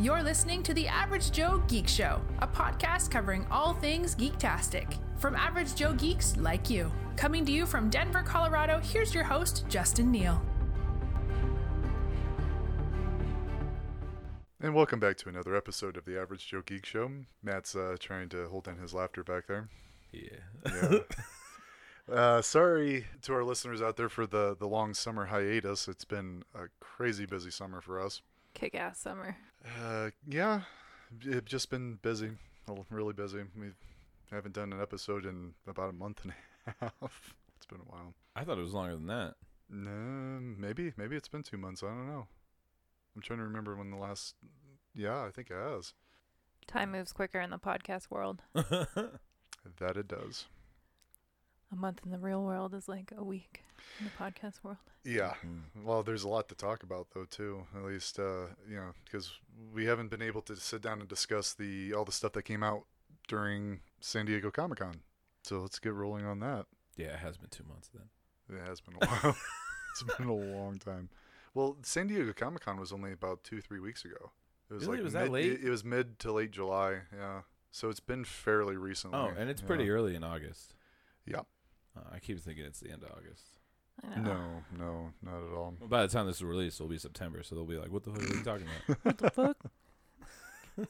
You're listening to the Average Joe Geek Show, a podcast covering all things geektastic. From average Joe geeks like you. Coming to you from Denver, Colorado, here's your host, Justin Neal. And welcome back to another episode of the Average Joe Geek Show. Matt's uh, trying to hold down his laughter back there. Yeah. Yeah. uh, sorry to our listeners out there for the, the long summer hiatus. It's been a crazy busy summer for us. Kick ass summer. Uh, yeah, it's just been busy, Well, really busy. We haven't done an episode in about a month and a half. It's been a while. I thought it was longer than that. No, maybe maybe it's been two months. I don't know. I'm trying to remember when the last. Yeah, I think it has. Time moves quicker in the podcast world. That it does. A month in the real world is like a week in the podcast world. Yeah. Mm. Well, there's a lot to talk about though too. At least uh, you know, because we haven't been able to sit down and discuss the all the stuff that came out during San Diego Comic Con. So let's get rolling on that. yeah, it has been two months then. It has been a while. it's been a long time. Well, San Diego Comic Con was only about two, three weeks ago. It was Really? like Was that late? It, it was mid to late July. Yeah. So it's been fairly recently. Oh, and it's yeah. pretty early in August. Yeah. Uh, I keep thinking it's the end of August. I know. No, no, not at all. Well, by the time this is released, it'll be September, so they'll be like, "What the fuck are you talking about?" What the fuck?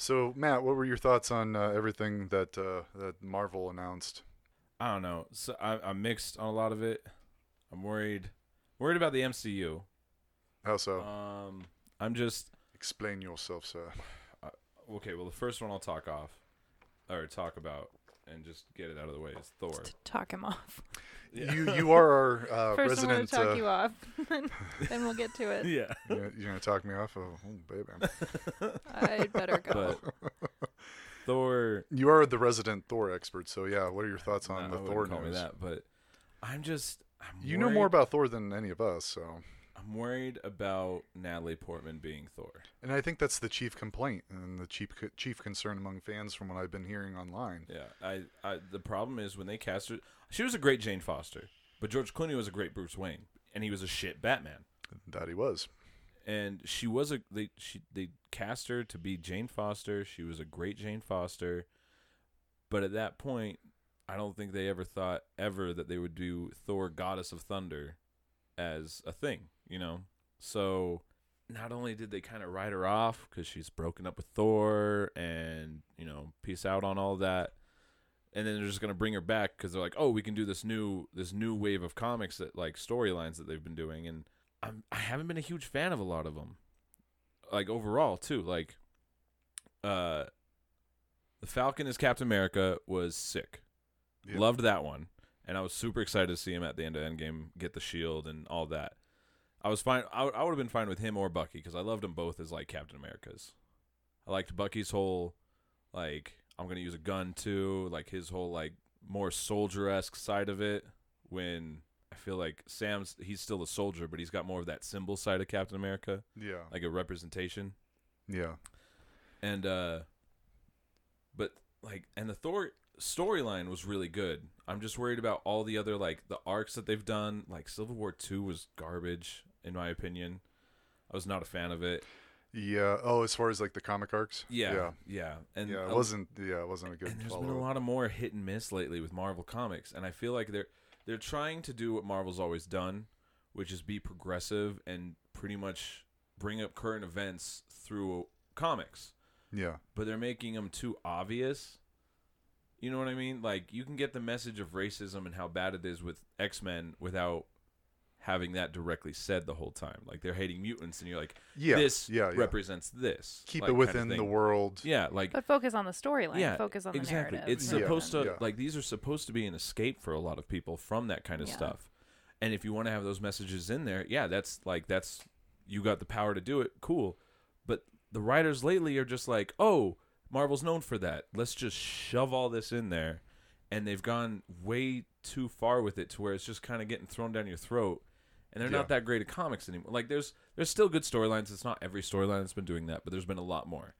So, Matt, what were your thoughts on uh, everything that uh, that Marvel announced? I don't know. So I, I'm mixed on a lot of it. I'm worried, worried about the MCU. How so? Um, I'm just Explain yourself, sir. okay. Well, the first one I'll talk off, or talk about, and just get it out of the way is Thor. To talk him off. You you are our uh, First, I'm going to talk uh, you off. then, then we'll get to it. yeah. you're, gonna- you're gonna talk me off? Oh, oh, baby. I'd better go. But Thor. You are the resident Thor expert, so yeah. What are your thoughts on nah, the I Thor wouldn't me news? that, but I'm just. I'm You know more about Thor than any of us, so. I'm worried about Natalie Portman being Thor. And I think that's the chief complaint and the chief chief concern among fans from what I've been hearing online. Yeah, I, I. The problem is when they cast her, she was a great Jane Foster, but George Clooney was a great Bruce Wayne, and he was a shit Batman. That he was. And she was a they she they cast her to be Jane Foster. She was a great Jane Foster, but at that point, I don't think they ever thought ever that they would do Thor, Goddess of Thunder, as a thing. You know, so not only did they kind of write her off because she's broken up with Thor and you know peace out on all that, and then they're just gonna bring her back because they're like, oh, we can do this new this new wave of comics that like storylines that they've been doing, and I'm I haven't been a huge fan of a lot of them, like overall too. Like, uh, the Falcon is Captain America was sick. Yeah. Loved that one, and I was super excited to see him at the end of Endgame get the shield and all that. I was fine. I, I would have been fine with him or Bucky because I loved them both as like Captain Americas. I liked Bucky's whole like I'm gonna use a gun too, like his whole like more soldier esque side of it. When I feel like Sam's he's still a soldier, but he's got more of that symbol side of Captain America, Yeah. like a representation. Yeah. And uh but like and the Thor storyline was really good. I'm just worried about all the other like the arcs that they've done. Like Civil War 2 was garbage in my opinion. I was not a fan of it. Yeah. Oh, as far as like the comic arcs. Yeah. Yeah. Yeah. And yeah. It wasn't. Yeah. It wasn't a good. and there's been a lot of more hit and miss lately with Marvel comics, and I feel like they're they're trying to do what Marvel's always done, which is be progressive and pretty much bring up current events through comics, Yeah. but they're making them too obvious. You know what I mean? Like you can get the message of racism and how bad it is with X Men without having that directly said the whole time. Like they're hating mutants, and you're like, Yeah. this yeah. Yeah. represents this. Keep like, it kind of within the world. Yeah, like But focus on the storyline. Yeah, focus on exactly. the narrative. It's Yeah. supposed to Yeah. like these are supposed to be an escape for a lot of people from that kind of Yeah. stuff. And if you want to have those messages in there, yeah, that's like that's you got the power to do it. Cool. But the writers lately are just like, "Oh, Marvel's known for that. Let's just shove all this in there." And they've gone way too far with it to where it's just kind of getting thrown down your throat. And they're Yeah. not that great at comics anymore. Like there's there's still good storylines. It's not every storyline that's been doing that, but there's been a lot more.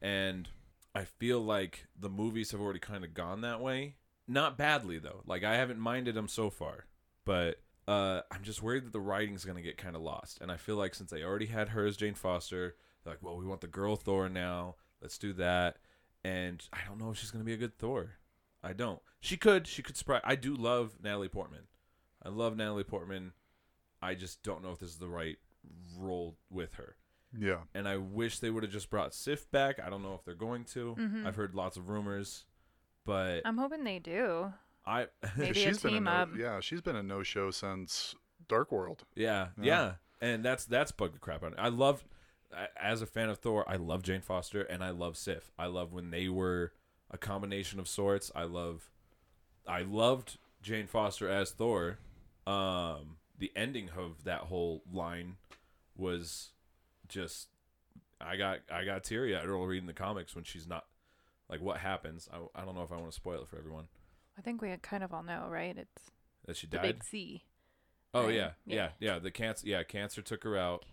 And I feel like the movies have already kind of gone that way. Not badly though. Like I haven't minded them so far, but uh, I'm just worried that the writing's gonna get kind of lost. And I feel like since they already had her as Jane Foster, they're like, well, we want the girl Thor now. Let's do that. And I don't know if she's gonna be a good Thor. I don't. She could. She could surprise. I do love Natalie Portman. I love Natalie Portman. I just don't know if this is the right role with her. Yeah. And I wish they would have just brought Sif back. I don't know if they're going to. Mhm. I've heard lots of rumors, but I'm hoping they do. I Maybe a she's been a no, up. yeah, she's been a no show since Dark World. Yeah, Yeah. yeah, and that's that's bugged the crap out. of me. I love, a- as a fan of Thor, I love Jane Foster and I love Sif. I love when they were a combination of sorts. I love, I loved Jane Foster as Thor. Um, the ending of that whole line was just, I got I got teary eyed early reading the comics when she's not, like what happens. I I don't know if I want to spoil it for everyone I think we kind of all know, right? It's that she died. big C. Oh right? yeah, yeah, Yeah. yeah. The cancer, yeah, cancer took her out.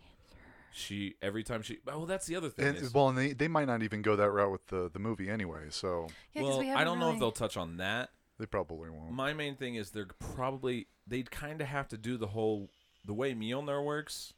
She every time she. Oh, well, that's the other thing. And is- well, and they, they might not even go that route with the, the movie anyway, so Yeah, 'cause well, we I haven't don't know really- if they'll touch on that. they probably won't. My main thing is they're probably they'd kind of have to do the whole the way Mjolnir works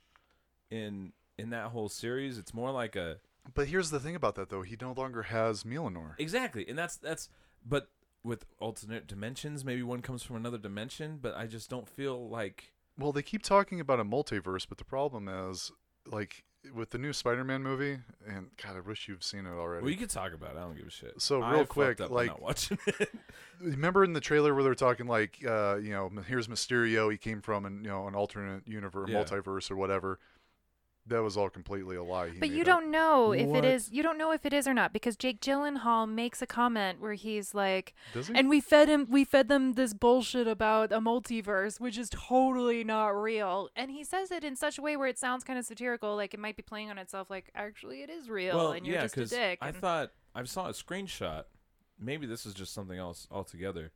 in in that whole series. It's more like a But here's the thing about that though, he no longer has Mjolnir. exactly, and that's that's but with alternate dimensions, maybe one comes from another dimension. But I just don't feel like Well, they keep talking about a multiverse, but the problem is like with the new Spider-Man movie, and God, I wish you've seen it already. well, you could talk about. it. I don't give a shit. So, real fucked quick, like- not watching it. Remember in the trailer where they're talking like, uh, you know, here's Mysterio. He came from an you know an alternate universe, Yeah. multiverse, or whatever. That was all completely a lie. he But you don't know if it is. You don't know if it is or not because Jake Gyllenhaal makes a comment where he's like, Does he? "And we fed him. We fed them this bullshit about a multiverse, which is totally not real." And he says it in such a way where it sounds kind of satirical, like it might be playing on itself, like actually it is real, well, and you're yeah, just a 'cause dick. I and- thought I saw a screenshot. Maybe this is just something else altogether.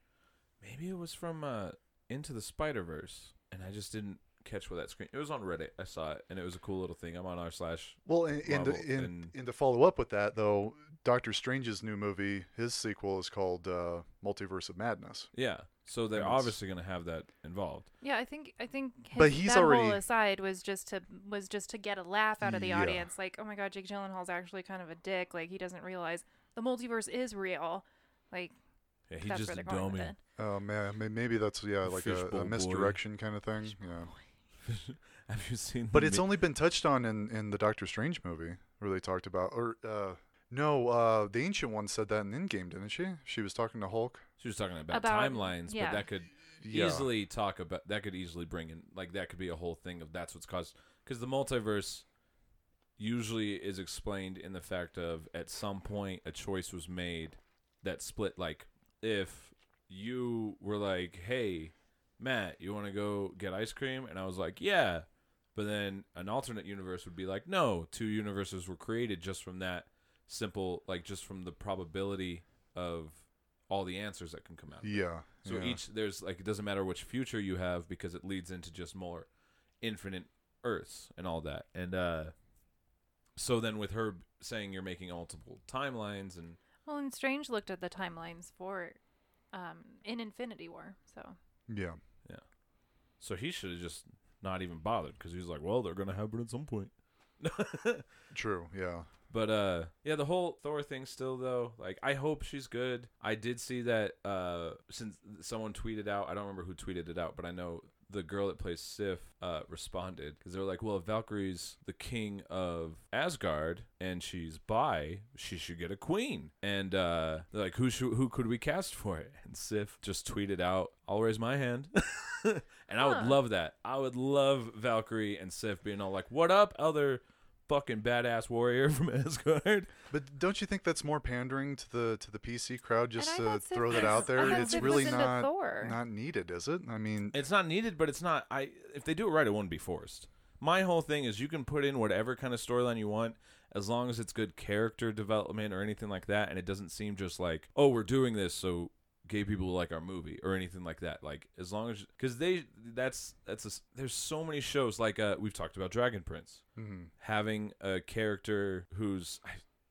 Maybe it was from uh, Into the Spider Verse, and I just didn't catch what that screen. It was on Reddit. I saw it, and it was a cool little thing. I'm on r slash. Well, and, and, Marvel and, and- and to follow up with that, though, Doctor Strange's new movie, his sequel is called uh, Multiverse of Madness. Yeah, so they're obviously going to have that involved. Yeah, I think I think his, But he's that already- whole aside was just to was just to get a laugh out of the Yeah. audience. Like, oh my god, Jake Gyllenhaal's actually kind of a dick. Like he doesn't realize the multiverse is real. Like Yeah, he's just where a they're going with dummy. it. Oh man, maybe that's yeah, like a, Fishbowl a boy. misdirection kind of thing. Yeah, have you seen? but it's mi- only been touched on in in the Doctor Strange movie where they talked about, or uh, no, uh, the ancient one said that in Endgame, didn't she? She was talking to Hulk. She was talking about, About- timelines, yeah. but that could Yeah. easily talk about that could easily bring in like that could be a whole thing of that's what's caused because the multiverse usually is explained in the fact of at some point a choice was made that split like if you were like hey matt you want to go get ice cream and i was like yeah but then an alternate universe would be like no two universes were created just from that simple like just from the probability of all the answers that can come out Yeah. so yeah. each there's like it doesn't matter which future you have because it leads into just more infinite Earths and all that. And uh so then with her saying you're making multiple timelines and Well, and Strange looked at the timelines for um in Infinity War. So yeah. Yeah. So he should have just not even bothered because he was like, well, they're gonna happen at some point. True. Yeah. But uh yeah, the whole Thor thing still though, like I hope she's good. I did see that uh since someone tweeted out, I don't remember who tweeted it out, but I know the girl that plays Sif uh responded cuz they were like, "Well, if Valkyrie's the king of Asgard and she's bi, she should get a queen." And uh they're like, "Who should who could we cast for it?" And Sif just tweeted out, "I'll raise my hand." and I would love that. I would love Valkyrie and Sif being all like, "What up, other fucking badass warrior from Asgard. But don't you think that's more pandering to the to the PC crowd just to thought throw that out there? It's Sif really not not needed, is it? I mean, It's not needed, but it's not. I if they do it right, it wouldn't be forced. My whole thing is you can put in whatever kind of storyline you want as long as it's good character development or anything like that, and it doesn't seem just like oh we're doing this so gay people like our movie or anything like that. Like as long as because they that's that's a, there's so many shows like uh we've talked about Dragon Prince mhm. having a character who's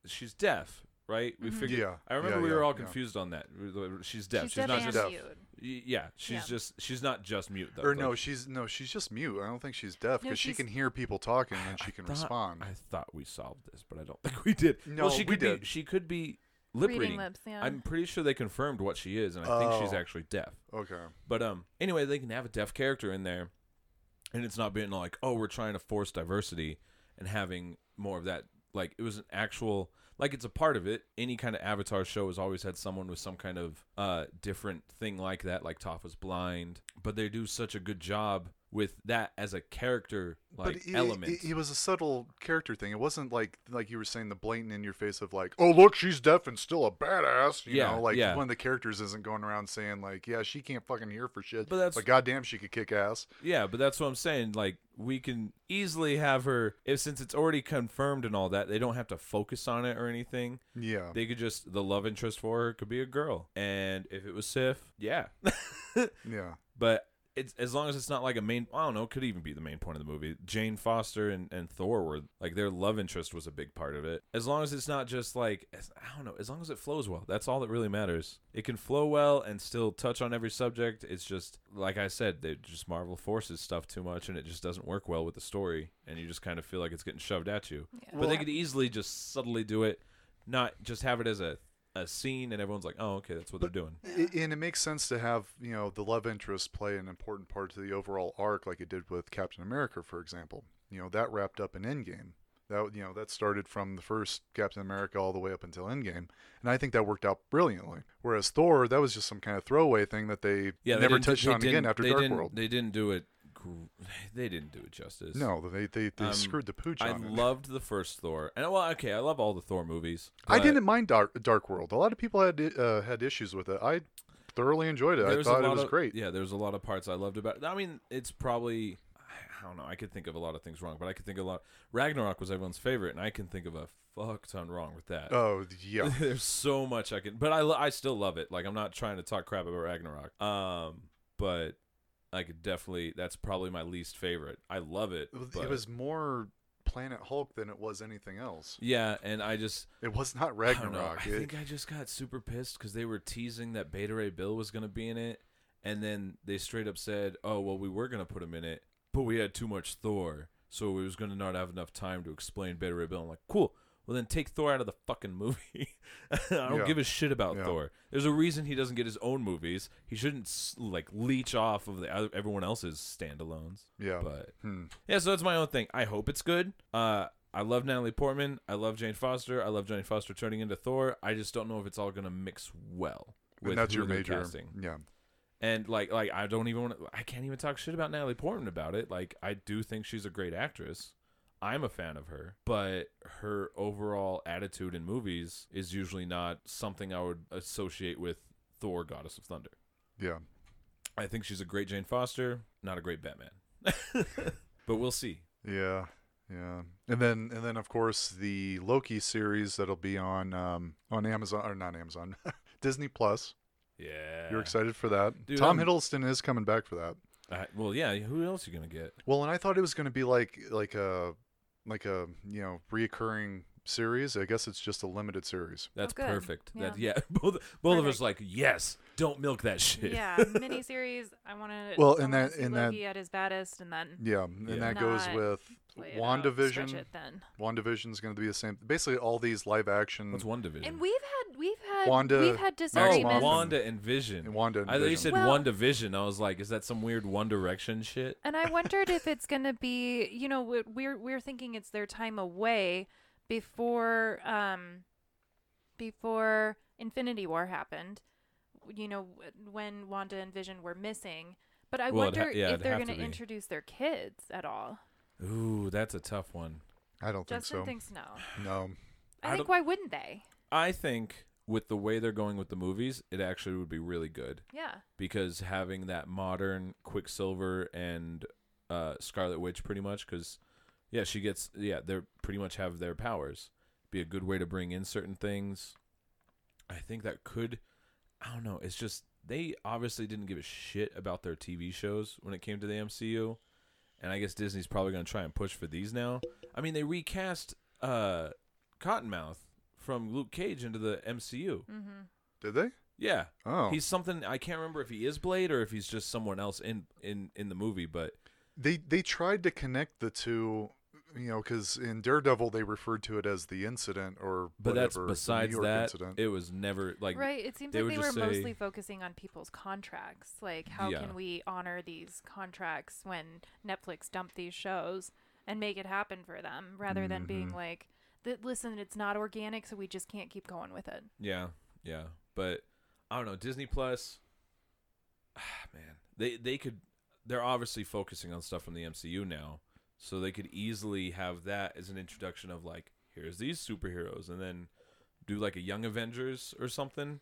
she's deaf, right? We Mhm. figured. Yeah, I remember yeah, we were yeah, all yeah. confused on that. She's deaf. She's She's, deaf not and just deaf. mute. Yeah, she's Yeah. just she's not just mute though. Or like, no, she's no, she's just mute. I don't think she's deaf No, because she can hear people talking and she can thought- respond. I thought we solved this, but I don't think we did. No, well, she we could be. She could be lip Reading reading. lips, yeah. I'm pretty sure they confirmed what she is, and I think she's Oh. actually deaf. okay. But um, anyway, they can have a deaf character in there, and it's not being like, oh, we're trying to force diversity and having more of that. Like it was an actual, like it's a part of it. Any kind of Avatar show has always had someone with some kind of uh different thing like that. Like Toph was blind, but they do such a good job with that as a character like element. It, it was a subtle character thing. It wasn't like like you were saying the blatant in your face of like, oh look, she's deaf and still a badass. You Yeah, know, like yeah. one of the characters isn't going around saying like, yeah, she can't fucking hear for shit. But that's- but goddamn, she could kick ass. Yeah, but that's what I'm saying. Like we can easily have her if since it's already confirmed and all that, they don't have to focus on it or anything. Yeah. They could just the love interest for her could be a girl. And if it was Sif, yeah. yeah. but it's as long as it's not like a main I don't know, it could even be the main point of the movie. Jane Foster and, and Thor were like their love interest was a big part of it. As long as it's not just like as- I don't know, as long as it flows well. That's all that really matters. It can flow well and still touch on every subject. It's just like I said, they just Marvel forces stuff too much and it just doesn't work well with the story and you just kind of feel like it's getting shoved at you. Yeah. But they could easily just subtly do it, not just have it as a a scene and everyone's like, "Oh, okay, that's what they're doing." And it makes sense to have you know the love interest play an important part to the overall arc, like it did with Captain America, for example. You know that wrapped up in Endgame. That you know that started from the first Captain America all the way up until Endgame, and I think that worked out brilliantly. Whereas Thor, that was just some kind of throwaway thing that they Yeah, never didn't touched they on again after they Dark World. They didn't do it. They didn't do it justice. no, they they, they Um, screwed the pooch I on it. loved the first Thor, and well, okay, I love all the Thor movies. I didn't mind Dark Dark World. A lot of people had uh, had issues with it. I thoroughly enjoyed it. I thought it was of- great. Yeah, there's a lot of parts I loved about. it. I mean, it's probably I don't know. I could think of a lot of things wrong, but I could think of a lot. Ragnarok was everyone's favorite, and I can think of a fuck ton wrong with that. Oh yeah. There's so much I can, but I, I still love it. Like I'm not trying to talk crap about Ragnarok. Um, but I could definitely. That's probably my least favorite. I love it. It was- but- it was more Planet Hulk than it was anything else. Yeah, and I just It was not I. Ragnarok. I It- think I just got super pissed because they were teasing that Beta Ray Bill was gonna be in it, and then they straight up said, "Oh well, we were gonna put him in it, but we had too much Thor, so we was gonna not have enough time to explain Beta Ray Bill." I'm like, cool. Well, then take Thor out of the fucking movie. I don't Yeah. give a shit about Yeah. Thor. There's a reason he doesn't get his own movies. He shouldn't s- like leech off of the other, everyone else's standalones. yeah. But Hmm. yeah, so that's my own thing. I hope it's good. Uh, I love Natalie Portman. I love Jane Foster. I love Jane Foster turning into Thor. I just don't know if it's all gonna mix well with And that's who your they're major. casting. Yeah. And like, like I don't even want to. I can't even talk shit about Natalie Portman about it. Like, I do think she's a great actress. I'm a fan of her, but her overall attitude in movies is usually not something I would associate with Thor: Goddess of Thunder. Yeah. I think she's a great Jane Foster, not a great Batman. but we'll see. Yeah. Yeah. And then and then of course the Loki series that'll be on um on Amazon or not Amazon. Disney Plus. Yeah. You're excited for that. Dude, Tom I'm- Hiddleston is coming back for that. Uh, well, yeah. Who else are you gonna get? Well, and I thought it was going to be like like a like a, you know, reoccurring series. I guess it's just a limited series. That's oh, good. perfect. That Yeah. yeah. Both both of us Perfect. like yes. Don't milk that shit. yeah, miniseries. I want to. Well, I and wanna that- see and that- Loki at his baddest, and then Yeah, and Yeah. that goes with play it out, stretch WandaVision. it then. WandaVision's going to be the same. Basically, all these live action. What's one division? And we've had we've had Wanda- we've had oh. Wanda and Vision. and Wanda. And I thought you Vision. said Well- one division. I was like, is that some weird One Direction shit? And I wondered if it's going to be, you know, we're we're thinking it's their time away before um before Infinity War happened. You know, when Wanda and Vision were missing. But I Well, it'd ha- wonder yeah, if they're going to to be. introduce their kids at all. Ooh, that's a tough one. I don't think Justin so. thinks no. no. I, I think why wouldn't they? I think with the way they're going with the movies, it actually would be really good Yeah. because having that modern Quicksilver and uh, Scarlet Witch, pretty much, because yeah, she gets yeah, they are pretty much have their powers. Be a good way to bring in certain things. I think that could. I don't know. It's just they obviously didn't give a shit about their TV shows when it came to the MCU, and I guess Disney's probably going to try and push for these now. I mean, they recast uh, Cottonmouth from Luke Cage into the MCU. Mm-hmm. Did they? Yeah. Oh, He's something I can't remember if he is Blade or if he's just someone else in in in the movie, but they they tried to connect the two, you know, because in Daredevil they referred to it as the incident or but that's whatever, the New besides York that incident. it was never like right. It seems they like they were say- mostly focusing on people's contracts. Like, how Yeah. can we honor these contracts when Netflix dumped these shows and make it happen for them, rather than being Mhm. like, "Th- "Listen, it's not organic, so we just can't keep going with it." Yeah, yeah, but I don't know. Disney Plus, ah, man, they they could. They're obviously focusing on stuff from the MCU now, so they could easily have that as an introduction of like, here's these superheroes, and then do like a Young Avengers or something.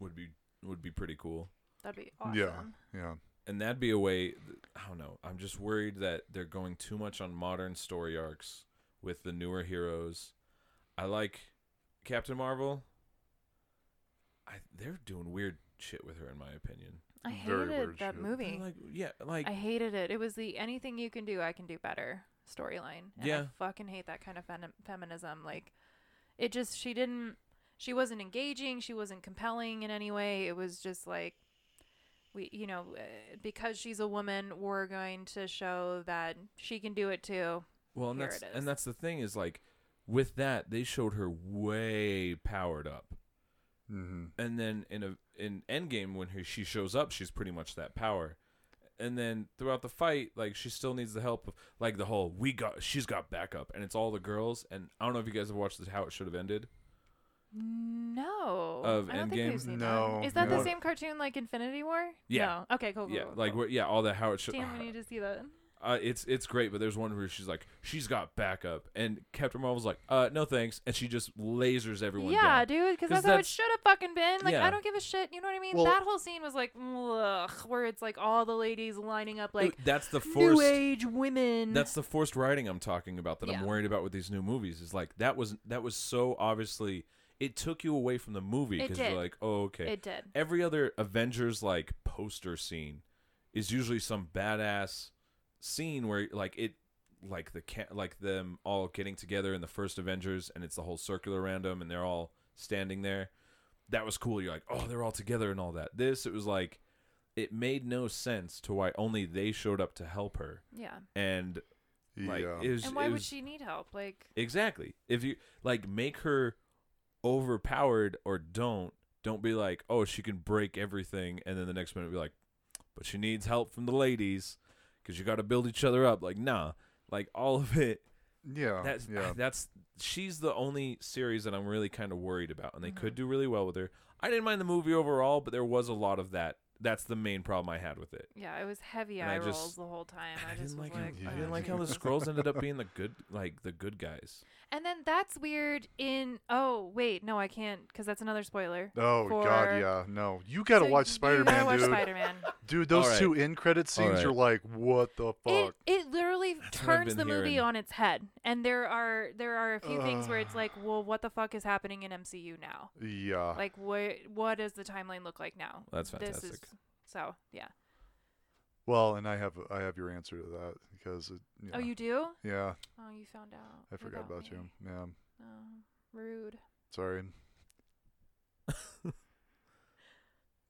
Would be would be pretty cool, That'd be awesome. yeah, yeah. and that'd be a way. I don't know. I'm just worried that they're going too much on modern story arcs with the newer heroes. I like Captain Marvel. I they're doing weird shit with her, in my opinion. I Very hated weird that shit. movie. Like, yeah, like I hated it. It was the anything you can do, I can do better storyline. And Yeah. I fucking hate that kind of fem- feminism. Like, it just, she didn't, she wasn't engaging. She wasn't compelling in any way. It was just like, we, you know, uh, because she's a woman, we're going to show that she can do it too. well, and here that's it is. and that's the thing is like, with that they showed her way powered up, hmm and then in a in Endgame when her, she shows up, she's pretty much that power. And then throughout the fight, like she still needs the help of like the whole we got she's got backup and it's all the girls and I don't know if you guys have watched this how it should have ended. No. Of I don't think Endgame? we've seen No, that. Is that no. the same cartoon like Infinity War? Yeah. No. Okay, cool, cool. yeah, cool, like cool. what yeah, all that how it should Damn, we need to see that. Uh, it's it's great, but there's one where she's like, she's got backup, and Captain Marvel's like, uh, no thanks, and she just lasers everyone. Yeah, down. dude, because that's how it that's- should have fucking been. Like, Yeah. I don't give a shit. You know what I mean? Well- that whole scene was like, ugh, where it's like all the ladies lining up like that's the new forced. age women. That's the forced writing I'm talking about that I'm Yeah. worried about with these new movies. Is like that was that was so obviously it took you away from the movie It because you're did. like, oh okay. it did. Every other Avengers like poster scene is usually some badass scene where like it like the ca- like them all getting together in the first Avengers and it's the whole circular random and they're all standing there. That was cool. You're like, oh, they're all together and all that. This it was like it made no sense to why only they showed up to help her Yeah. and like yeah. it was, And why it would she need help? Like, exactly if you like make her overpowered or don't don't be like oh she can break everything and then the next minute be like but she needs help from the ladies because you got to build each other up like nah like all of it yeah, that's yeah. that's she's the only series that i'm really kind of worried about and they could Mhm. do really well with her i didn't mind the movie overall but there was a lot of that that's the main problem i had with it yeah, it was heavy And eye I rolls the whole time. I I just didn't was like, like, how, I didn't like how the Skrulls ended up being the good like the good guys And then that's weird in. Oh wait, no, I can't because that's another spoiler. oh for- God, yeah, no. You gotta So watch you Spider gotta Man, watch dude. Spider-Man. Dude, those Alright. two end credit scenes, Alright. you're like, what the fuck? it literally what I've turns the movie hearing. on its head, and there are there are a few things where it's like, well, what the fuck is happening in MCU now? yeah. Like, what what does the timeline look like now? That's This fantastic. is so yeah. well, and I have I have your answer to that because it, yeah, Oh, you do? yeah, Oh, you found out. I forgot about you. Yeah, Oh, rude. sorry.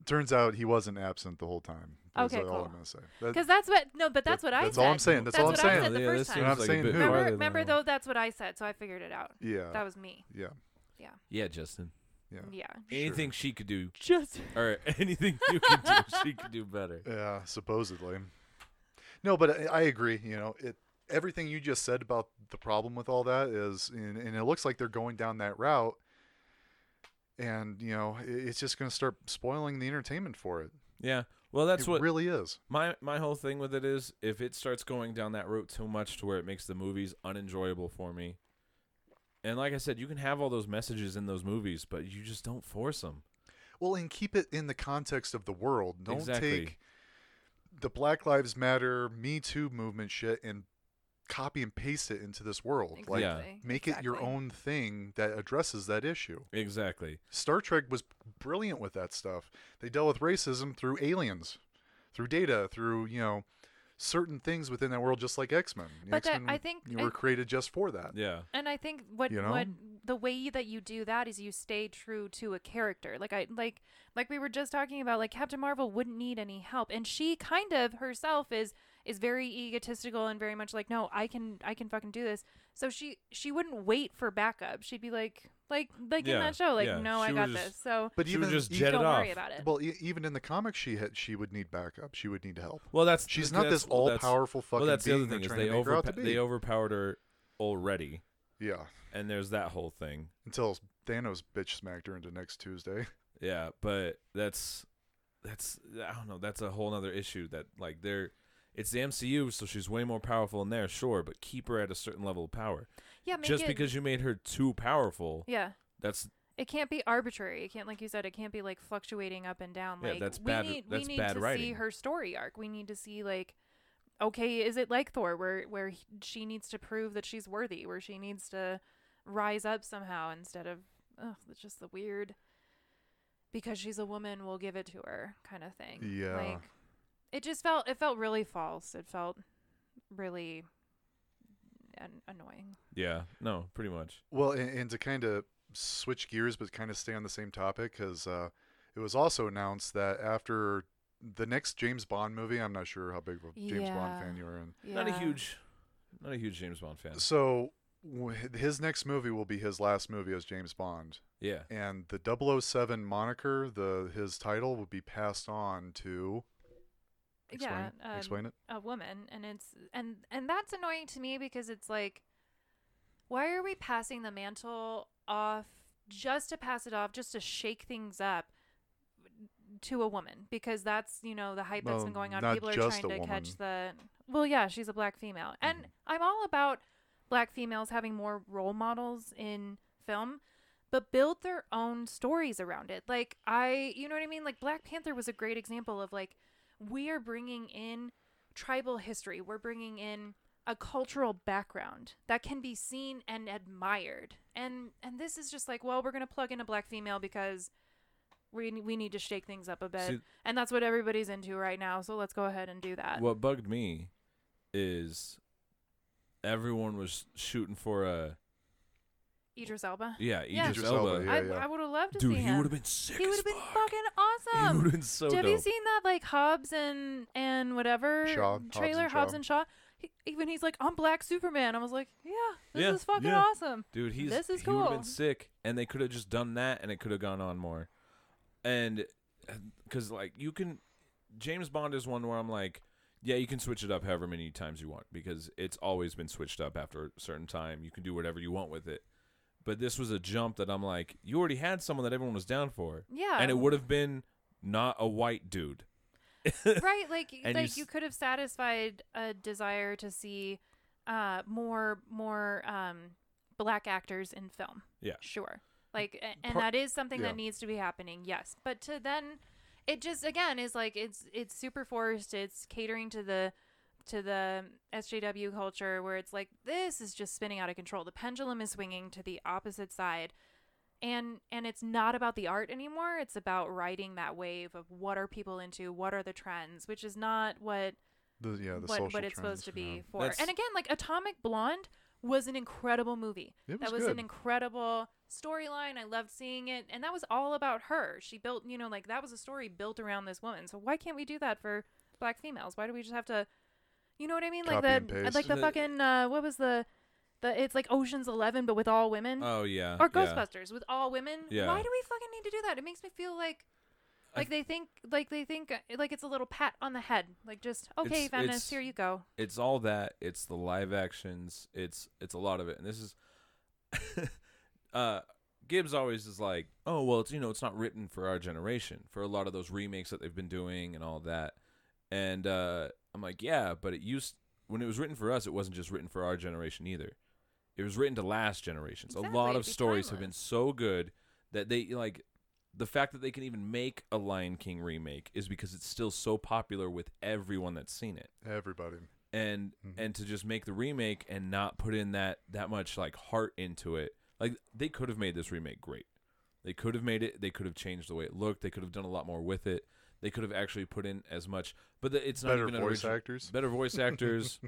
Turns out he wasn't absent the whole time. That's Okay, all cool. I'm gonna say. That- Because that's what no, but that's that- what I that's said. all I'm saying. That's, all I'm what I saying. said the Yeah, first this time. seems You're not like saying a bit who. Remember, remember though, that's what I said, so I figured it out. yeah, That was me. yeah, yeah Yeah, justin yeah, Yeah. anything she could do Just or anything you could do, she could do better. yeah. Supposedly. No, but I, I agree. You know, it everything you just said about the problem with all that is, and, and it looks like they're going down that route. And you know, it's just going to start spoiling the entertainment for it. Yeah. Well, that's what it what really is. my my whole thing with it is. If it starts going down that route too much to where it makes the movies unenjoyable for me, and like I said, you can have all those messages in those movies, but you just don't force them. Well, and keep it in the context of the world. Don't Exactly. take the Black Lives Matter, Me Too movement shit and copy and paste it into this world. Like, Yeah. Exactly. make it your own thing that addresses that issue. Exactly. Star Trek was brilliant with that stuff. They dealt with racism through aliens, through data, through, you know, certain things within that world, just like X Men. But that- I think- you I- were created just for that. Yeah. And I think what You know? what the way that you do that is you stay true to a character. Like I like like we were just talking about like Captain Marvel wouldn't need any help and she kind of herself is is very egotistical and very much like no, I can I can fucking do this. So she she wouldn't wait for backup. She'd be like like like in Yeah, that show like yeah. no, I got would just- this. So But She would even just jet don't off. worry about it. well, e- even in the comics, she had she would need backup. She would need help. Well, that's She's that's- not this well, all-powerful fucking Well, that's the being other thing they're is trying they to make her out overpa- to they overpowered her already, yeah, and there's that whole thing. until Thanos bitch smacked her into next Tuesday. Yeah, but that's that's I don't know. That's a whole other issue that like they're it's the MCU, so she's way more powerful in there, sure, but keep her at a certain level of power. yeah, make Just it, because you made her too powerful, yeah. that's It can't be arbitrary. It can't, like you said, it can't be like fluctuating up and down. Yeah, Like that's we bad- need, that's we need bad to see her story arc. We need to see like, okay, is it like Thor, where where he- she needs to prove that she's worthy, where she needs to rise up somehow instead of, oh, it's just the weird, because she's a woman, we'll give it to her kind of thing. Yeah. Like, it just felt it felt really false. It felt really an- annoying. yeah, no, pretty much. Well, and, and to kind of switch gears, but kind of stay on the same topic, because uh, it was also announced that after the next James Bond movie, I'm not sure how big of a James Yeah. Bond fan you are in. Yeah. Not a huge, not a huge James Bond fan. So his next movie will be his last movie as James Bond, Yeah, and the 007 moniker, the his title, will be passed on to. Explain, Yeah, um, explain it. a woman and it's and and that's annoying to me because it's like why are we passing the mantle off just to pass it off just to shake things up to a woman? Because that's you know the hype that's been going on. people are trying to catch the well yeah she's a black female. And Mhm. i'm all about black females having more role models in film but build their own stories around it. Like i you know what i mean? Like black panther was a great example of like we are bringing in tribal history. We're bringing in a cultural background that can be seen and admired. And and this is just like, well, we're going to plug in a black female because we we need to shake things up a bit. See- and that's what everybody's into right now. So let's go ahead and do that. what bugged me is everyone was shooting for a Idris Elba. yeah, Yeah. Idris Idris Elba. Elba, yeah. I, I would have loved to Dude, see he would have been sick. He would as have been fuck. fucking He awesome. would have been so have dope. you seen that like Hobbs and and whatever Shaw, Hobbs trailer and Hobbs Shaw. and Shaw? He, even he's like, I'm Black Superman. I was like, yeah, this Yeah, is fucking yeah. awesome. Dude, he's This is he would have cool. been sick, and they could have just done that, and it could have gone on more. And uh, because like you can, James Bond is one where I'm like, yeah, you can switch it up however many times you want because it's always been switched up after a certain time. You can do whatever you want with it. But this was a jump that I'm like, you already had someone that everyone was down for, Yeah, and it would have been not a white dude. right. Like And you s- you could have satisfied a desire to see uh more more um black actors in film. Yeah. sure. Like a- and Par- that is something yeah. that needs to be happening. Yes, but to then it just again is like it's it's super forced. It's catering to the to the SJW culture where it's like this is just spinning out of control. The pendulum is swinging to the opposite side. And and it's not about the art anymore. It's about riding that wave of what are people into, what are the trends, which is not what The, yeah, the what, what it's trends, supposed to be yeah. for. That's- And again, like Atomic Blonde was an incredible movie. It that was was an incredible storyline. I loved seeing it, and that was all about her. She built, you know, like that was a story built around this woman. So why can't we do that for black females? Why do we just have to, you know what I mean? Like Copy and the paste. like the The- fucking uh, what was the the it's like Ocean's Eleven, but with all women. Oh yeah, or yeah. Ghostbusters with all women. Yeah. Why do we fucking need to do that? It makes me feel like I like they think like they think uh, like it's a little pat on the head. Like just okay, It's- feminists, it's- here you go. it's all that it's the live actions it's it's a lot of it and this is uh gibbs always is like oh well it's you know it's not written for our generation for a lot of those remakes that they've been doing and all that and uh i'm like yeah but it used when it was written for us it wasn't just written for our generation either. It was written to last generations. A lot of be stories have been so good that they like the fact that they can even make a lion king remake is because it's still so popular with everyone that's seen it. Everybody. and Mhm. and to just make the remake and not put in that that much like heart into it like they could have made this remake great. They could have made it they could have changed the way it looked. They could have done a lot more with it they could have actually put in as much but the, it's not Better even voice origi- actors. better voice actors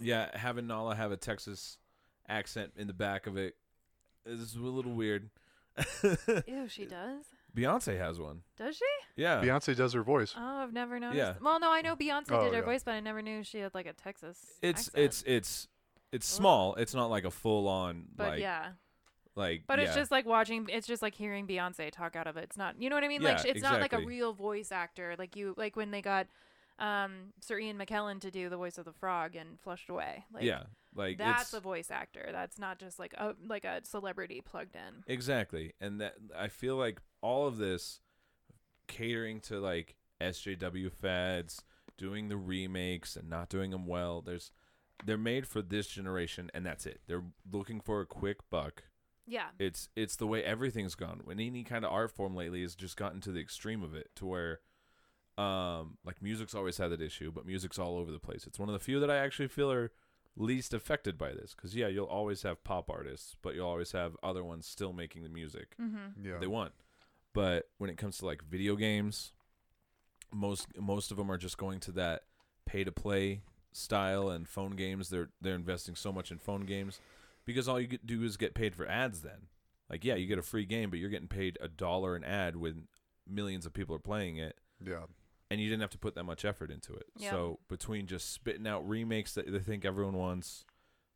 yeah having nala have a texas accent in the back of it is a little weird. Ew, she does. Beyonce has one. Does she? Yeah. Beyonce does her voice. Oh, I've never noticed. Yeah. Well, no, I know Beyonce Oh, did her yeah. voice, but I never knew she had like a Texas. it's accent. it's it's it's small. It's not like a full on But like yeah, like but it's just like watching. It's just like hearing Beyonce talk out of it. It's not. You know what I mean? Yeah, like it's not like a real voice actor. Like you, like when they got um Sir Ian McKellen to do the voice of the frog and Flushed Away. Like, yeah like that's a voice actor. That's not just like a like a celebrity plugged in. exactly and that I feel like all of this catering to like SJW fads, doing the remakes and not doing them well. There's they're made for this generation and that's it. They're looking for a quick buck. Yeah. It's it's the way everything's gone. When any kind of art form lately has just gotten to the extreme of it to where um like music's always had that issue, but music's all over the place. It's one of the few that I actually feel are least affected by this cuz yeah, you'll always have pop artists, but you'll always have other ones still making the music Mm-hmm. Yeah. they want. But when it comes to like video games, most most of them are just going to that pay to play style and phone games. They're they're investing so much in phone games because all you get, do is get paid for ads. Then, like yeah, you get a free game, but you're getting paid a dollar an ad when millions of people are playing it, Yeah. and you didn't have to put that much effort into it. Yeah. So between just spitting out remakes that they think everyone wants,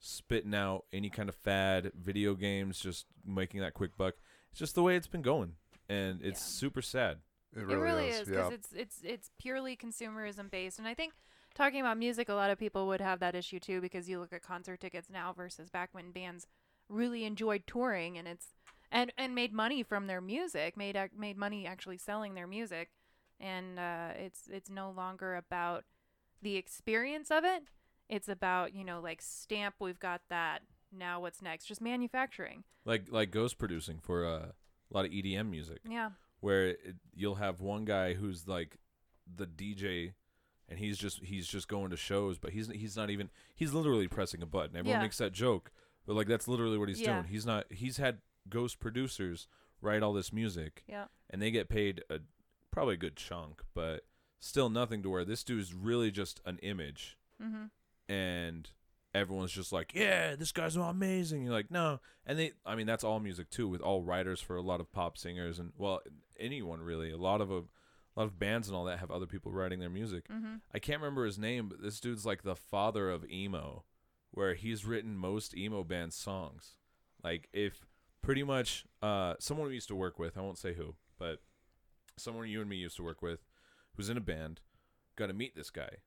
spitting out any kind of fad video games, just making that quick buck, it's just the way it's been going, and it's Yeah. super sad. It It really, really is. is yeah. because it's it's it's purely consumerism based, and I think talking about music, a lot of people would have that issue too because you look at concert tickets now versus back when bands really enjoyed touring and it's and and made money from their music, made made money actually selling their music, and uh, it's it's no longer about the experience of it. It's about you know like stamp. We've got that. Now what's next? Just manufacturing. Like like ghost producing for uh, a lot of EDM music. Yeah. where it, you'll have one guy who's like the DJ and he's just he's just going to shows but he's he's not even he's literally pressing a button. Everyone Yeah. makes that joke, but like that's literally what he's Yeah. doing. He's not he's had ghost producers write all this music Yeah. and they get paid a probably a good chunk, but still nothing to where this dude's really just an image Mm-hmm. and everyone's just like, "Yeah, this guy's amazing." You're like, "No," and they, I mean, that's all music too, with all writers for a lot of pop singers and well, anyone really. A lot of a, a lot of bands and all that have other people writing their music. Mm-hmm. I can't remember his name, but this dude's like the father of emo, where he's written most emo band songs. Like if pretty much uh, someone we used to work with, I won't say who, but someone you and me used to work with, who's in a band, got to meet this guy,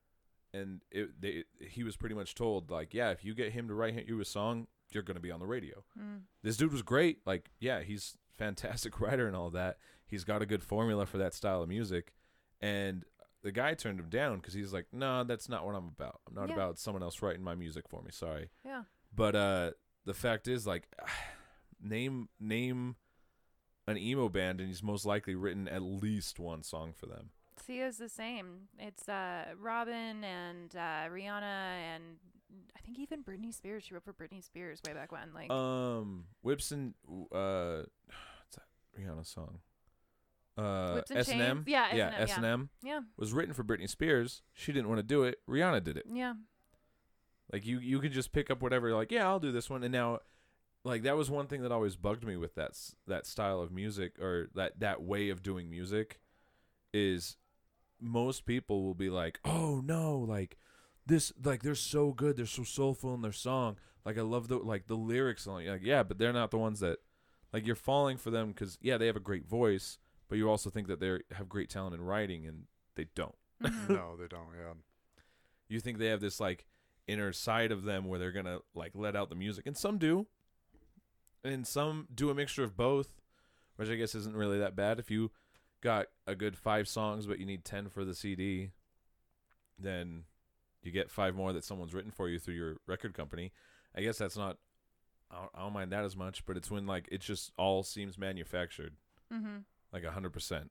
and it they he was pretty much told like, yeah, if you get him to write you a song, you're gonna be on the radio. Mm. This dude was great. Like, yeah, he's fantastic writer and all that. He's got a good formula for that style of music, and the guy turned him down because he's like, no, that's not what I'm about. I'm not Yeah. about someone else writing my music for me. Sorry. Yeah. But uh, the fact is, like, name name an emo band, and he's most likely written at least one song for them. Sia's the same. It's uh, Robin and uh, Rihanna and I think even Britney Spears. She wrote for Britney Spears way back when. Like, Um, Whipson, uh, what's that Rihanna song? Uh, S and M. Yeah, S and M yeah, was written for Britney Spears. She didn't want to do it. Rihanna did it. yeah, Like you, you could just pick up whatever. Like, yeah, I'll do this one. And now, like that was one thing that always bugged me with that that style of music or that that way of doing music, is most people will be like, oh no, like this, like they're so good, they're so soulful in their song. Like I love the like the lyrics. And like yeah, but they're not the ones that, like you're falling for them because yeah, they have a great voice, but you also think that they have great talent in writing, and they don't. Mhm. no, they don't. Yeah. you think they have this like inner side of them where they're gonna like let out the music and some do and some do a mixture of both which i guess isn't really that bad if you got a good five songs but you need 10 for the cd then you get five more that someone's written for you through your record company i guess that's not i don't, I don't mind that as much but it's when like it just all seems manufactured Mhm. Like a 100%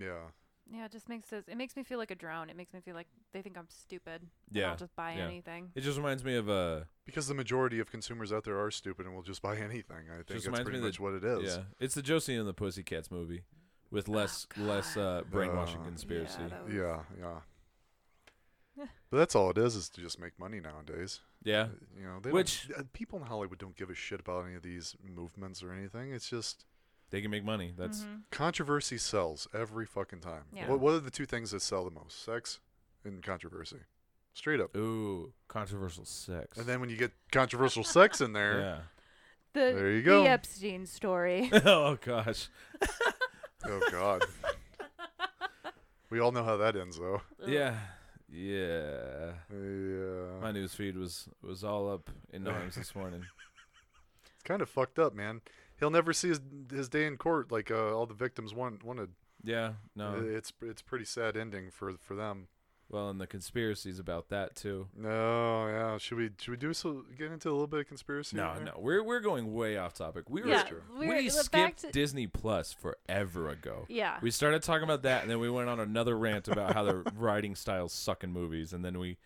Yeah. Yeah, it just makes us. It makes me feel like a drone. It makes me feel like they think I'm stupid. Yeah, I'll just buy yeah. anything. it just reminds me of uh Because the majority of consumers out there are stupid and will just buy anything. I think Just that's reminds pretty me much that- what it is. Yeah, it's the Josie and the Pussycats movie with less Oh, less uh, brainwashing Uh, conspiracy. Yeah, was- Yeah, yeah. but that's all it is, is to just make money nowadays. Yeah. You know, they Which- uh, people in Hollywood don't give a shit about any of these movements or anything. It's just They can make money. That's Mhm. controversy sells every fucking time. Yeah. What, what are the two things that sell the most? Sex and controversy. Straight up. ooh controversial sex. And then when you get controversial sex in there, yeah. The, There you go. The Epstein story. oh gosh. oh god. we all know how that ends though. Yeah. Yeah. Yeah. My news feed was was all up in arms this morning. It's kind of fucked up, man. He'll never see his his day in court like uh, all the victims want, wanted. Yeah. No. It's it's pretty sad ending for for them. Well, and the conspiracies about that too. No, yeah. Should we should we do so get into a little bit of conspiracy? No, here? no, we're we're going way off topic. We were yeah, true. we're, we skipped to, Disney Plus forever ago. Yeah. We started talking about that, and then we went on another rant about how the writing styles suck in movies, and then we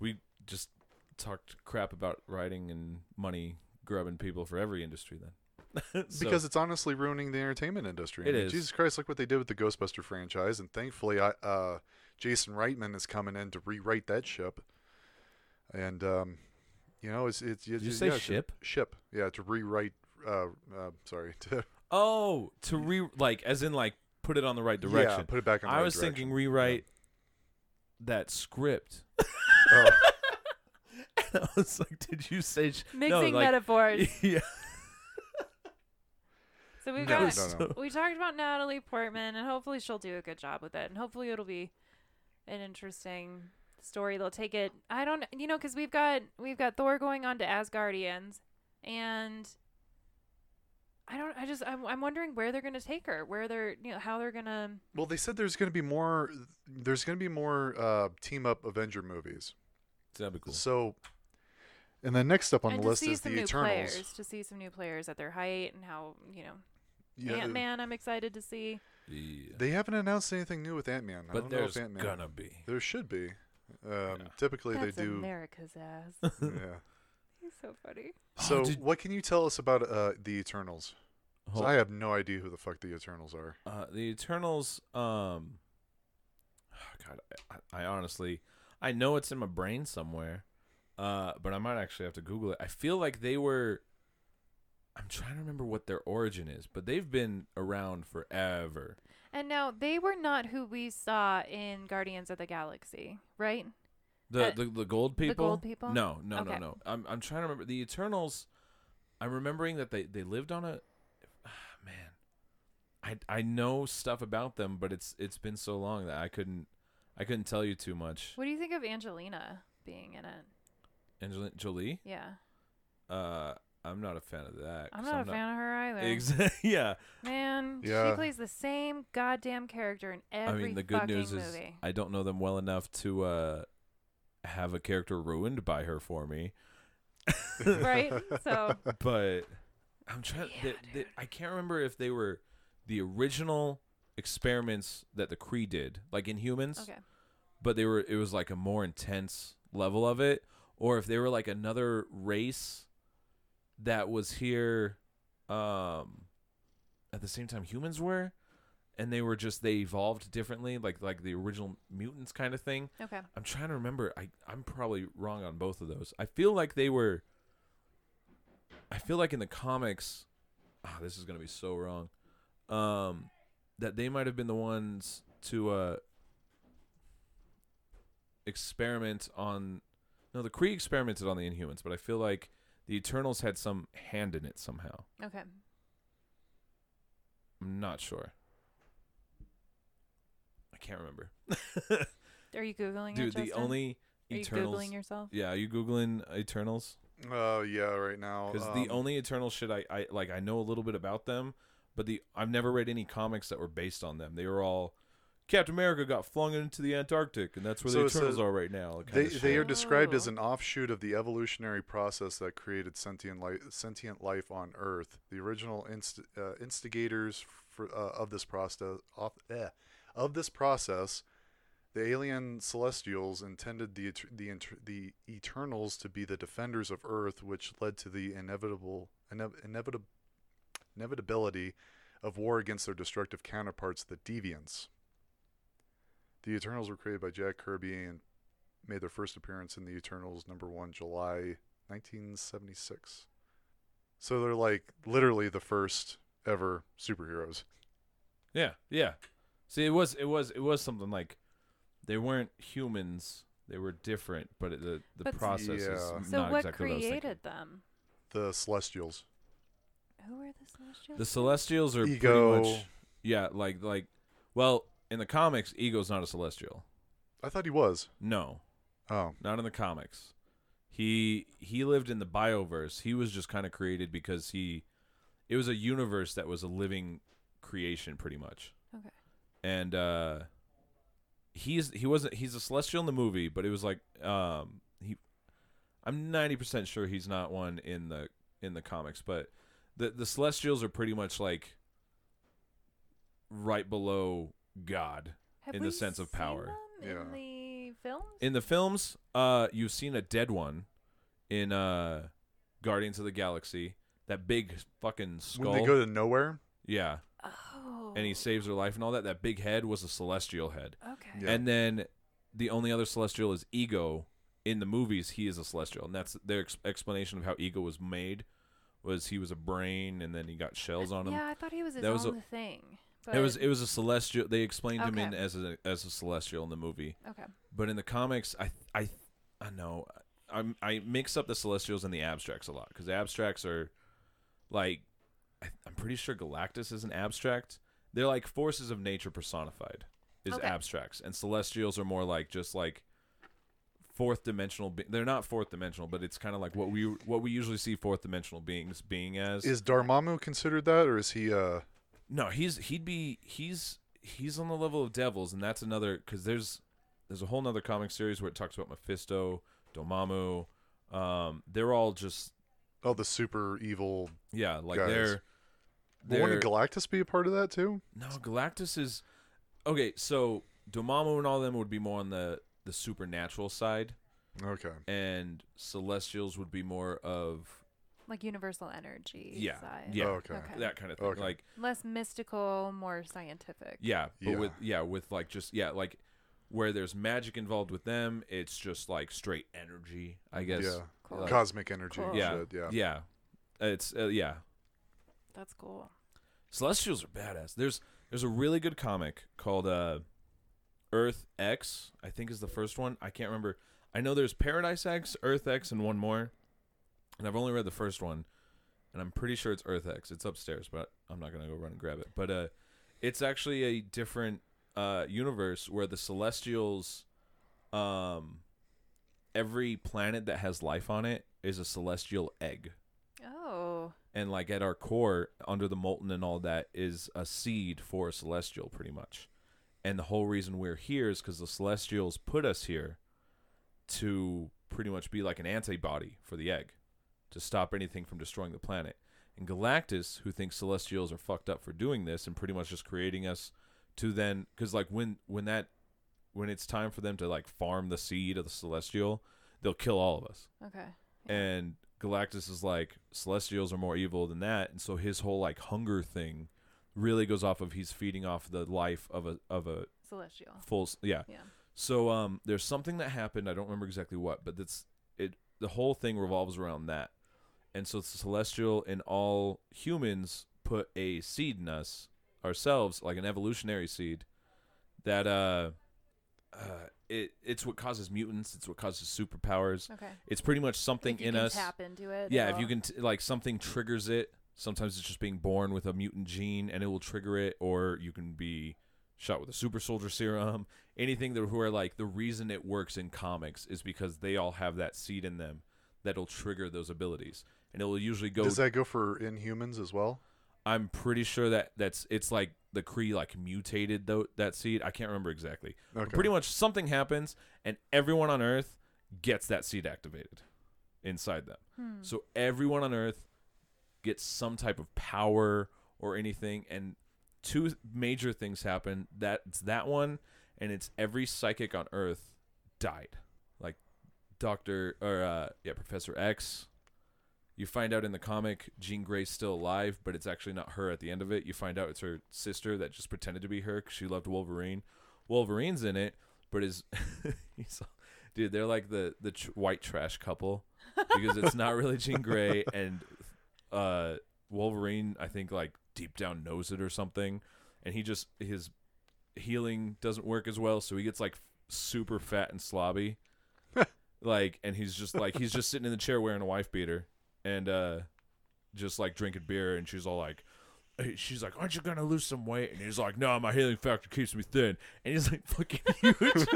we just talked crap about writing and money grubbing people for every industry. Then So- because it's honestly ruining the entertainment industry. I mean, is. Jesus Christ, look what they did with the Ghostbuster franchise, and thankfully, I, uh, Jason Reitman is coming in to rewrite that ship. And um, you know, it's it's. Did you it's- say yeah, to- ship? Ship, yeah, to rewrite. Uh, uh, sorry, to oh, to re like as in like put it on the right direction. Yeah, put it back on. the I right was direction. thinking rewrite that script. Oh, I was like, did you say sh- Mixing no, like, metaphors. yeah. So we've got no, no. we talked about Natalie Portman, and hopefully she'll do a good job with it, and hopefully it'll be an interesting story. They'll take it. I don't, you know, because we've got we've got Thor going on to Asgardians, and I don't. I just I'm, I'm wondering where they're gonna take her, where they're you know how they're gonna. well, they said there's going to be more. There's going to be more uh, team up Avenger movies. That'd be cool. So, and then next up on and the list see is some the new Eternals. players, to see some new players at their height and how you know Yeah, Ant Man. I'm excited to see. Yeah. They haven't announced anything new with Ant Man. but there's gonna be. There should be. Um, Typically, That's they do. America's ass. yeah. He's so funny. So, Oh, did- what can you tell us about uh, the Eternals? Hold- I have no idea who the fuck the Eternals are. Uh, the Eternals. Um, God, I, I honestly, I know it's in my brain somewhere, uh, but I might actually have to Google it. I feel like they were. I'm trying to remember what their origin is, but they've been around forever. And now they were not who we saw in Guardians of the Galaxy, right? The Uh, the, the gold people. the gold people? No, no, Okay. no, no. I'm I'm trying to remember the Eternals. I'm remembering that they they lived on a. ah, man, I I know stuff about them, but it's it's been so long that I couldn't I couldn't tell you too much. What do you think of Angelina being in it? Angelina Jolie. Yeah, Uh, I'm not a fan of that. I'm not a fan of her either. Exactly. yeah. Man, Yeah. she plays the same goddamn character in every movie. I mean, the good fucking news is movie. I don't know them well enough to uh have a character ruined by her for me. right? So but I'm trying. Yeah, they, they, I can't remember if they were the original experiments that the Kree did, like in humans, okay, but they were. It was like a more intense level of it, or if they were like another race that was here, um, at the same time humans were, and they were just they evolved differently, like like the original mutants kind of thing. okay. I'm trying to remember. I I'm probably wrong on both of those. I feel like they were. I feel like in the comics, ah, this is gonna be so wrong. Um, that they might have been the ones to uh experiment on. No, the Kree experimented on the Inhumans, but I feel like the Eternals had some hand in it somehow. Okay. I'm not sure. I can't remember. Are you googling Dude, it, the Justin? only Are you Eternals. googling yourself? Yeah, are you googling Eternals? Oh yeah, right now. Because the um, only Eternal shit I, I like, I know a little bit about them, but the I've never read any comics that were based on them. They were all Captain America got flung into the Antarctic, and that's where So the Eternals a- are right now. They they are described as Oh. an offshoot of the evolutionary process that created sentient life sentient life on Earth. The original inst- uh, instigators for, uh, of this process of, eh, of this process, the alien celestials intended the the the Eternals to be the defenders of Earth, which led to the inevitable inev- inevitable inevitability of war against their destructive counterparts, the Deviants. The Eternals were created by Jack Kirby and made their first appearance in the Eternals number one, July 1976. So they're like literally the first ever superheroes. Yeah, yeah. See, it was it was it was something like they weren't humans; they were different, but it, the the But- process is Yeah. So not what exactly what I was thinking. created them? The Celestials. Who are the Celestials? The Celestials are Ego. pretty much yeah, like like well, in the comics, Ego's not a Celestial. I thought he was. No, Oh, not in the comics. He he lived in the Bioverse. He was just kind of created because he it was a universe that was a living creation pretty much. Okay. And uh he's he wasn't he's a celestial in the movie, but it was like um he I'm 90% sure he's not one in the in the comics, but the the celestials are pretty much like right below God. Have in the we sense of power. them Yeah. In the films? In the films, uh, you've seen a dead one in uh, Guardians of the Galaxy. That big fucking skull. when they go to Knowhere. yeah, oh. and he saves her life and all that. That big head was a celestial head. Okay. Yeah. And then the only other celestial is Ego. In the movies, he is a celestial, and that's their ex- explanation of how Ego was made. Was he was a brain, and then he got shells on him. Yeah, I thought he was his That was a- own thing. It was it was a celestial. They explained him in as a as a celestial in the movie. okay. But in the comics, I I I know I'm I mix up the Celestials and the Abstracts a lot because abstracts are like I, I'm pretty sure Galactus is an abstract. They're like forces of nature personified is Okay. abstracts, and Celestials are more like just like fourth dimensional. Be- they're not fourth dimensional, but it's kind of like what we what we usually see fourth dimensional beings being as. Is Dormammu considered that, or is he? uh No, he's he'd be he's he's on the level of devils, and that's another because there's there's a whole nother comic series where it talks about Mephisto, Dormammu. Um, they're all just Oh, the super evil. yeah, like Guys. they're But wouldn't Galactus be a part of that too? no Galactus is okay. So Dormammu and all them would be more on the the supernatural side, Okay. and Celestials would be more of Like universal energy yeah, side. yeah, Okay. Okay. that kind of thing. Okay. Like Less mystical, more scientific. Yeah, but Yeah. with yeah, with like just yeah, like where there's magic involved with them, it's just like straight energy, I guess. Yeah. Cool. Like- Cosmic energy. Cool. and Yeah. shit, Yeah. Yeah. It's uh, yeah. That's cool. Celestials are badass. There's there's a really good comic called uh Earth X, I think is the first one. I can't remember. I know there's Paradise X, Earth X, and one more. And I've only read the first one. And I'm pretty sure it's Earth X. It's upstairs, but I'm not gonna go run and grab it. But uh it's actually a different uh universe where the Celestials um every planet that has life on it is a celestial egg Oh. and like at our core under the molten and all that is a seed for a celestial pretty much and the whole reason we're here is because the celestials put us here to pretty much be like an antibody for the egg to stop anything from destroying the planet and galactus who thinks celestials are fucked up for doing this and pretty much just creating us to then because like when when that when it's time for them to like farm the seed of the celestial they'll kill all of us Okay. and Galactus is like Celestials are more evil than that, and so his whole like hunger thing really goes off of he's feeding off the life of a of a Celestial. full yeah. Yeah. So um, there's something that happened. I don't remember exactly what, but that's it. The whole thing revolves around that, and so it's Celestial and all humans put a seed in us ourselves, like an evolutionary seed, that uh, uh, it it's what causes mutants. It's what causes superpowers. Okay. It's pretty much something if you in can us. tap into it. Yeah, if you can t- like something triggers it. Sometimes it's just being born with a mutant gene and it will trigger it, or you can be shot with a super soldier serum. Anything that where like the reason it works in comics is because they all have that seed in them that'll trigger those abilities, and it will usually go. Does that go for Inhumans as well? I'm pretty sure that that's it's like the Kree like mutated though that seed. I can't remember exactly. But Okay. pretty much something happens and everyone on Earth gets that seed activated inside them. Hmm. So everyone on Earth gets some type of power or anything, and two major things happen. That's that one, and it's every psychic on Earth died, like Doctor or uh, yeah Professor X. You find out in the comic Jean Grey's still alive, but it's actually not her at the end of it. You find out it's her sister that just pretended to be her because she loved Wolverine. Wolverine's in it, but is Dude, they're like the the tr- white trash couple because it's not really Jean Grey and uh Wolverine. I think like deep down knows it or something, and he just his healing doesn't work as well, so he gets like super fat and slobby. like, and he's just like he's just sitting in the chair wearing a wife beater and uh just like drinking beer, and she's all like. She's like, "Aren't you gonna lose some weight?" And he's like, "No, my healing factor keeps me thin." And he's like, "Fucking huge."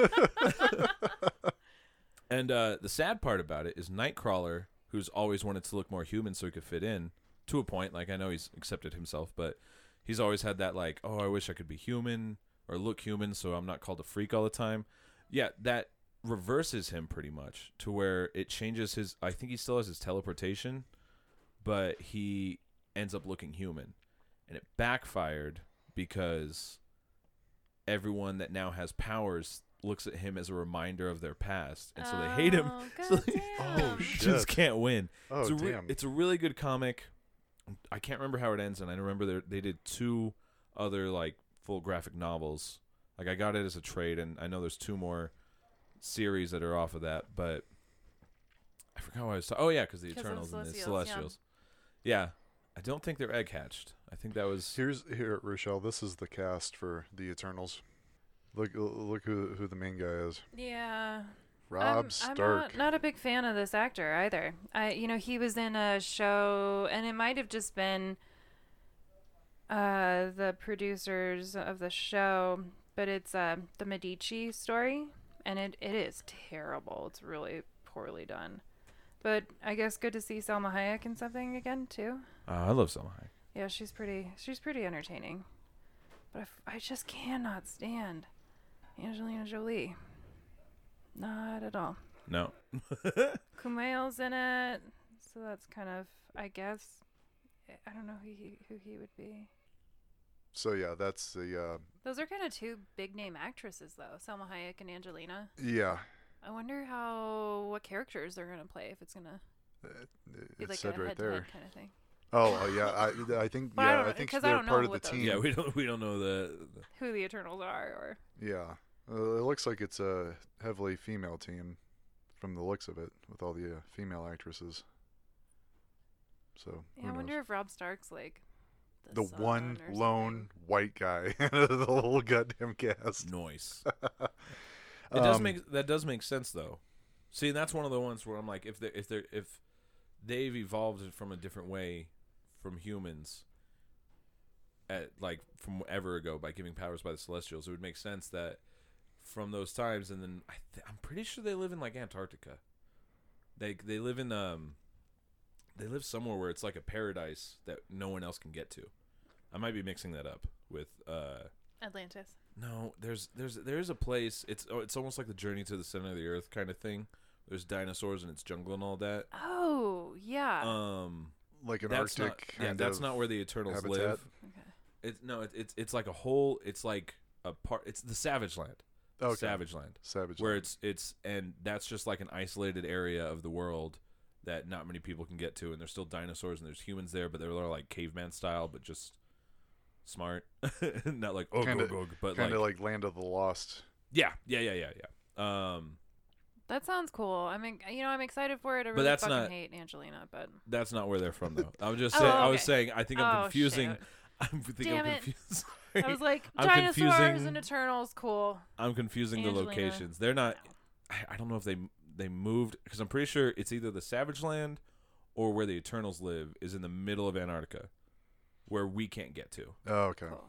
And uh, the sad part about it is Nightcrawler, who's always wanted to look more human so he could fit in to a point. Like I know he's accepted himself, but he's always had that like, oh, I wish I could be human or look human, so I'm not called a freak all the time. Yeah, that reverses him pretty much to where it changes his. I think he still has his teleportation, but he ends up looking human, and it backfired because everyone that now has powers looks at him as a reminder of their past, and so they hate him. Oh, So they- Oh, shit. Just can't win. Oh it's a re- damn! it's a really good comic. I can't remember how it ends, and I remember they they did two other like full graphic novels. Like I got it as a trade, and I know there's two more series that are off of that, but I forgot what I was. Ta- oh yeah, because the 'Cause of Eternals and the Celestials, yeah. Celestials. Yeah. I don't think they're egg hatched. I think that was Here's here, Rachelle. This is the cast for the Eternals. Look, look who who the main guy is. Yeah. Robb I'm, Stark. I'm not, not a big fan of this actor either. I, you know, he was in a show, and it might have just been uh, the producers of the show, but it's uh, the Medici story, and it, it is terrible. It's really poorly done. But I guess good to see Salma Hayek in something again too. Oh, I love Salma Hayek. Yeah, she's pretty. She's pretty entertaining. But I, f- I just cannot stand Angelina Jolie. Not at all. No. Kumail's in it, so that's kind of, I guess, I don't know who he who he would be. So yeah, that's the uh, Those are kind of two big name actresses though, Salma Hayek and Angelina. yeah. I wonder how what characters they're gonna play if it's gonna uh, be It like said a right there. kind of thing. Oh, oh yeah. I I think But I yeah. don't- I, think they're don't part of the those- team. yeah, we don't we don't know the, the Who the Eternals are, or Yeah. Uh, it looks like it's a heavily female team from the looks of it, with all the uh, female actresses. So yeah, I wonder knows? if Robb Stark's like the son one lone something. white guy, the whole goddamn cast. noise. It does Um, make that does make sense though. See, that's one of the ones where I'm like, if they if they if they've evolved from a different way from humans, at like from ever ago by giving powers by the Celestials, it would make sense that from those times, and then I th- I'm pretty sure they live in like Antarctica. They they live in um, they live somewhere where it's like a paradise that no one else can get to. I might be mixing that up with uh Atlantis. no, there's there's there's a place. It's oh, it's almost like the journey to the center of the earth kind of thing. There's dinosaurs and it's jungle and all that. Oh yeah. Um, like an that's not Arctic yeah, kind that's not where the Eternals habitat. live. okay. It's no, it, it's it's like a whole. It's like a part. It's the Savage Land. Okay. Savage Land, Savage. where Land. it's it's and that's just like an isolated area of the world that not many people can get to, and there's still dinosaurs and there's humans there, but they're like caveman style, but just smart, not like oh Kinda- go go, but kind like, of like Land of the Lost. yeah yeah yeah yeah yeah. Um. That sounds cool. I mean, you know, I'm excited for it. I But really that's fucking not- hate Angelina, but That's not where they're from, though. I was just Oh, saying. I was saying. I think I'm Oh, confusing. shoot. I'm think Damn I'm it. confused. I was like, I'm dinosaurs confusing- and Eternals, cool. I'm confusing the locations. They're not. I, I don't know if they they moved because I'm pretty sure it's either the Savage Land or where the Eternals live is in the middle of Antarctica, where we can't get to. Oh, okay. Cool.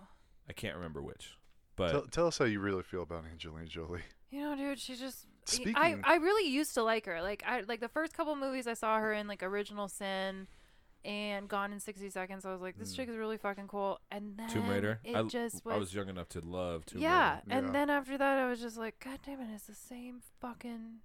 I can't remember which, but Tell, tell us how you really feel about Angelina Jolie. You know, dude, she just. I Speaking- I really used to like her. Like I like the first couple movies I saw her in, like Original Sin, and Gone in sixty seconds. I was like, this Mm. chick is really fucking cool. And then Tomb Raider. it I, just was. I was young enough to love Tomb yeah, Raider. and then after that, I was just like, God damn it, it's the same fucking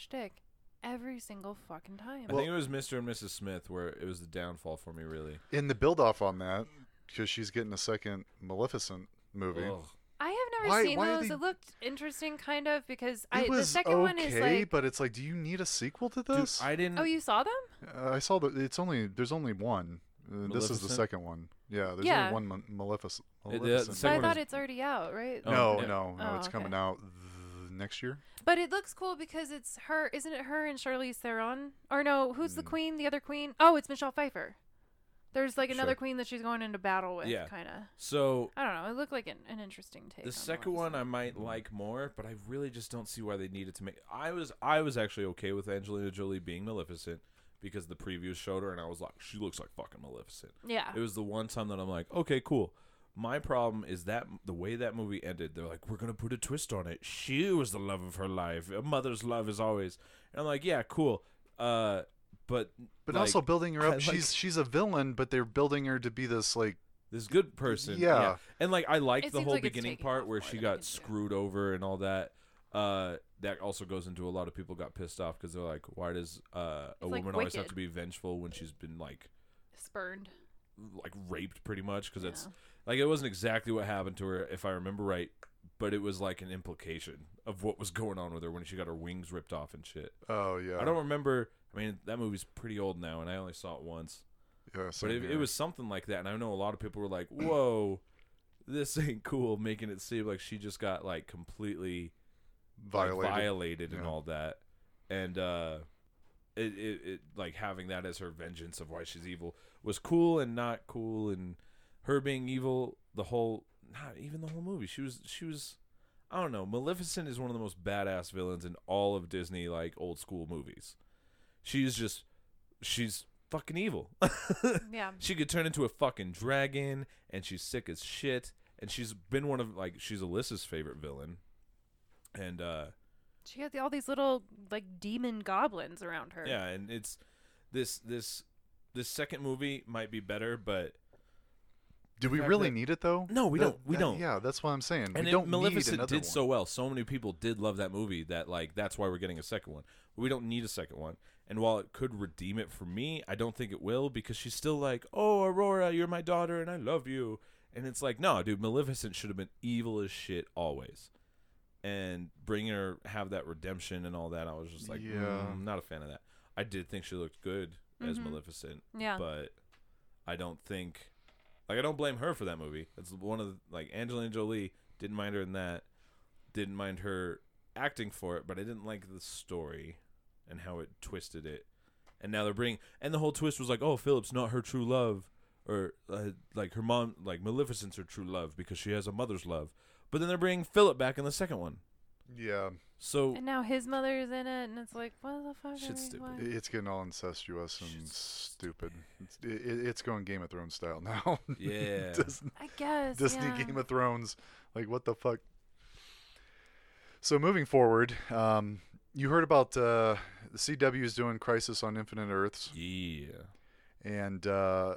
shtick every single fucking time. I think it was Mr. and Mrs. Smith where it was the downfall for me. Really. In the build off on that, because she's getting a second Maleficent movie. Ugh. I have never Why- seen why are those. they- It looked interesting, kind of, because I, the second okay, one is like. but it's like, do you need a sequel to Dude, this? I didn't. Oh, you saw them? Uh, I saw that it's only there's only one. Uh, this is the Maleficent? second one. Yeah, there's Yeah. only one Ma- Maleficent. Uh, the- the Maleficent. But I second one thought is- it's already out, right? Oh, no, yeah. no, no. Oh, it's coming okay. out th- next year. But it looks cool because it's her, isn't it her and Charlize Theron? Or no, who's the Mm. queen? The other queen? Oh, it's Michelle Pfeiffer. There's like another Sure. queen that she's going into battle with, Yeah. kind of. So I don't know. It looked like an, an interesting take. the on second one I Maleficent. might like more, but I really just don't see why they needed to make. I was I was actually okay with Angelina Jolie being Maleficent because the previews showed her, and I was like, she looks like fucking Maleficent. Yeah. It was the one time that I'm like, okay, cool. My problem is that the way that movie ended, they're like, we're gonna put a twist on it. She was the love of her life. A mother's love is always. And I'm like, yeah, cool. Uh, but But like, also building her I up, like- she's she's a villain, but they're building her to be this like this good person. Yeah. And like I liked It the whole like beginning part where she got can do. screwed over and all that. Uh, that also goes into a lot of people got pissed off because they're like, why does uh, a It's like woman always have to be vengeful when she's been like Spurned. like raped pretty much because it's Yeah. Like it wasn't exactly what happened to her if I remember right, but it was like an implication of what was going on with her when she got her wings ripped off and shit. oh yeah. I don't remember. I mean, that movie's pretty old now, and I only saw it once. Yeah, But it, it was something like that, and I know a lot of people were like, "Whoa, this ain't cool," making it seem like she just got like completely like, violated. violated and all that, and uh, it, it it like having that as her vengeance of why she's evil was cool and not cool, and her being evil the whole not even the whole movie. She was she was. I don't know. Maleficent is one of the most badass villains in all of Disney, like old school movies. She's just, she's fucking evil. Yeah. She could turn into a fucking dragon, and she's sick as shit. And she's been one of like she's Alyssa's favorite villain, and uh She the, all these little like demon goblins around her. yeah, and it's this this this second movie might be better, but Do we really that- need it though? No, we That- don't. We that- don't. Yeah, that's what I'm saying. and we it- don't Maleficent another did one. so well. So many people did love that movie that like that's why we're getting a second one. But we don't need a second one. And while it could redeem it for me, I don't think it will because she's still like, "Oh, Aurora, you're my daughter, and I love you." And it's like, no, dude, Maleficent should have been evil as shit always. And bringing her have that redemption and all that, I was just like, Yeah. mm, not a fan of that. I did think she looked good as Mhm. Maleficent, Yeah. but I don't think like I don't blame her for that movie. It's one of the, like Angelina Jolie didn't mind her in that, didn't mind her acting for it, but I didn't like the story and how it twisted it. And now they're bringing and the whole twist was like, oh, Philip's not her true love, or uh, like her mom, like Maleficent's her true love because she has a mother's love. But then they're bringing Philip back in the second one. Yeah, So And now his mother's in it, and it's like, what the fuck? Shit's stupid. why? it's getting all incestuous and Shit's stupid. It's, it, it's going Game of Thrones style now. Yeah. Dis- I guess. Disney yeah. Game of Thrones. Like what the fuck? So moving forward, um, you heard about uh, the CW is doing Crisis on Infinite Earths, yeah. and uh,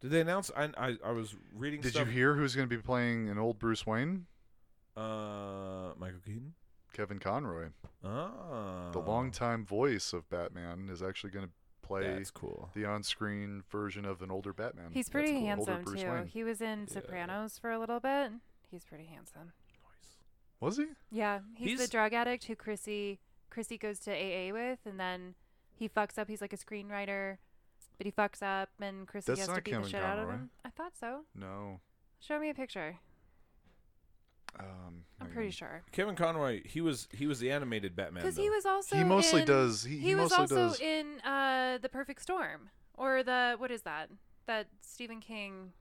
Did they announce? I I, I was reading. did stuff, you hear who's going to be playing an old Bruce Wayne? Uh, Michael Keaton. Kevin Conroy, Ah, the longtime voice of Batman, is actually going to play That's cool. the on-screen version of an older Batman. He's pretty cool. Handsome Bruce too. Wayne. He was in Yeah. Sopranos for a little bit. He's pretty handsome. Nice. Was he? Yeah, he's, He's- the drug addict who Chrissy Chrissy goes to AA with, and then he fucks up. He's like a screenwriter, but he fucks up, and Chrissy That's has to not beat Kevin the shit out of Conroy. him. I thought so. No. Show me a picture. Um, I'm pretty on. sure. Kevin Conroy. He was he was the animated Batman. Because he was also He mostly in- does. He, He, he was also does. in uh the Perfect Storm or the what is that? That Stephen King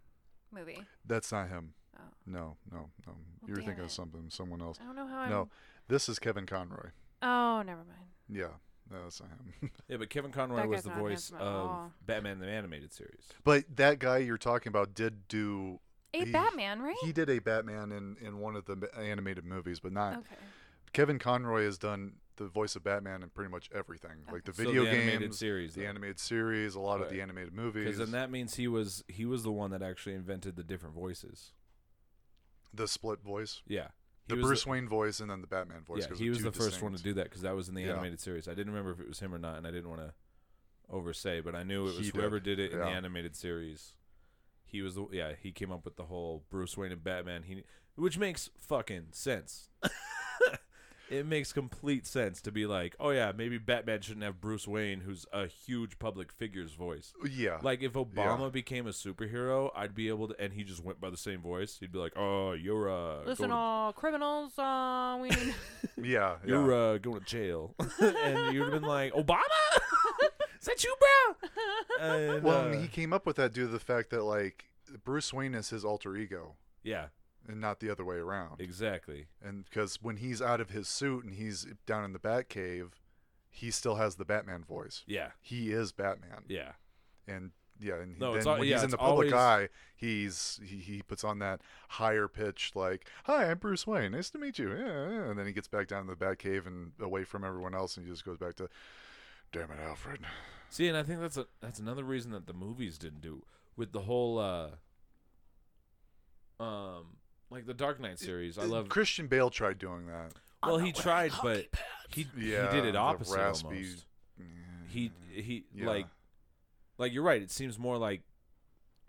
movie. That's not him. Oh. No, no, no. Well, You're damn thinking it. of something, someone else. I don't know how I'm. No, this is Kevin Conroy. Oh, never mind. Yeah, no, that's not him. Yeah, but Kevin Conroy was the voice of. Batman the animated series. but that guy you're talking about did do. A He- Batman, right? He did a Batman in in one of the animated movies, but not okay. Kevin Conroy has done the voice of Batman in pretty much everything, like the So video the animated games, series, the though. animated series, a lot of the animated movies. Because then that means he was he was the one that actually invented the different voices. the split voice, Yeah, he the was Bruce Wayne voice, and then the Batman voice. Yeah, 'cause he was two the first one to do that because that was in the Yeah. animated series. I didn't remember if it was him or not, and I didn't want to oversay, but I knew it was He whoever did it in the animated series. He was the yeah. He came up with the whole Bruce Wayne and Batman. He which makes fucking sense. it makes complete sense to be like, oh yeah, maybe Batman shouldn't have Bruce Wayne, who's a huge public figure's voice. Yeah. Like if Obama became a superhero, I'd be able to, and he just went by the same voice. He'd be like, "Oh, you're uh, Listen, going, all criminals, uh, we need. yeah. you're yeah. uh, going to jail," and you'd have been like, "Obama, is that you, bro?" And, well, uh, and he came up with that due to the fact that like Bruce Wayne is his alter ego yeah, and not the other way around. exactly. And because when he's out of his suit and he's down in the Batcave, he still has the Batman voice. Yeah, He is Batman. yeah, And yeah, and No, then it's al- when yeah, he's in the public always- eye, he's he, he puts on that higher pitched like, "Hi, I'm Bruce Wayne. Nice to meet you." Yeah, yeah. And then he gets back down to the Batcave and away from everyone else, and he just goes back to, "Damn it, Alfred." See, and I think that's a that's another reason that the movies didn't do with the whole uh um like the Dark Knight series. I Uh, love Christian Bale tried doing that. well he tried but he Yeah, he did it opposite raspy- almost. Yeah. He he Yeah. like like you're right, it seems more like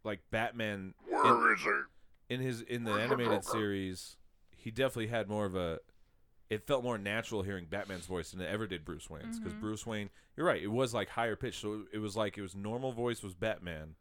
like Batman Where is he? in his in the animated series, he definitely had more of a. It felt more natural hearing Batman's voice than it ever did Bruce Wayne's because Mhm. Bruce Wayne, you're right, it was like higher pitched, so it was like it was normal voice was Batman,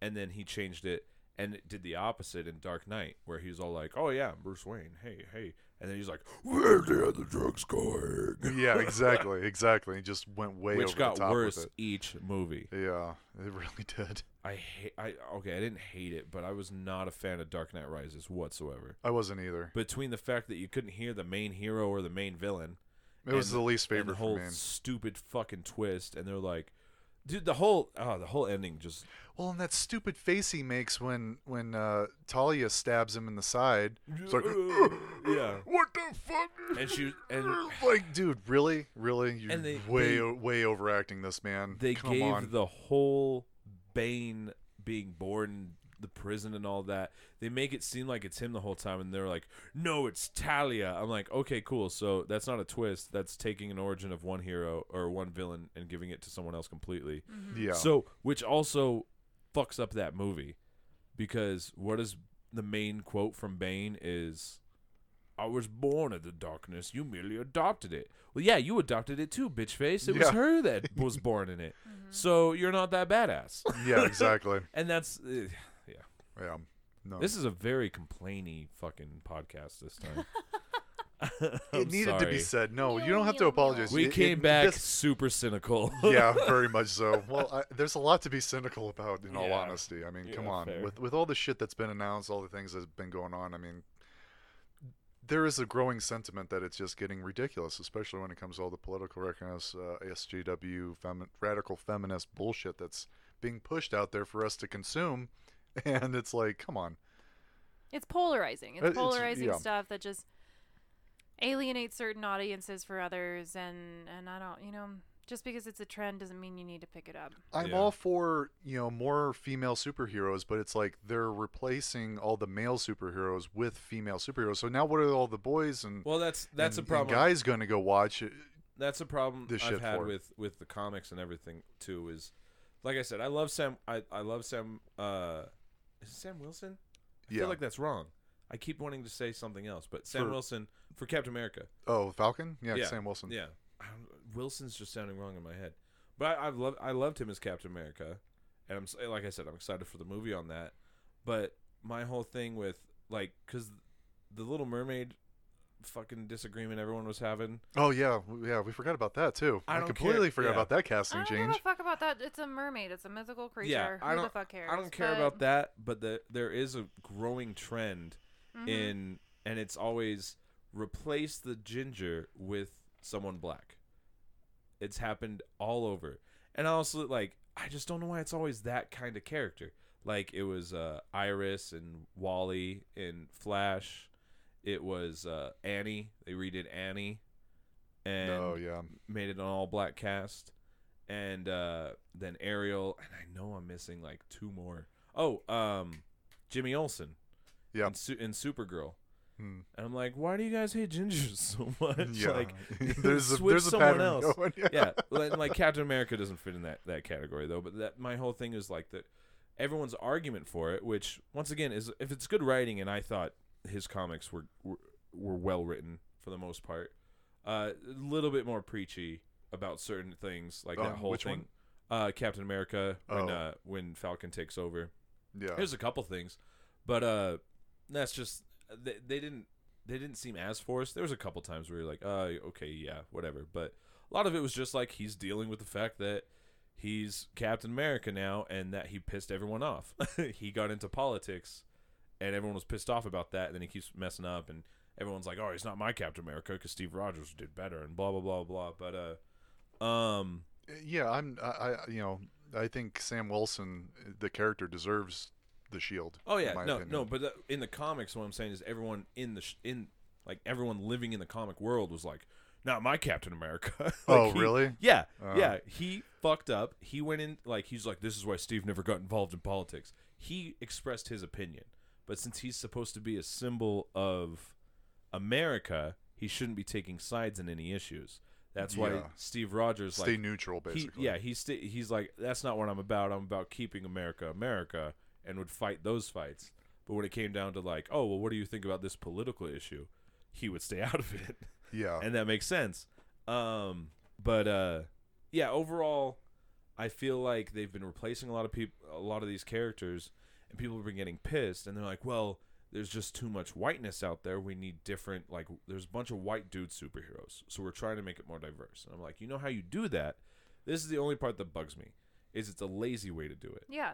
and then he changed it and it did the opposite in Dark Knight where he was all like, "Oh yeah, I'm Bruce Wayne, hey hey," and then he's like, "Where "Where's the other drugs going?" yeah, exactly, exactly. He just went way Which over got the top worse with it. each movie. Yeah, it really did. I hate. I okay. I didn't hate it, but I was not a fan of Dark Knight Rises whatsoever. I wasn't either. between the fact that you couldn't hear the main hero or the main villain, It was the least favorite the whole for me. stupid fucking twist, and they're like, dude, the whole oh, the whole ending just Well, and that stupid face he makes when when uh, Talia stabs him in the side. It's like, yeah. what the fuck? And she and like, dude, really, really, you're And they- way they- way overacting this, man. they Come gave on. the whole Bane being born in the prison and all that. They make it seem like it's him the whole time, and they're like, "No, it's Talia." I'm like, "Okay, cool. So that's not a twist. That's taking an origin of one hero or one villain and giving it to someone else completely." Mm-hmm. yeah. So, which also fucks up that movie because what is the main quote from Bane is I was born in the darkness, you merely adopted it. Well, yeah, you adopted it too, bitch face. It was her that was born in it. So, you're not that badass. yeah, exactly. and that's uh, Yeah. No. this is a very complainy fucking podcast this time. it I'm needed to be said. No, Meow, you don't have to apologize. We It- came it- back this- super cynical. yeah, very much so. Well, I, there's a lot to be cynical about, in all honesty. I mean, come on, fair. with with all the shit that's been announced, all the things that's been going on. I mean, there is a growing sentiment that it's just getting ridiculous, especially when it comes to all the political correctness, uh, SJW, femi- radical feminist bullshit that's being pushed out there for us to consume. And it's like, come on. It's polarizing. Uh, It's it's- polarizing yeah. stuff that just alienates certain audiences for others, and and I don't, you know, just because it's a trend doesn't mean you need to pick it up. I'm Yeah. all for you know more female superheroes, but it's like they're replacing all the male superheroes with female superheroes. So now, what are all the boys and well, that's that's and- a problem. Guys going to go watch it. that's a problem this I've shit had for with with the comics and everything too. Is like I said, I love Sam. I I love Sam. Uh, is it Sam Wilson? I Yeah. feel like that's wrong. I keep wanting to say something else, but Sam For- Wilson for Captain America. Oh, Falcon? Yeah, Yeah. Sam Wilson. Yeah, I don't- Wilson's just sounding wrong in my head. But I, I love I loved him as Captain America, and I'm like I said, I'm excited for the movie on that. But my whole thing with like, cause the Little Mermaid, fucking disagreement everyone was having. Oh yeah, yeah. We forgot about that too. I I, completely care- forgot yeah. about that casting I don't change. give a fuck about that. It's a mermaid. It's a mythical creature. Yeah, I don't- the fuck cares? I don't care But- about that, but the, there is a growing trend Mhm. in, and it's always replace the ginger with someone black. It's happened all over, and also like I just don't know why it's always that kind of character. Like it was uh, Iris and Wally in Flash. It was uh, Annie. They redid Annie, and oh yeah. made it an all black cast, and uh, then Ariel, and I know I'm missing like two more. Oh, um, Jimmy Olsen, Yeah. in, Su- in Supergirl, Hmm. and I'm like, why do you guys hate gingers so much? Yeah. Like, there's a switch there's someone else. going. yeah, well, and, like Captain America doesn't fit in that that category though. But that my whole thing is like that. Everyone's argument for it, which once again is if it's good writing, and I thought his comics were were, were well written for the most part. Uh, a little bit more preachy about certain things, like that Um, whole thing. Uh, Captain America when Oh. uh, when Falcon takes over. Yeah. There's a couple things, but uh, that's just they, they didn't they didn't seem as forced. There was a couple times where you're like, uh, okay, yeah, whatever. But a lot of it was just like he's dealing with the fact that he's Captain America now, and that he pissed everyone off. he got into politics, and everyone was pissed off about that. And then he keeps messing up, and everyone's like, oh, he's not my Captain America because Steve Rogers did better, and blah blah blah blah. But uh, um, Yeah, I'm. I, I you know I think Sam Wilson, the character, deserves the shield. Oh yeah, no, opinion. no. But the, in the comics, what I'm saying is everyone in the sh- in like everyone living in the comic world was like, not my Captain America. Like, Oh, he- really? Yeah, Oh. yeah. He fucked up. He went in like he's like, this is why Steve never got involved in politics. He expressed his opinion, but since he's supposed to be a symbol of America, he shouldn't be taking sides in any issues. That's why Yeah. Steve Rogers Stay like stay neutral, he, basically. yeah, he's sta he's like that's not what I'm about. I'm about keeping America America, and would fight those fights. But when it came down to like, oh well, what do you think about this political issue? He would stay out of it, Yeah. and that makes sense. Um, but uh, yeah, overall, I feel like they've been replacing a lot of people, a lot of these characters, and people have been getting pissed, and they're like, well. There's just too much whiteness out there. We need different, like, there's a bunch of white dude superheroes. So we're trying to make it more diverse. And I'm like, you know how you do that? This is the only part that bugs me is it's a lazy way to do it. Yeah.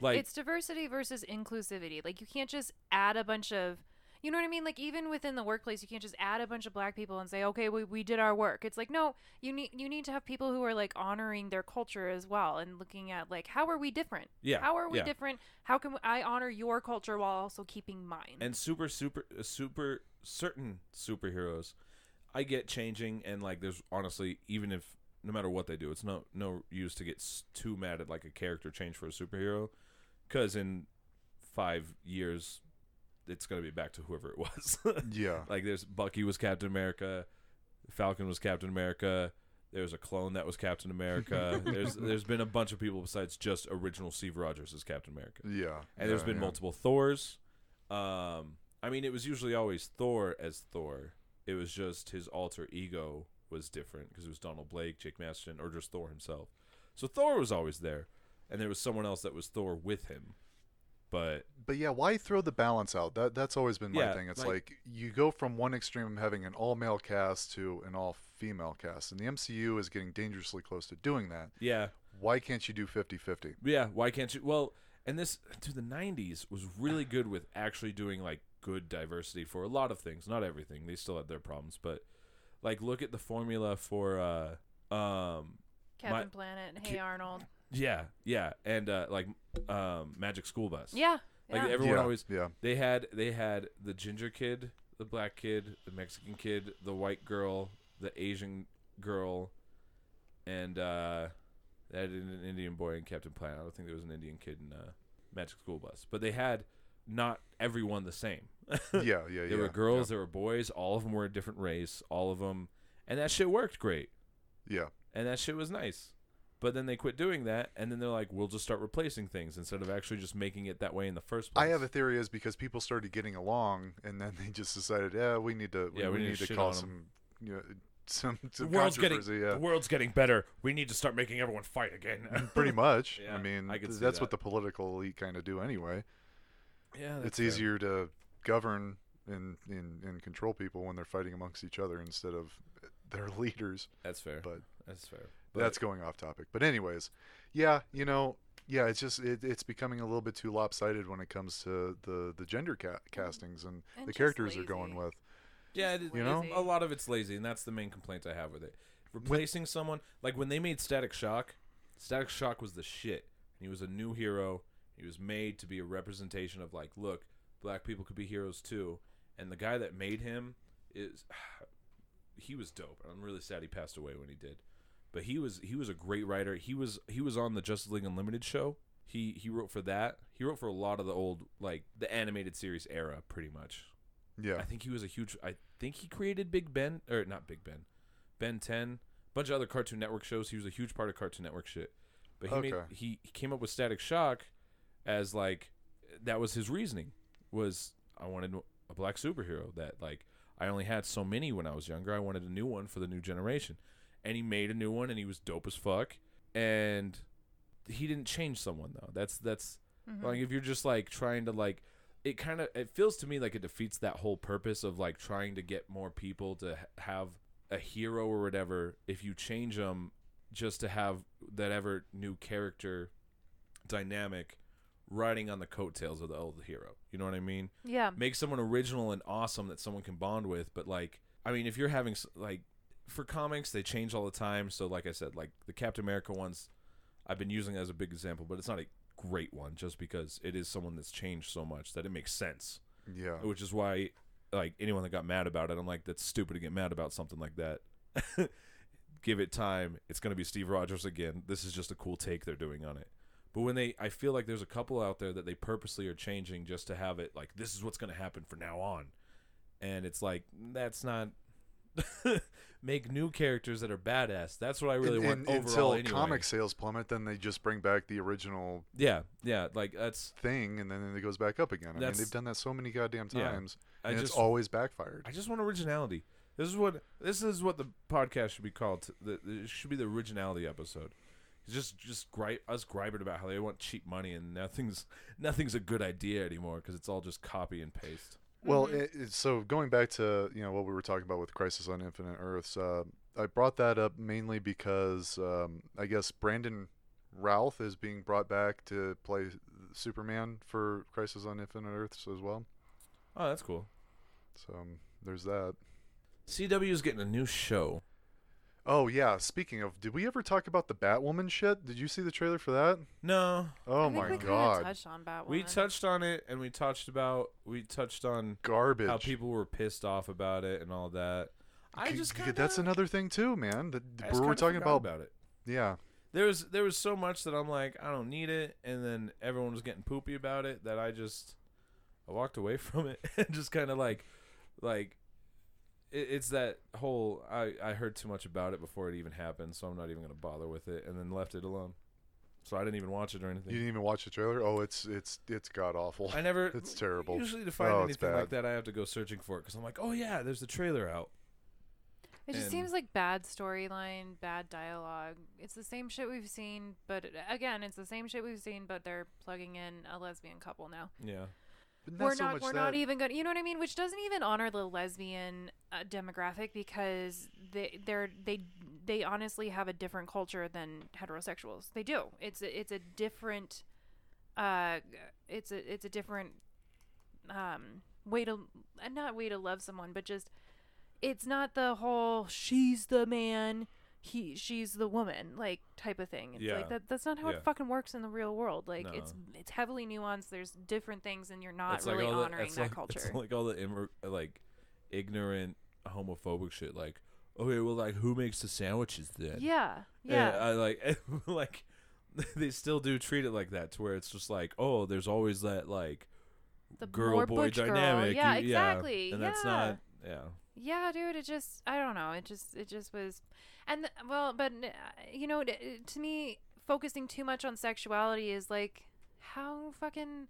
Like it's diversity versus inclusivity. Like you can't just add a bunch of you know what I mean? Like even within the workplace, you can't just add a bunch of black people and say, "Okay, we, we did our work." It's like, no, you need you need to have people who are like honoring their culture as well and looking at like how are we different? Yeah, How are we yeah. different? How can I honor your culture while also keeping mine? and super super uh, super certain superheroes I get changing and like there's honestly even if no matter what they do, it's no no use to get too mad at like a character change for a superhero cuz in 5 years it's going to be back to whoever it was. yeah. Like there's Bucky was Captain America, Falcon was Captain America. There was a clone that was Captain America. there's there's been a bunch of people besides just original Steve Rogers as Captain America, Yeah. and there's been yeah. multiple Thors. Um, I mean, it was usually always Thor as Thor. It was just his alter ego was different because it was Donald Blake, Jake Masterson, or just Thor himself. So Thor was always there, and there was someone else that was Thor with him. But But yeah, why throw the balance out? That that's always been my Yeah, thing. It's like- like, you go from one extreme of having an all male cast to an all female cast, and the MCU is getting dangerously close to doing that. yeah, Why can't you do 50-50? Yeah, why can't you? Well, and this to the '90s was really good with actually doing like good diversity for a lot of things. Not everything; they still had their problems, but like look at the formula for uh um Captain Planet, Hey Ki- Arnold. Yeah yeah and uh like um Magic School Bus. Yeah. like yeah. everyone yeah, always yeah. they had they had the ginger kid, the black kid, the Mexican kid, the white girl, the Asian girl, and uh they had an Indian boy in Captain Planet. I don't think there was an Indian kid in uh, Magic School Bus, but they had not everyone the same. yeah, yeah, yeah. there were girls, there were boys. All of them were a different race. All of them, and that shit worked great, Yeah. and that shit was nice. But then they quit doing that, and then they're like, "We'll just start replacing things instead of actually just making it that way in the first place." I have a theory is because people started getting along, and then they just decided, yeah, we need to, we, Yeah, we we need need, to cause some, you know, some, some the world's getting. Yeah. the world's getting better. We need to start making everyone fight again. Pretty much. Yeah, I mean, I could th- see that's that. what the political elite kind of do anyway. yeah, it's easier to govern and, and and control people when they're fighting amongst each other instead of their leaders. That's fair. But That's fair. That's going off topic. But anyways, yeah, you know, yeah, it's just it, it's becoming a little bit too lopsided when it comes to the the gender ca- mm-hmm. castings and, And the just characters are going with. Yeah, it is, You know? a lot of it's lazy, and that's the main complaint I have with it. Replacing someone like when they made Static Shock, Static Shock was the shit. He was a new hero. He was made to be a representation of like, look, black people could be heroes too. And the guy that made him is he was dope. and I'm really sad he passed away when he did. But he was he was a great writer. He was he was on the Justice League Unlimited show. He he wrote for that. He wrote for a lot of the old like the animated series era pretty much. Yeah, I think he was a huge. I think he created Big Ben or not Big Ben, Ben Ten, bunch of other Cartoon Network shows. He was a huge part of Cartoon Network shit. But he made he, he came up with Static Shock as like that was his reasoning was I wanted a black superhero that like I only had so many when I was younger. I wanted a new one for the new generation. And he made a new one and he was dope as fuck. And he didn't change someone though. That's that's Mhm. like if you're just like trying to like it kind of it feels to me like it defeats that whole purpose of like trying to get more people to have a hero or whatever if you change them just to have that ever new character dynamic riding on the coattails of the old hero. You know what I mean? yeah. make someone original and awesome that someone can bond with but like i mean if you're having like for comics they change all the time. So like i said like the captain america ones i've been using as a big example but it's not a great one just because it is someone that's changed so much that it makes sense. Yeah. which is why like anyone that got mad about it i'm like that's stupid to get mad about something like that. Give it time. It's going to be steve rogers again. This is just a cool take they're doing on it. But when they i feel like there's a couple out there that they purposely are changing just to have it like this is what's going to happen from now on. And it's like that's not make new characters that are badass that's what i really And- want and overall until anyway. comic sales plummet, then they just bring back the original yeah yeah like that's thing, and then it goes back up again. I mean, they've done that so many goddamn Yeah. times, i and just it's always backfired. I just want originality. This is what this is what the podcast should be called. The, it should be the originality episode. It's just just gripe us griping about how they want cheap money and nothing's nothing's a good idea anymore because it's all just copy and paste. Well, Mhm. it, it, so going back to you know what we were talking about with Crisis on Infinite Earths, uh, I brought that up mainly because um, I guess Brandon Routh is being brought back to play Superman for Crisis on Infinite Earths as well. Oh, that's cool. So um, there's that. CW is getting a new show. Oh yeah, speaking of, did we ever talk about the Batwoman shit? Did you see the trailer for that? No, Oh I think my we kinda god, touched on Batwoman. we touched on it and we touched about we touched on garbage. how people were pissed off about it and all that. I C- just kinda, that's another thing too, man. That I just we're kinda talking forgot about, about it. yeah. there was there was so much that I'm like I don't need it, and then everyone was getting poopy about it that I just I walked away from it and just kind of like like it, it's that whole I I heard too much about it before it even happened, so I'm not even gonna bother with it, and then left it alone. So I didn't even watch it or anything. You didn't even watch the trailer? Oh, it's it's it's god awful. I never. It's terrible. Usually to find Oh, anything like that, I have to go searching for it because I'm like, oh yeah, there's the trailer out. It just and- seems like bad storyline, bad dialogue. It's the same shit we've seen, but again, it's the same shit we've seen, but they're plugging in a lesbian couple now. Yeah. But we're so not much we're that. not even going to you know what I mean? Which doesn't even honor the lesbian uh, demographic because they they're they they honestly have a different culture than heterosexuals. They do. It's a, it's a different uh it's a it's a different um way to not way to love someone but just it's not the whole she's the man he she's the woman like type of thing it's Yeah. like that that's not how Yeah. it fucking works in the real world like No. it's it's heavily nuanced there's different things and you're not It's really like the- honoring it's that like, culture It's like all the immer- like ignorant homophobic shit. Like, okay, well, like who makes the sandwiches then? yeah And yeah I like like they still do treat it like that to where it's just like, oh, there's always that like the girl boy butch girl. dynamic. yeah exactly and that's not yeah. Yeah dude it just i don't know it just it just was and th- well but you know to me focusing too much on sexuality is like how fucking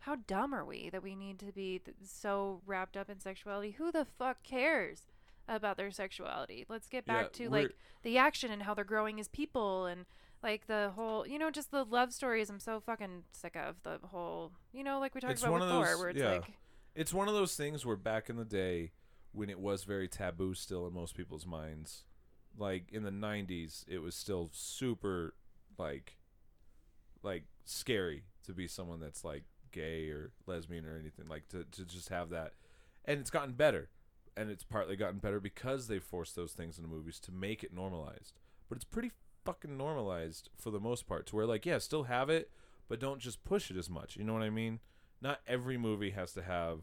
how dumb are we that we need to be th- so wrapped up in sexuality who the fuck cares about their sexuality let's get Yeah, back to like the action and how they're growing as people and like the whole you know just the love stories i'm so fucking sick of the whole you know like we talked about of those- where it's yeah. like It's one of those things where back in the day when it was very taboo still in most people's minds, like in the 90s, it was still super like like scary to be someone that's like gay or lesbian or anything like to to just have that. And it's gotten better. And it's partly gotten better because they forced those things into movies to make it normalized. But it's pretty fucking normalized for the most part to where like yeah, still have it, but don't just push it as much. You know what I mean? not every movie has to have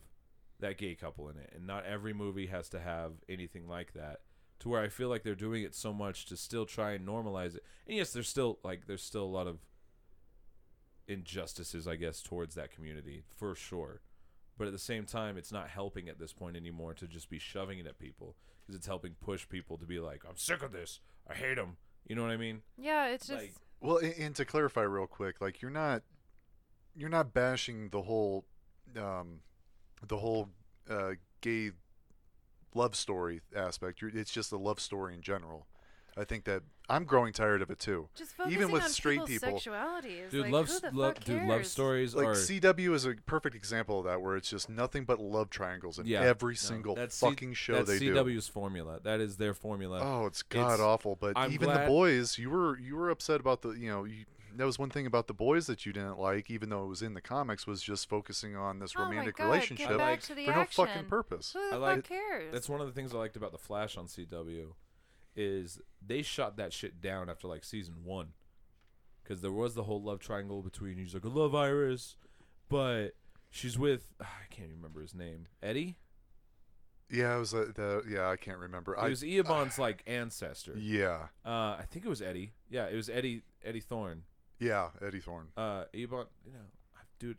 that gay couple in it. And not every movie has to have anything like that to where i feel like they're doing it so much to still try and normalize it. And yes there's still like there's still a lot of injustices i guess towards that community for sure. But at the same time it's not helping at this point anymore to just be shoving it at people because it's helping push people to be like i'm sick of this. I hate them you know what i mean? Yeah it's just Like- Well, and, and to clarify real quick, like you're not you're not bashing the whole um, the whole uh, gay love story aspect. It's just a love story in general. I think that I'm growing tired of it too. Just focusing Even with on straight people, sexuality is Dude, like, love, who s- the love fuck dude, love stories like are CW is a perfect example of that, where it's just nothing but love triangles in yeah, every no, single that's C- fucking show that's they do. That's CW's formula. That is their formula. Oh, it's It's- god awful. But I'm even glad- the boys, you were you were upset about the you know you, that was one thing about the boys that you didn't like, even though it was in the comics, was just focusing on this Oh romantic God, relationship Get back like- to the for no fucking purpose. Who the I fuck like- cares? That's one of the things I liked about the Flash on CW, is they shot that shit down after like season one, because there was the whole love triangle between he's like I love Iris, but she's with I can't even remember his name Eddie. Yeah, it was uh, the yeah I can't remember. It I was Eobon's like ancestor. yeah Uh, I think it was Eddie. Yeah, it was Eddie Eddie Thawne. Yeah Eddie Thawne Uh, Eobon, you know, dude,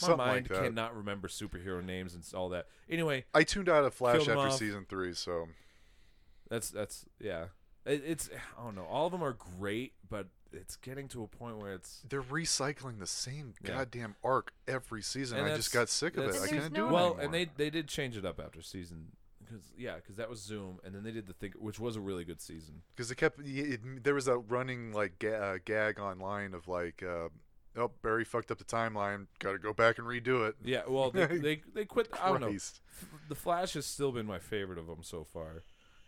my something mind like cannot remember superhero names and all that. Anyway, I tuned out of Flash Killed him after off. season three, so That's that's yeah. It, it's I don't know. All of them are great, but it's getting to a point where it's they're recycling the same Yeah. goddamn arc every season. And I just got sick of it. that's- I And there's can't no- do it well, anymore. and they they did change it up after season because yeah, because that was Zoom, and then they did the thing, which was a really good season. because it kept it, there was a running like ga- uh, gag online of like uh, oh Barry fucked up the timeline got to go back and redo it Yeah, well, they they, they quit. I don't know. F- The Flash has still been my favorite of them so far,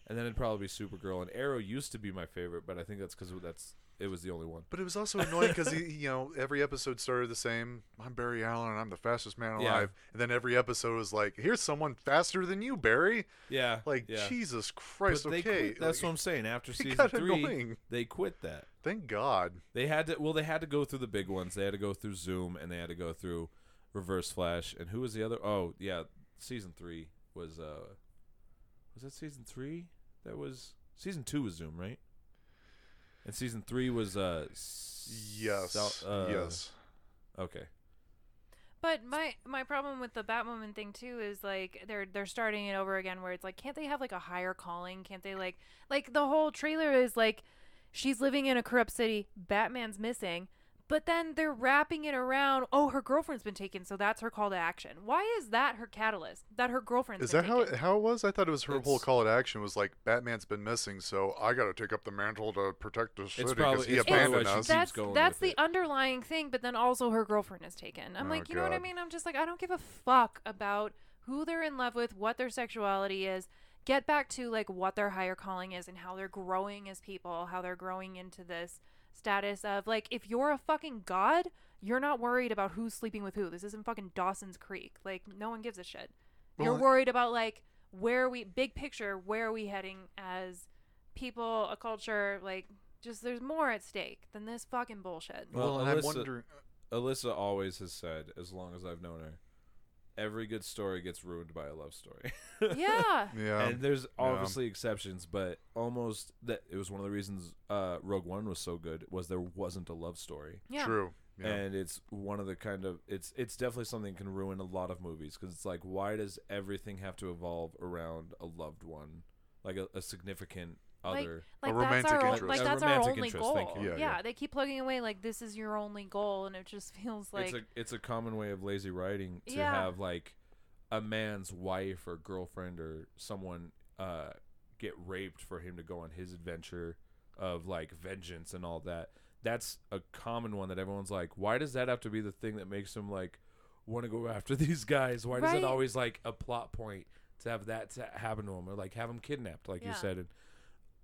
and then it'd probably be Supergirl and Arrow used to be my favorite, but I think that's because that's it was the only one. but it was also annoying because he, you know every episode started the same I'm Barry Allen and I'm the fastest man Yeah. alive and then every episode was like here's someone faster than you Barry Yeah, like yeah. Jesus But Christ they okay quit, that's like, what I'm saying. After season three, annoying. they quit that. thank God They had to. Well, they had to go through the big ones. They had to go through Zoom, and they had to go through Reverse Flash. And who was the other? Oh, yeah, season three was. uh Was that season three? That was season two was Zoom, right? And season three was. uh s- yes Sou- uh, yes Okay. But my my problem with the Batwoman thing too is like they're they're starting it over again where it's like can't they have like a higher calling? Can't they like like the whole trailer is like she's living in a corrupt city, Batman's missing, but then they're wrapping it around oh her girlfriend's been taken, so that's her call to action. Why is that her catalyst? That her girlfriend's Is been that how taken? it, how it was? I thought it was her whole call to action was like Batman's been missing, so I got to take up the mantle to protect the city because he it's abandoned us. that's that's the it. underlying thing, but then also her girlfriend is taken. I'm Oh, like, you know what I mean? I'm just like, I don't give a fuck about who they're in love with, what their sexuality is. Get back to like what their higher calling is and how they're growing as people, how they're growing into this status of like, if you're a fucking god, you're not worried about who's sleeping with who. This isn't fucking Dawson's Creek. Like, no one gives a shit. You're worried about like where are we big picture, where are we heading as people, a culture, like just there's more at stake than this fucking bullshit. Well, Well, and I'm Alyssa- wondering. Alyssa always has said, as long as I've known her, every good story gets ruined by a love story. yeah. Yeah, and there's obviously exceptions, but almost that it was one of the reasons uh, Rogue One was so good was there wasn't a love story, Yeah. true. Yeah. and it's one of the kind of it's it's definitely something that can ruin a lot of movies because it's like why does everything have to evolve around a loved one, like a, a significant Like- other? Like that's romantic our interest. like A that's our only interest, goal. thank you. Yeah, yeah. they keep plugging away like this is your only goal, and it just feels like it's a it's a common way of lazy writing to Yeah. have like a man's wife or girlfriend or someone uh get raped for him to go on his adventure of like vengeance and all that. That's a common one that everyone's like, why does that have to be the thing that makes him like want to go after these guys? Why does it always like a plot point to have that to happen to him or like have him kidnapped, like Yeah. you said? And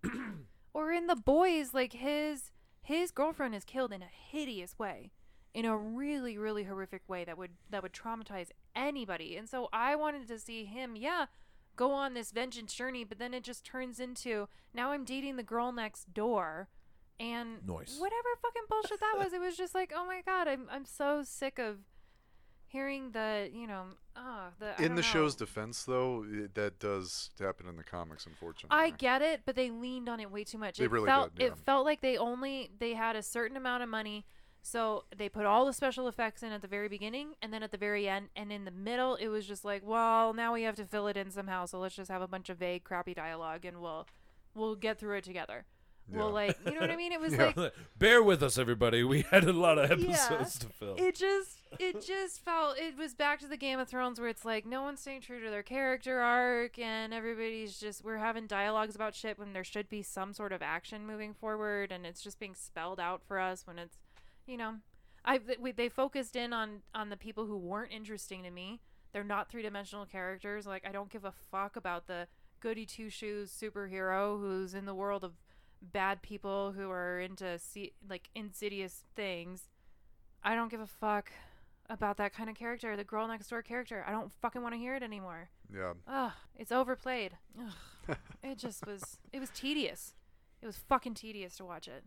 or in the boys like his his girlfriend is killed in a hideous way in a really really horrific way that would that would traumatize anybody and so i wanted to see him yeah go on this vengeance journey but then it just turns into now i'm dating the girl next door and Noise. whatever fucking bullshit that was it was just like oh my god i'm, I'm so sick of hearing the you know uh the in the show's defense, though, it, that does happen in the comics, unfortunately. I get it, but they leaned on it way too much. They it really felt did, it felt like they only they had a certain amount of money, so they put all the special effects in at the very beginning and then at the very end, and in the middle it was just like, well, now we have to fill it in somehow, so let's just have a bunch of vague, crappy dialogue, and we'll we'll get through it together. We'll Yeah. like, you know what I mean? It was Yeah. like Bear with us, everybody. We had a lot of Yeah. episodes to fill. it just it just felt it was back to the Game of Thrones where it's like no one's staying true to their character arc and everybody's just we're having dialogues about shit when there should be some sort of action moving forward and it's just being spelled out for us when it's you know I we, they focused in on on the people who weren't interesting to me. They're not three-dimensional characters. Like I don't give a fuck about the goody two-shoes superhero who's in the world of bad people who are into see, like insidious things. I don't give a fuck about that kind of character, the girl next door character. I don't fucking want to hear it anymore. Yeah. Ugh, it's overplayed. Ugh. it just was. It was tedious. It was fucking tedious to watch it.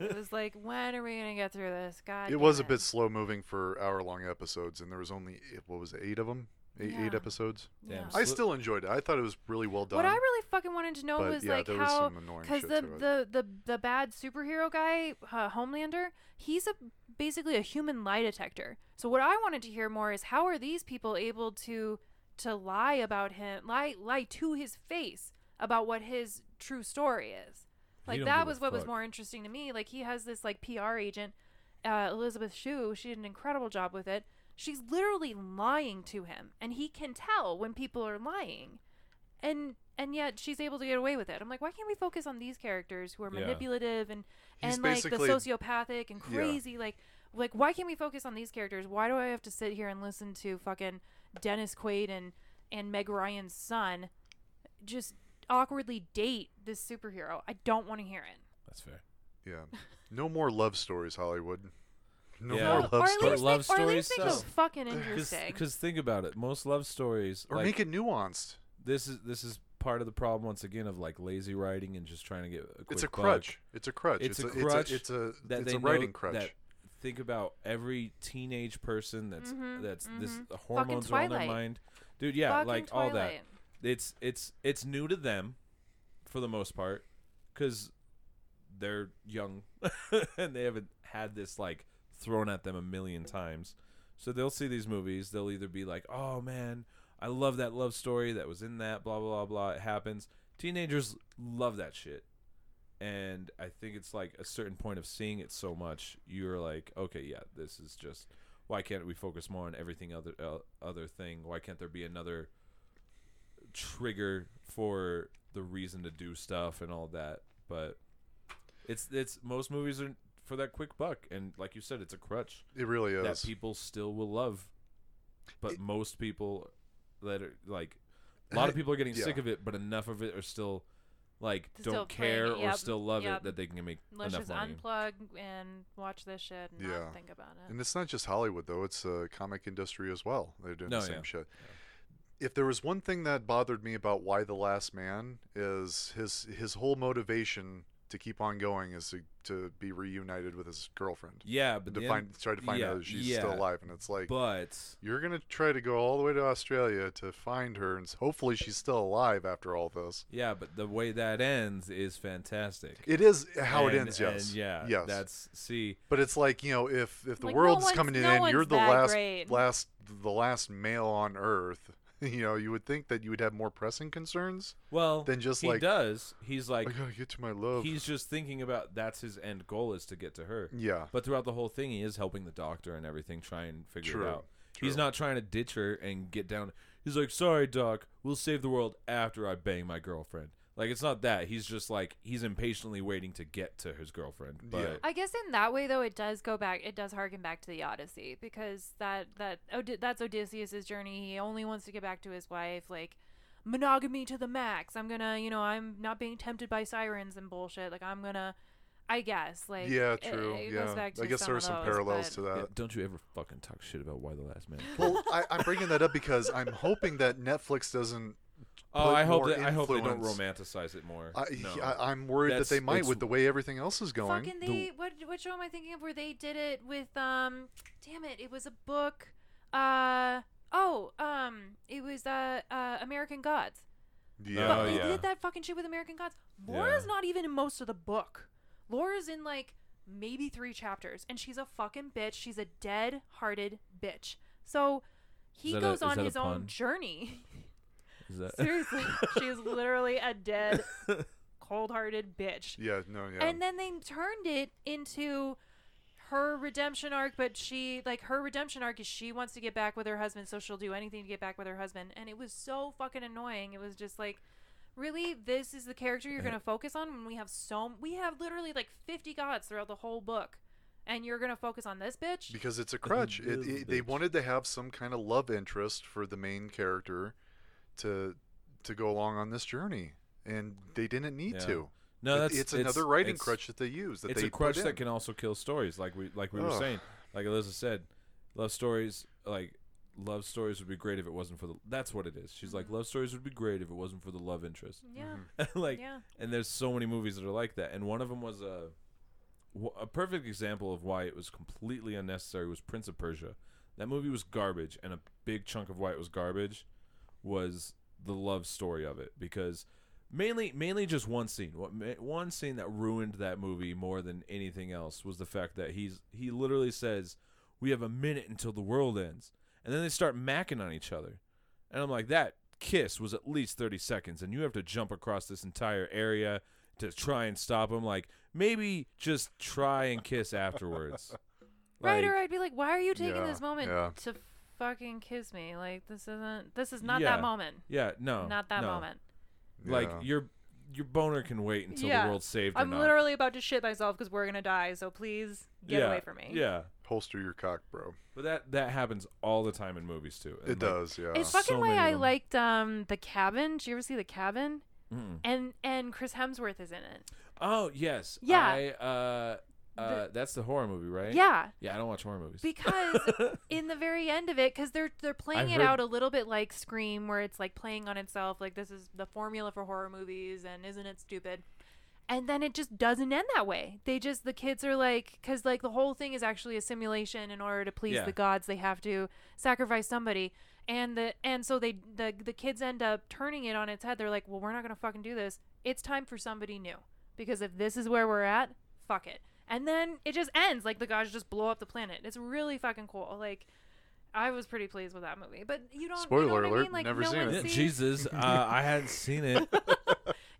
It was like, when are we gonna get through this? God. It was a bit slow moving for hour long episodes, and there was only what was it, eight of them, eight, eight Yeah. episodes. Yeah. I still enjoyed it. I thought it was really well done. What I really fucking wanted to know but was yeah, like there how because the, the the the bad superhero guy uh, Homelander, he's a basically a human lie detector. So what I wanted to hear more is how are these people able to to lie about him, lie lie to his face about what his true story is. Like that was what was more interesting to me. Like he has this like PR agent, uh, Elizabeth Shue. She did an incredible job with it. She's literally lying to him, and he can tell when people are lying and and yet she's able to get away with it. I'm like, why can't we focus on these characters who are Yeah. manipulative and He's and like the basically- sociopathic and Yeah. crazy? Like like why can't we focus on these characters? Why do I have to sit here and listen to fucking Dennis Quaid and and Meg Ryan's son just awkwardly date this superhero? I don't want to hear it. That's fair. yeah. No more love stories, Hollywood. No Yeah. more Or- love or at stories. least Love make, or at stories least make them fucking interesting. Because think about it, most love stories or like, make it nuanced. this is this is part of the problem once again of like lazy writing and just trying to get a quick It's a buck. crutch. It's a crutch. It's a a, crutch It's a it's a, that it's a writing crutch. that think about every teenage person that's Mhm, that's this mhm. the hormones are on their mind dude yeah Fucking like all that it's it's it's new to them for the most part because they're young and they haven't had this like thrown at them a million times. So they'll see these movies. They'll either be like oh man i love that love story that was in that blah blah blah blah. It happens. Teenagers love that shit. And i think it's like a certain point of seeing it so much you're like okay yeah this is just why can't we focus more on everything other uh, other thing? Why can't there be another trigger for the reason to do stuff and all that? But it's it's most movies are for that quick buck and like you said it's a crutch it really is that people still will love but It- most people that are like a lot of people are getting sick of it but enough of it are still like Still don't care it, or yep, still love yep. it that they can make Let's enough just money unplug and watch this shit and Yeah. not think about it. And it's not just Hollywood though; it's uh, comic industry as well. They're doing No, the same yeah. shit. If there was one thing that bothered me about Y the Last Man is his his whole motivation to keep on going is to, to be reunited with his girlfriend yeah but to the find try to find yeah, out if she's still alive. And it's like but you're gonna try to go all the way to Australia to find her, and hopefully she's still alive after all this. yeah but the way that ends is fantastic It is how it ends, yes. and yeah yes. that's see But it's like you know, if if the Like, world's one's- coming to no an end, you're the last great. last the last male on Earth. You know, you would think that you would have more pressing concerns well than just he like does he's like I gotta get to my love. he's just thinking about that's his end goal is to get to her yeah, But throughout the whole thing, he is helping the doctor and everything try and figure True, it out. He's not trying to ditch her and get down. He's like, "Sorry, doc, we'll save the world after I bang my girlfriend." Like it's not that. He's just like he's impatiently waiting to get to his girlfriend. But Yeah. I guess in that way though it does go back it does harken back to the Odyssey because that that Od- that's Odysseus's journey. He only wants to get back to his wife like monogamy to the max. I'm going to, you know, I'm not being tempted by sirens and bullshit. Like I'm going to I guess like yeah, true. It, yeah, goes back I guess there are some those, parallels but- to that. Yeah, don't you ever fucking talk shit about Y the last man? Well, I, I'm bringing that up because I'm hoping that Netflix doesn't. Oh, I hope more that I hope they don't romanticize it more. I, no. I, I'm worried That's- that they might with the way everything else is going. Fucking they what what show am I thinking of where they did it with um damn it it was a book uh oh um it was uh uh American Gods. Yeah, but Oh, they yeah. did that fucking shit with American Gods. Laura's not even in most of the book. Laura's in like maybe three chapters and she's a fucking bitch. She's a dead hearted bitch. So he that a- goes on his own journey Is that seriously she is literally a dead cold hearted bitch yeah, no, yeah. and then they turned it into her redemption arc, but she like her redemption arc is she wants to get back with her husband, so she'll do anything to get back with her husband. And it was so fucking annoying. It was just like, really, this is the character you're uh-huh. gonna focus on when we have so we have literally like 50 gods throughout the whole book, and you're gonna focus on this bitch. because it's a crutch. It, This it, they bitch. wanted to have some kind of love interest for the main character to to go along on this journey, and they didn't need Yeah. to. No, It- that's it's another writing it's- crutch that they use. That it's they a crutch that can also kill stories, like we like we were saying. Like Eliza said, love stories like love stories would be great if it wasn't for the. That's what it is. She's like mm-hmm. love stories would be great if it wasn't for the love interest. Yeah, mm-hmm. like, yeah. and there's so many movies that are like that. And one of them was a a perfect example of why it was completely unnecessary was Prince of Persia. That movie was garbage, and a big chunk of why it was garbage was the love story of it because mainly mainly just one scene. What one scene that ruined that movie more than anything else was the fact that he's he literally says we have a minute until the world ends. And then they start macking on each other. And i'm like that kiss was at least 30 seconds and you have to jump across this entire area to try and stop him. Like maybe just try and kiss afterwards. Right, or I'd be like, why are you taking Yeah, this moment yeah. to fucking kiss me? Like this isn't. This is not Yeah. that moment. yeah no not that no. moment. like Yeah. your your boner can wait until Yeah. the world's saved or I'm not. literally about to shit myself because we're gonna die. So please get yeah, away from me. yeah holster your cock, bro. But that that happens all the time in movies too. And It like, does, yeah. It's So fucking why many of I them. liked um the cabin. Did you ever see the cabin? mm-mm. And and Chris Hemsworth is in it. Oh yes. Yeah. I, uh, uh, that's the horror movie, right? Yeah, Yeah, I don't watch horror movies. because in the very end of it, because they're they're playing it heard- out a little bit like Scream, where it's like playing on itself, like this is the formula for horror movies, and isn't it stupid? And then it just doesn't end that way. They just the kids are like, because like the whole thing is actually a simulation. In order to please Yeah. the gods, they have to sacrifice somebody. And the and so they the the kids end up turning it on its head. They're like, well, we're not gonna fucking do this. It's time for somebody new. Because if this is where we're at, fuck it. And then it just ends like the gods just blow up the planet. It's really fucking cool. Like I was pretty pleased with that movie. But you don't you know Spoiler I alert, mean? Like never no seen it. Sees- Jesus, uh, I hadn't seen it.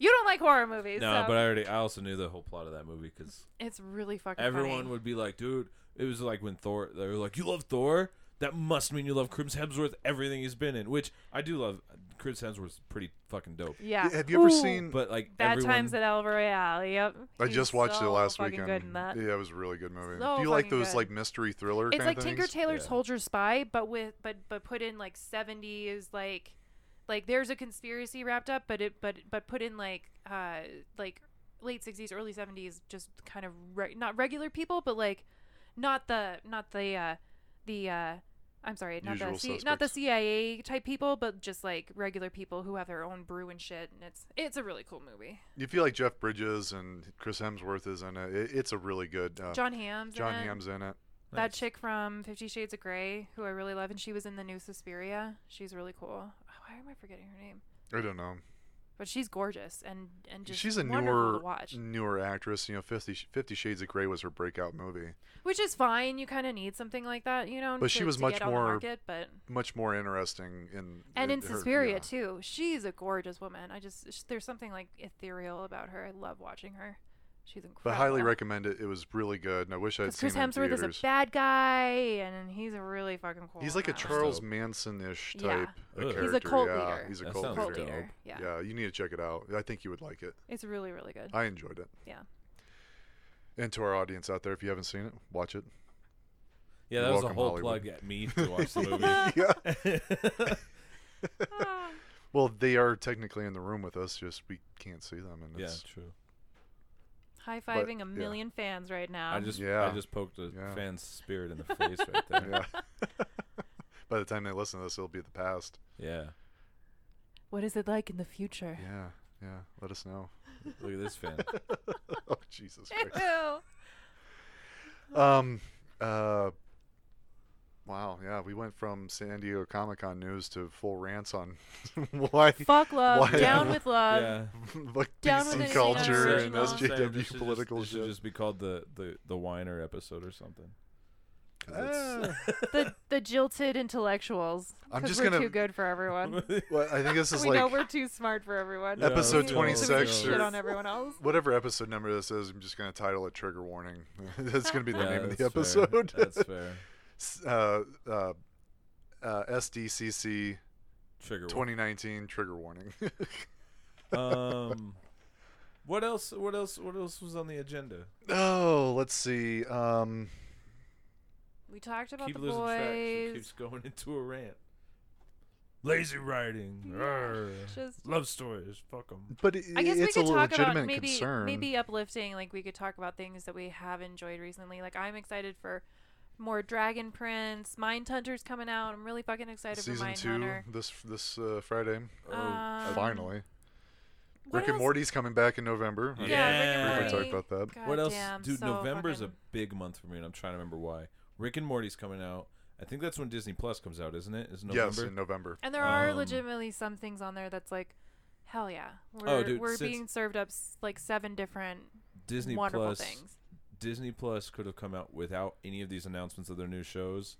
You don't like horror movies. no, so but I already. I also knew the whole plot of that movie because it's really fucking everyone funny. would be like, "Dude," it was like when Thor. They were like, "You love Thor? That must mean you love Chris Hemsworth. Everything he's been in." Which I do love. Chris Hemsworth's pretty fucking dope. Yeah. Have you ever Ooh, seen? But like Bad everyone, Times at El Royale? Yep. I He's just watched it last fucking weekend. Good in that. Yeah, it was a really good movie. So Do you like those good. like mystery thriller It's kind like of Tinker? Tailor Yeah. Soldier Spy, but with but but put in like seventies like like there's a conspiracy wrapped up, but it but but put in like uh like late sixties, early seventies, just kind of re- not regular people, but like not the not the uh the uh I'm sorry, not Usual the C- not the. CIA type people, but just like regular people who have their own brew and shit, and it's it's a really cool movie. You feel like Jeff Bridges and Chris Hemsworth is in it. it it's a really good. Uh, Jon Hamm's Jon in it. Hamm's in it. That Nice. chick from Fifty Shades of Grey, who I really love, and she was in the new Suspiria. She's really cool. Why am I forgetting her name? I don't know. But she's gorgeous and and just She's a newer to watch, newer actress. You know, Fifty Shades of Grey was her breakout movie. which is fine. You kind of need something like that, you know. But she was much get on the more market, but Much more interesting in and in her- Suspiria yeah. too. She's a gorgeous woman. I just there's something like ethereal about her. I love watching her. She's incredible. But I highly recommend it. It was really good, and I wish I'd 'Cause seen Chris it in Hemsworth is a bad guy, and he's a really fucking cool. He's like a in. Charles dope. Manson-ish type. of Ugh. character. He's a cult yeah, leader. He's a That cult leader. dope. leader. Yeah. Yeah, you need to check it out. I think you would like it. it's really really good. I enjoyed it. Yeah. And to our audience out there, if you haven't seen it, watch it. Yeah, that You're was a welcome, whole Hollywood. plug at me to watch the movie. yeah. Ah. Well, they are technically in the room with us, just we can't see them, and yeah, it's true. High fiving a yeah. million fans right now. I just Yeah. I just poked a Yeah. fan's spirit in the face right there. yeah. By the time they listen to this, it'll be the past. yeah. What is it like in the future? Yeah, yeah. Let us know. Look at this fan. oh Jesus Christ. Ew. Um. Uh. Wow. Yeah, we went from San Diego Comic Con news to full rants on why Fuck love. Why- Down with love. yeah. like Down with PC anything culture and unoriginal. I'm SJW this should political just, this should just be called the, the, the whiner episode or something. Ah, The the the jilted intellectuals. I'm just we're gonna- too good for everyone. Well, I think this is we know like we're too smart for everyone. Episode so- So we 26 just or- shit on everyone else. whatever episode number this is. I'm just gonna title it "Trigger Warning." That's gonna be the Yeah, name of the that's fair. episode. That's fair. S- uh, uh, uh, SDCC Trigger. 2019 Trigger Warning. Um, what else? What else? What else was on the agenda? oh, let's see. Um, We talked about Keep the losing track. She boys. keeps going into a rant. Lazy writing. Arr. just- Love stories. Fuck them. but it, I guess we it's a could talk legitimate about maybe concern. maybe uplifting. Like we could talk about things that we have enjoyed recently. Like I'm excited for more Dragon Prince. Mindhunter's coming out. I'm really fucking excited for Season two Mindhunter. this this uh, Friday. Um, Finally, what Rick and? Morty's coming back in November. Yeah, I Yeah, Rick think and Morty. talked about that. God what else, damn, dude? so November's a big month for me, and I'm trying to remember why. Rick and Morty's coming out. I think that's when Disney Plus comes out, isn't it? Is November? Yes, in November. And there are Um, legitimately some things on there that's like, hell yeah, we're Oh, dude, we're being served up like seven different Disney wonderful Plus. things. Disney Plus could have come out without any of these announcements of their new shows,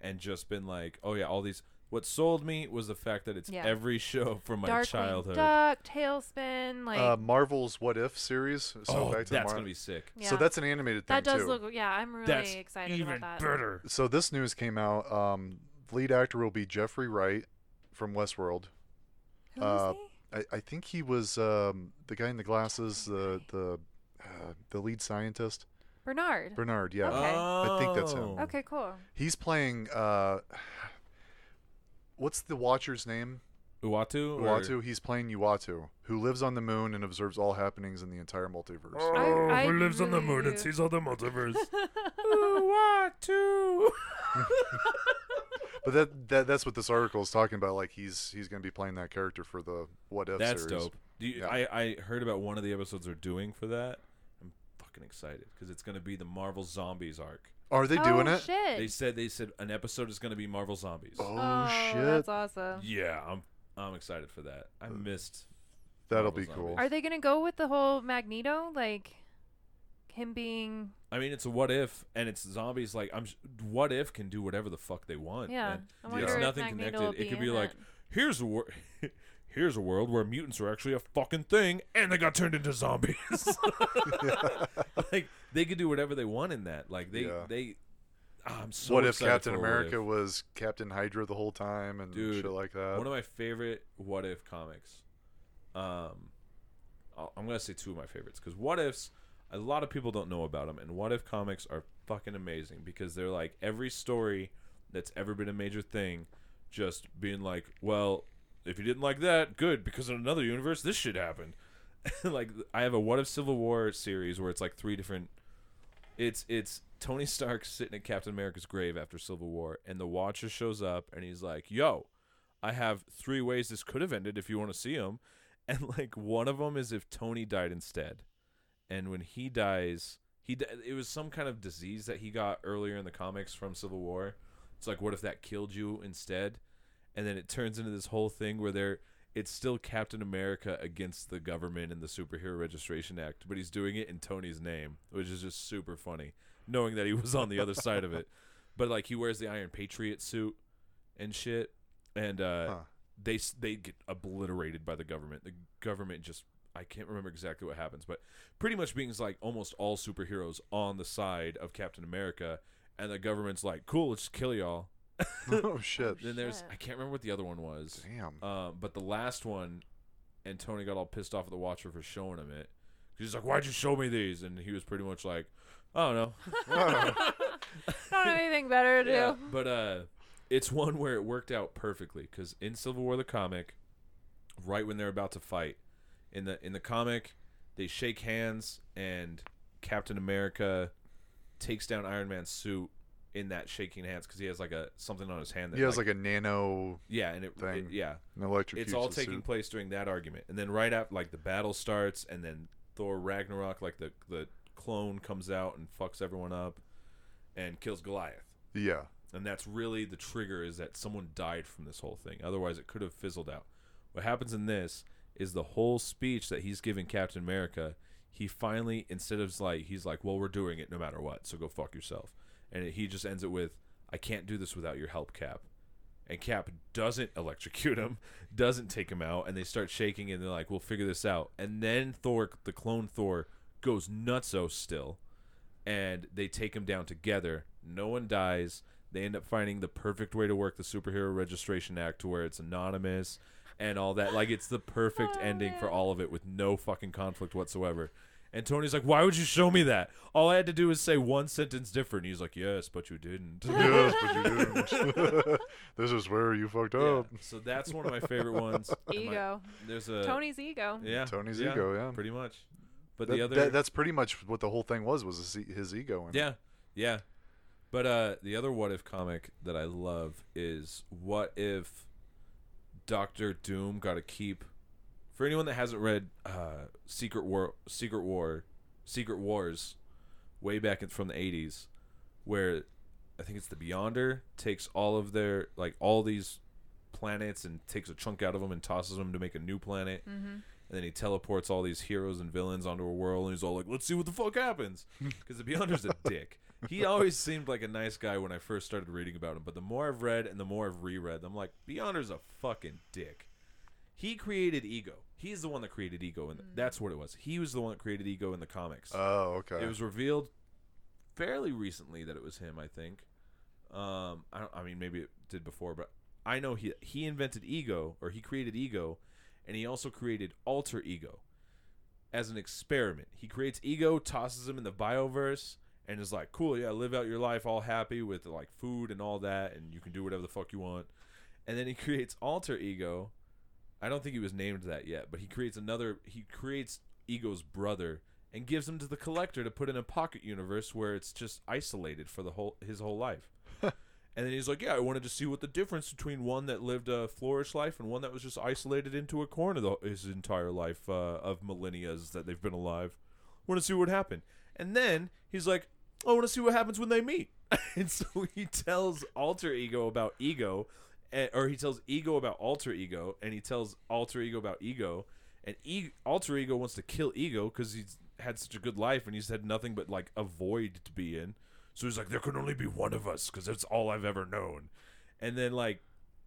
and just been like, "Oh yeah, all these." What sold me was the fact that it's Yeah. every show from my Darkwing childhood. Duck, TaleSpin, like uh, Marvel's What If series. So oh, back to that's Mar- gonna be sick. yeah. So that's an animated thing that does too. look. Yeah, I'm really That's excited even about that. better. so this news came out. Um, lead actor will be Jeffrey Wright from Westworld. Who is uh, he? I, I think he was um, the guy in the glasses, the the uh, the lead scientist, Bernard. Bernard. Yeah, Okay. I think that's him. Oh. Okay, cool. he's playing. Uh, what's the Watcher's name? Uatu. or- Uatu. He's playing Uatu, who lives on the moon and observes all happenings in the entire multiverse. I- I who lives on the really moon and sees all the multiverse? Uatu. But that, that that's what this article is talking about. Like he's he's going to be playing that character for the What If That's series. dope. Do you, Yeah. I I heard about one of the episodes they're doing for that. I'm fucking excited because it's gonna be the Marvel Zombies arc. Are they doing oh, it? Shit. They said they said an episode is gonna be Marvel Zombies. Oh, oh, shit! That's awesome. Yeah, I'm I'm excited for that. I uh, missed. That'll Marvel be cool. Are they gonna go with the whole Magneto, like him being? I mean, it's a what if, and it's zombies. Like I'm. What if can do whatever the fuck they want. Yeah, and I Yeah. It's if nothing Magneto connected. will It could in be like, it. here's a wor- here's a world where mutants are actually a fucking thing, and they got turned into zombies. like they could do whatever they want in that. Like they Yeah. they. ah, I'm so what if Captain America If. was Captain Hydra the whole time and Dude, shit like that? One of my favorite What If comics. Um, I'll- I'm gonna say two of my favorites because What Ifs, a lot of people don't know about them, and What If comics are fucking amazing because they're like every story that's ever been a major thing, just being like, well, if you didn't like that, good because in another universe this shit happened. like I have a What If Civil War series where it's like three different. It's it's Tony Stark sitting at Captain America's grave after Civil War, and the Watcher shows up, and he's like, "Yo, I have three ways this could have ended if you want to see them," and like one of them is if Tony died instead, and when he dies, he di- it was some kind of disease that he got earlier in the comics from Civil War. It's like, what if that killed you instead? And then it turns into this whole thing where they're it's still Captain America against the government and the Superhero Registration Act, but he's doing it in Tony's name, which is just super funny, knowing that he was on the other side of it. But like he wears the Iron Patriot suit and shit, and uh, Huh. they they get obliterated by the government. The government just I can't remember exactly what happens, but pretty much being like almost all superheroes on the side of Captain America, and the government's like, "Cool, let's just kill y'all." oh shit! Then there's I can't remember what the other one was. Damn. Um, but the last one, and Tony got all pissed off at the Watcher for showing him it. He's like, "Why'd you show me these?" And he was pretty much like, "I don't know." I don't have anything better to Yeah, do. but uh, it's one where it worked out perfectly because in Civil War the comic, right when they're about to fight, in the in the comic, they shake hands and Captain America takes down Iron Man's suit in that shaking hands because he has like a something on his hand. That he has like, a nano yeah, and it, thing. it yeah, an electric. it's all taking place during that argument, and then right after like the battle starts, and then Thor Ragnarok, like the the clone comes out and fucks everyone up, and kills Goliath Yeah. and that's really the trigger is that someone died from this whole thing otherwise it could have fizzled out what happens in this is the whole speech that he's giving captain america he finally instead of like he's like well we're doing it no matter what so go fuck yourself and he just ends it with I can't do this without your help, Cap. And Cap doesn't electrocute him, doesn't take him out, and they start shaking and they're like, "We'll figure this out." And then Thor, the clone Thor, goes nutso still, and they take him down together. No one dies. They end up finding the perfect way to work the superhero registration act to where it's anonymous and all that. Like it's the perfect Oh, ending for all of it with no fucking conflict whatsoever. And Tony's like, "Why would you show me that? All I had to do was say one sentence different." He's like, "Yes, but you didn't." yes, but you didn't. this is where you fucked Yeah, up. So that's one of my favorite ones. My- Ego. there's a Tony's ego. yeah, Tony's yeah, ego, yeah. pretty much. But That- the other that- that's pretty much what the whole thing was was his, e- his ego. In it. Yeah, yeah. But uh, the other what if comic that I love is what if Doctor Doom got to keep. For anyone that hasn't read uh, Secret War, Secret War, Secret Wars, way back in, from the '80s, where I think it's the Beyonder takes all of their like all these planets and takes a chunk out of them and tosses them to make a new planet. Mm-hmm. And then he teleports all these heroes and villains onto a world, and he's all like, "Let's see what the fuck happens." Because the Beyonder's a dick. He always seemed like a nice guy when I first started reading about him, but the more I've read and the more I've reread, I'm like, Beyonder's a fucking dick. He created Ego. He's the one that created Ego, and that's what it was. He was the one that created Ego in the comics. Oh, okay. It was revealed fairly recently that it was him. I think. Um, I, don't, I mean, maybe it did before, but I know he he invented ego or he created ego, and he also created alter ego as an experiment. He creates ego, tosses him in the bioverse, and is like, "Cool, yeah, live out your life all happy with like food and all that, and you can do whatever the fuck you want." And then he creates alter ego. I don't think he was named that yet, but he creates another. He creates ego's brother and gives him to the collector to put in a pocket universe where it's just isolated for the whole his whole life. and then he's like, "Yeah, I wanted to see what the difference between one that lived a flourish life and one that was just isolated into a corner the, his entire life uh, of millennia's that they've been alive. Want to see what happened." And then he's like, "I want to see what happens when they meet." and so he tells alter ego about ego, eh, or he tells ego about alter ego, and he tells alter ego about ego, and e- alter ego wants to kill ego because he's had such a good life and he's had nothing but like a void to be in. So he's like, there can only be one of us because that's all I've ever known. And then like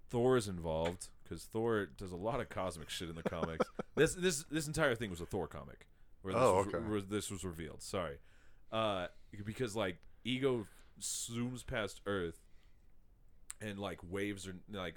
Thor is involved because Thor does a lot of cosmic shit in the comics. this this this entire thing was a Thor comic. Where this Oh, was, okay. where this was revealed. Sorry, uh, because like ego zooms past Earth, and like waves are like.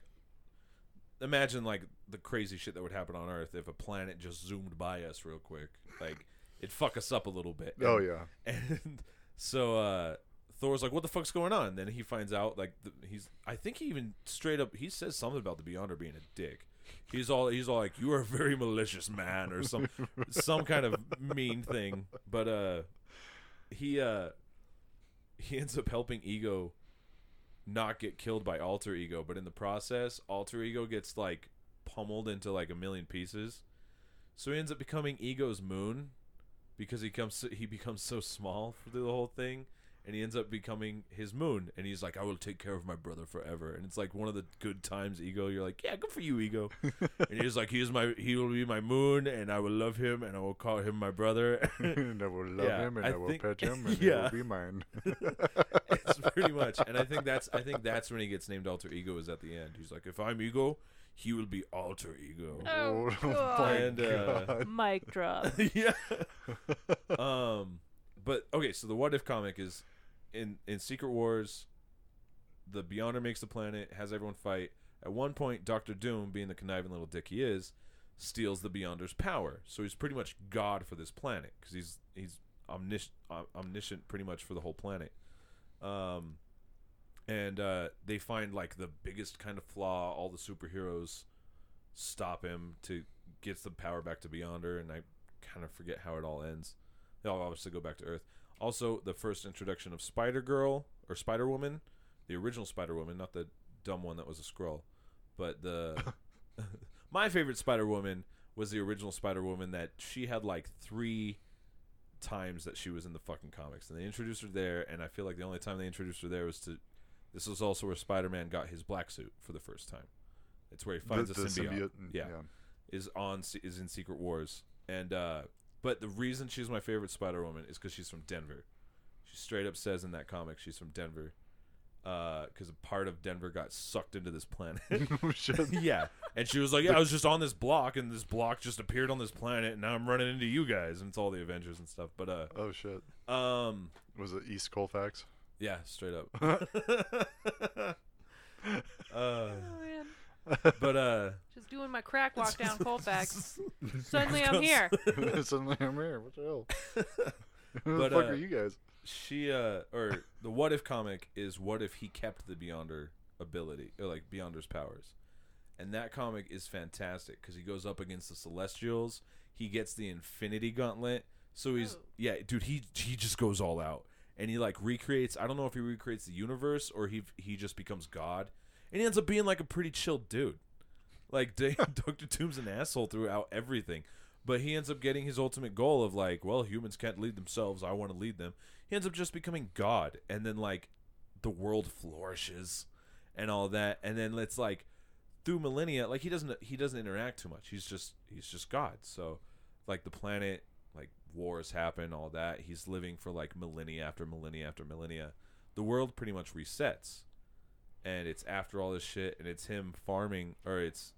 Imagine like the crazy shit that would happen on Earth if a planet just zoomed by us real quick. Like it'd fuck us up a little bit. oh And- yeah. and so uh Thor's like, "What the fuck's going on?" And then he finds out like the, he's. I think he even straight up he says something about the Beyonder being a dick. He's all he's all like, "You are a very malicious man," or some some kind of mean thing. But uh, he uh he ends up helping Ego not get killed by Alter Ego, but in the process, Alter Ego gets like pummeled into like a million pieces. So he ends up becoming Ego's moon because he comes he becomes so small through the whole thing and he ends up becoming his moon and he's like I will take care of my brother forever and it's like one of the good times ego you're like yeah good for you ego and he's like he is my he will be my moon and I will love him and I will call him my brother and I will love Yeah, him and I I, will think- pet him and yeah. he will be mine. it's pretty much and I think that's I think that's when he gets named alter ego is at the end he's like if I'm ego he will be alter ego Oh, my And, uh, God. Mic drop. yeah. um, but okay, so the what if comic is in in Secret Wars. The Beyonder makes the planet, has everyone fight. At one point, Doctor Doom, being the conniving little dick he is, steals the Beyonder's power. So he's pretty much God for this planet because he's he's omnis- omniscient pretty much for the whole planet. Um, and uh, they find like the biggest kind of flaw. All the superheroes stop him to gets the power back to Beyonder, and I kind of forget how it all ends. They all obviously go back to Earth. Also, the first introduction of Spider Girl or Spider Woman, the original Spider Woman, not the dumb one that was a Skrull, but the my favorite Spider Woman was the original Spider Woman that she had like three times that she was in the fucking comics, and they introduced her there, and I feel like the only time they introduced her there was to. This was also where Spider Man got his black suit for the first time. It's where he finds the, a the symbiote. mm, Yeah is on is in Secret Wars, and uh, but the reason she's my favorite Spider Woman is because she's from Denver. She straight up says in that comic she's from Denver. because a part of Denver got sucked into this planet. Oh, yeah, and she was like, "Yeah, I was just on this block, and this block just appeared on this planet, and now I'm running into you guys, and it's all the Avengers and stuff." But uh, Oh shit. um, Was it East Colfax? yeah, straight up. uh, Oh man, but uh, just doing my crack walk down Colfax. Suddenly I'm here. Suddenly I'm here. What the hell? Who But, the fuck uh, are you guys? she uh, or the What If comic is what if he kept the Beyonder ability, or like Beyonder's powers, and that comic is fantastic because he goes up against the Celestials. He gets the Infinity Gauntlet. So he's Oh. yeah, dude. He he just goes all out, and he like recreates. I don't know if he recreates the universe or he he just becomes God, and he ends up being like a pretty chill dude. Like Doctor Doom's an asshole throughout everything, but he ends up getting his ultimate goal of like, well, humans can't lead themselves. I want to lead them. He ends up just becoming God, and then like the world flourishes and all that, and then it's like through millennia, like he doesn't he doesn't interact too much. He's just he's just God. So like the planet like wars happen all that he's living for like millennia after millennia after millennia the world pretty much resets and it's after all this shit and it's him farming or it's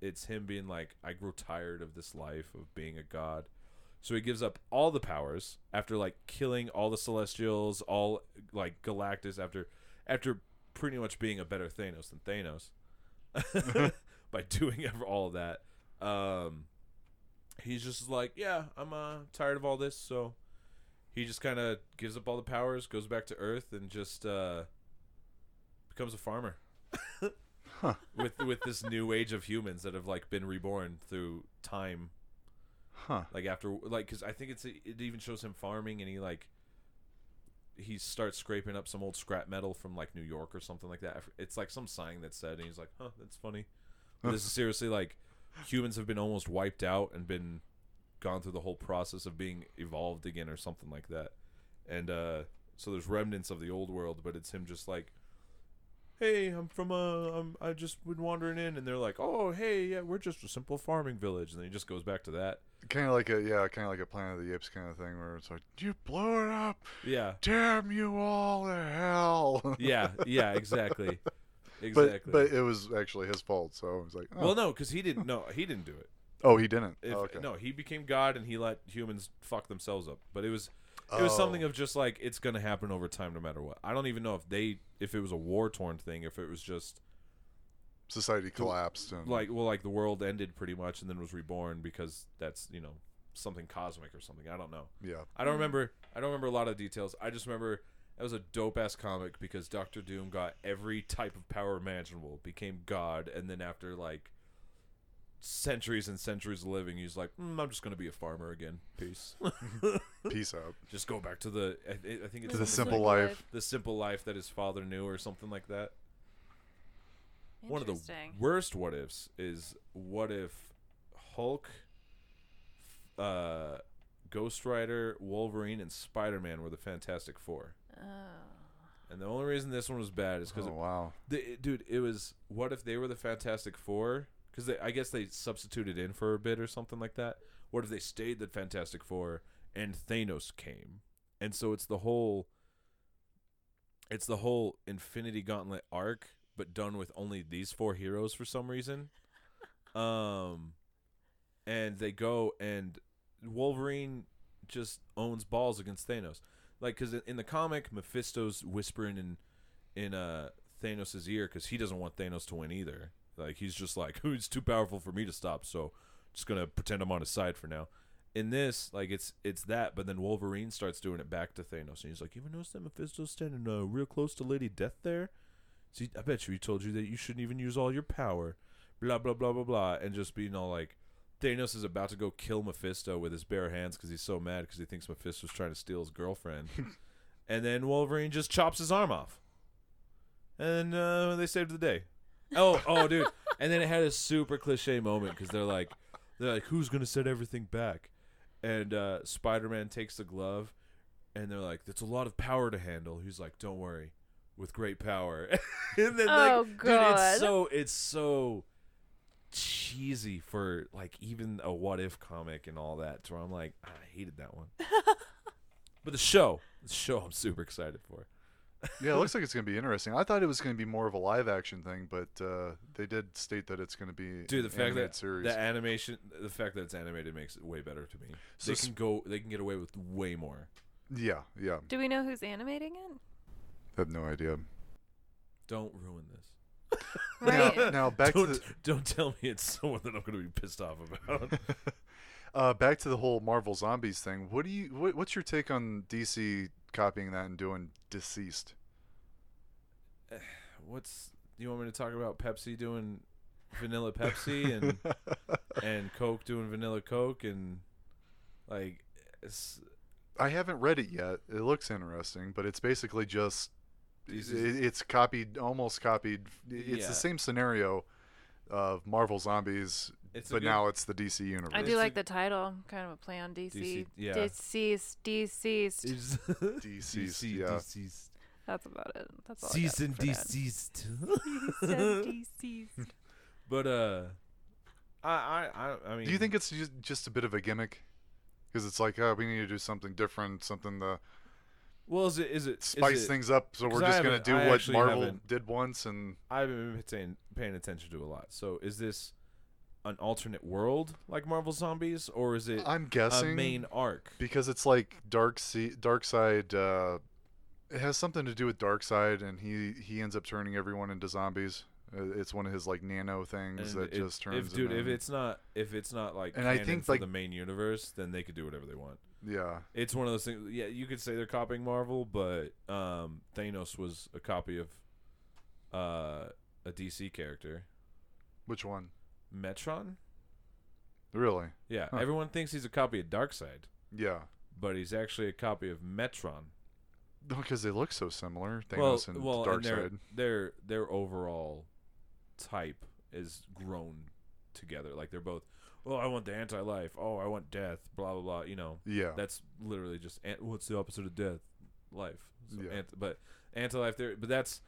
it's him being like i grow tired of this life of being a god. So he gives up all the powers after like killing all the celestials all like galactus after after pretty much being a better thanos than thanos by doing ever all of that. Um he's just like, yeah, I'm uh, tired of all this, so he just kind of gives up all the powers, goes back to Earth, and just uh, becomes a farmer. Huh. With with this new age of humans that have like been reborn through time, Huh. like after like because I think it's it even shows him farming and he like he starts scraping up some old scrap metal from like New York or something like that. It's like some sign that said, and he's like, "Huh, that's funny." But this is seriously like humans have been almost wiped out and been gone through the whole process of being evolved again or something like that. And uh so there's remnants of the old world, but it's him just like Hey, I'm from uh I'm I just been wandering in and they're like, "Oh, hey, yeah, we're just a simple farming village." And then he just goes back to that. Kind of like a yeah, kind of like a Planet of the Apes kind of thing where it's like you blow it up, Yeah. damn you all to hell. Yeah, yeah, exactly. but Exactly. but it was actually his fault. So I was like, oh, well, no, cuz he didn't no, he didn't do it. oh he didn't. If, oh, okay. No, he became God and he let humans fuck themselves up. But it was it was oh. something Oh. of just like it's gonna happen over time no matter what. I don't even know if they if it was a war torn thing, if it was just society collapsed and like well like the world ended pretty much and then was reborn because that's you know something cosmic or something. I don't know. yeah. I don't remember. I don't remember a lot of details. I just remember it was a dope ass comic because Doctor Doom got every type of power imaginable, became God, and then after like centuries and centuries of living, he's like, mm, I'm just gonna be a farmer again. Peace. Peace out. just go back to the. I, I think it's To the the, simple life. the simple life that his father knew, or something like that. One of the worst what ifs is what if Hulk, uh, Ghost Rider, Wolverine, and Spider Man were the Fantastic Four. Oh. And the only reason this one was bad is because, Oh wow. dude, it was what if they were the Fantastic Four? Because I guess they substituted in for a bit or something like that. What if they stayed the Fantastic Four and Thanos came? And so it's the whole, it's the whole Infinity Gauntlet arc, but done with only these four heroes for some reason. Um, and they go and Wolverine just owns balls against Thanos. Like, because in the comic, Mephisto's whispering in in uh Thanos' ear because he doesn't want Thanos to win either. Like, he's just like, he's too powerful for me to stop, so just gonna pretend I'm on his side for now. In this, like, it's it's that, but then Wolverine starts doing it back to Thanos, and he's like, "You ever notice that Mephisto's standing uh, real close to Lady Death there? See, I bet you he told you that you shouldn't even use all your power." Blah blah blah blah blah, and just being all like, Thanos is about to go kill Mephisto with his bare hands because he's so mad because he thinks Mephisto's trying to steal his girlfriend. and then Wolverine just chops his arm off. And uh, they saved the day. Oh, oh, dude! And then it had a super cliche moment because they're like, they're like, "Who's gonna set everything back?" And uh, Spider-Man takes the glove, and they're like, "That's a lot of power to handle." He's like, "Don't worry, with great power." and then like, Oh, dude, God. it's so it's so cheesy for like even a what if comic and all that. To where I'm like, I hated that one. but the show, the show, I'm super excited for. Yeah, it looks like it's going to be interesting. I thought it was going to be more of a live action thing, but uh, they did state that it's going to be Dude, the an fact animated that series. the animation, the fact that it's animated makes it way better to me. So they can go, they can get away with way more. yeah, yeah. Do we know who's animating it? I have no idea. Don't ruin this. Right. Now, now back don't, the don't tell me it's someone that I'm going to be pissed off about. uh, back to the whole Marvel Zombies thing. What do you what, what's your take on DC copying that and doing Deceased? What's you want me to talk about? Pepsi doing vanilla Pepsi and and Coke doing vanilla Coke and like I haven't read it yet. It looks interesting, but it's basically just it, it's copied, almost copied. It's Yeah. the same scenario of Marvel Zombies, it's but good- now it's the DC universe. I It's do a- like the title, kind of a play on DC. DC yeah. Deceased, deceased. Deceased, DC, yeah. deceased. That's about it. That's all. Cease I and got for that. deceased. Said deceased. but uh, I I I, I mean, Do you think it's just, just a bit of a gimmick? Because it's like, oh, we need to do something different, something to Well, is it is it spice it- things up. So we're just gonna do I what Marvel did once, and I haven't been paying, paying attention to a lot. So is this an alternate world like Marvel Zombies, or is it I'm guessing a main arc? because it's like Dark Sea, Darkseid. Uh, it has something to do with Darkseid, and he he ends up turning everyone into zombies. Uh, It's one of his like nano things And that just turns. If dude, if it's not if it's not like And I think, for like- the main universe, then they could do whatever they want. yeah, It's one of those things. Yeah, you could say they're copying Marvel, but um, Thanos was a copy of uh, a DC character, which one? Metron. Really? Yeah, Huh. everyone thinks he's a copy of Darkseid, Yeah. but he's actually a copy of Metron. Because they look so similar, well, Thanos and well, Dark and their, Side. their their overall type is grown together. Like they're both. Oh, I want the anti-life. Oh, I want death. Blah blah blah. You know, Yeah. that's literally just an- what's the opposite of death? Life. So Yeah. ant- but anti-life there. But that's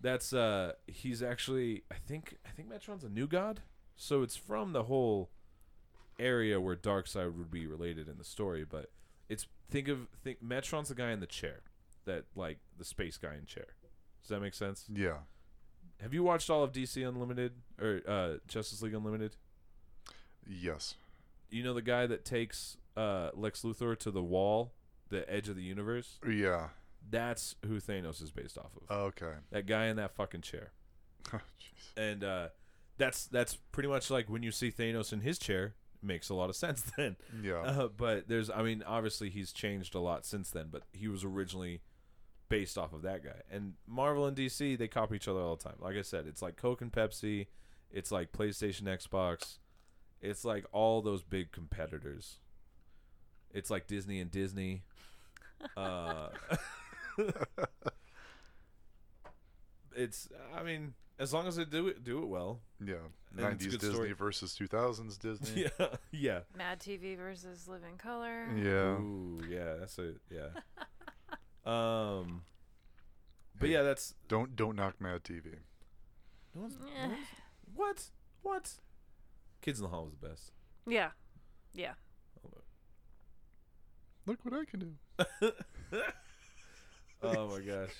that's uh he's actually I think I think Metron's a new god. So it's from the whole area where Darkseid would be related in the story. But it's think of think Metron's the guy in the chair that like the space guy in chair. Does that make sense? yeah. Have you watched all of DC Unlimited or uh, Justice League Unlimited? Yes. You know the guy that takes uh, Lex Luthor to the wall, the edge of the universe. Yeah. That's who Thanos is based off of. Okay. that guy in that fucking chair. Jeez. And uh, that's that's pretty much like when you see Thanos in his chair, makes a lot of sense then. yeah. Uh, but there's, I mean, obviously he's changed a lot since then, but he was originally based off of that guy. And Marvel and DC, they copy each other all the time. Like I said, it's like Coke and Pepsi, it's like PlayStation, Xbox, it's like all those big competitors. It's like Disney and Disney. Uh, it's, I mean, as long as they do it, do it well. yeah. and it's a 90s Disney story. versus 2000s Disney. Yeah, yeah. Mad TV versus Living Color. Yeah. Ooh, yeah, that's a yeah. um, but yeah, that's Don't don't knock Mad TV. no one's, no Eh. one's- what what. Kids in the Hall was the best. Yeah. Yeah. Look what I can do. Oh my gosh.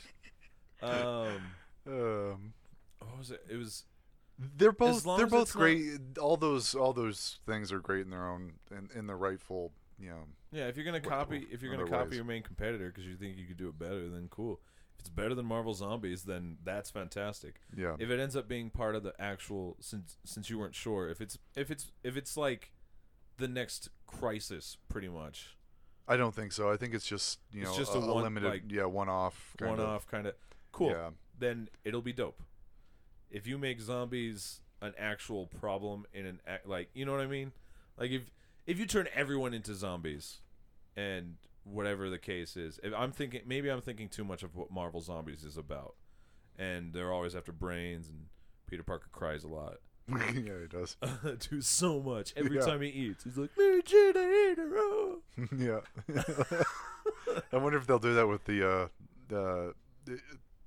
Um, Um, what was it? It was they're both they're both it's not- great. All those all those things are great in their own in, in the rightful you know. yeah. If you're gonna copy, if you're gonna other copy ways. your main competitor because you think you could do it better, then cool. If it's better than Marvel Zombies, then that's fantastic. Yeah. if it ends up being part of the actual since since you weren't sure if it's if it's if it's like the next crisis pretty much I don't think so. I think it's just you It's know just a, a one- limited like, yeah one off kind one of off kind of cool Yeah. then it'll be dope if you make zombies an actual problem in an ac- like you know what i mean like if if you turn everyone into zombies and whatever the case is if i'm thinking maybe i'm thinking too much of what marvel zombies is about and they're always after brains and peter parker cries a lot yeah, he does. do so much every Yeah. time he eats. He's like, Mary Jane, I ate her. oh." yeah. I wonder if they'll do that with the uh the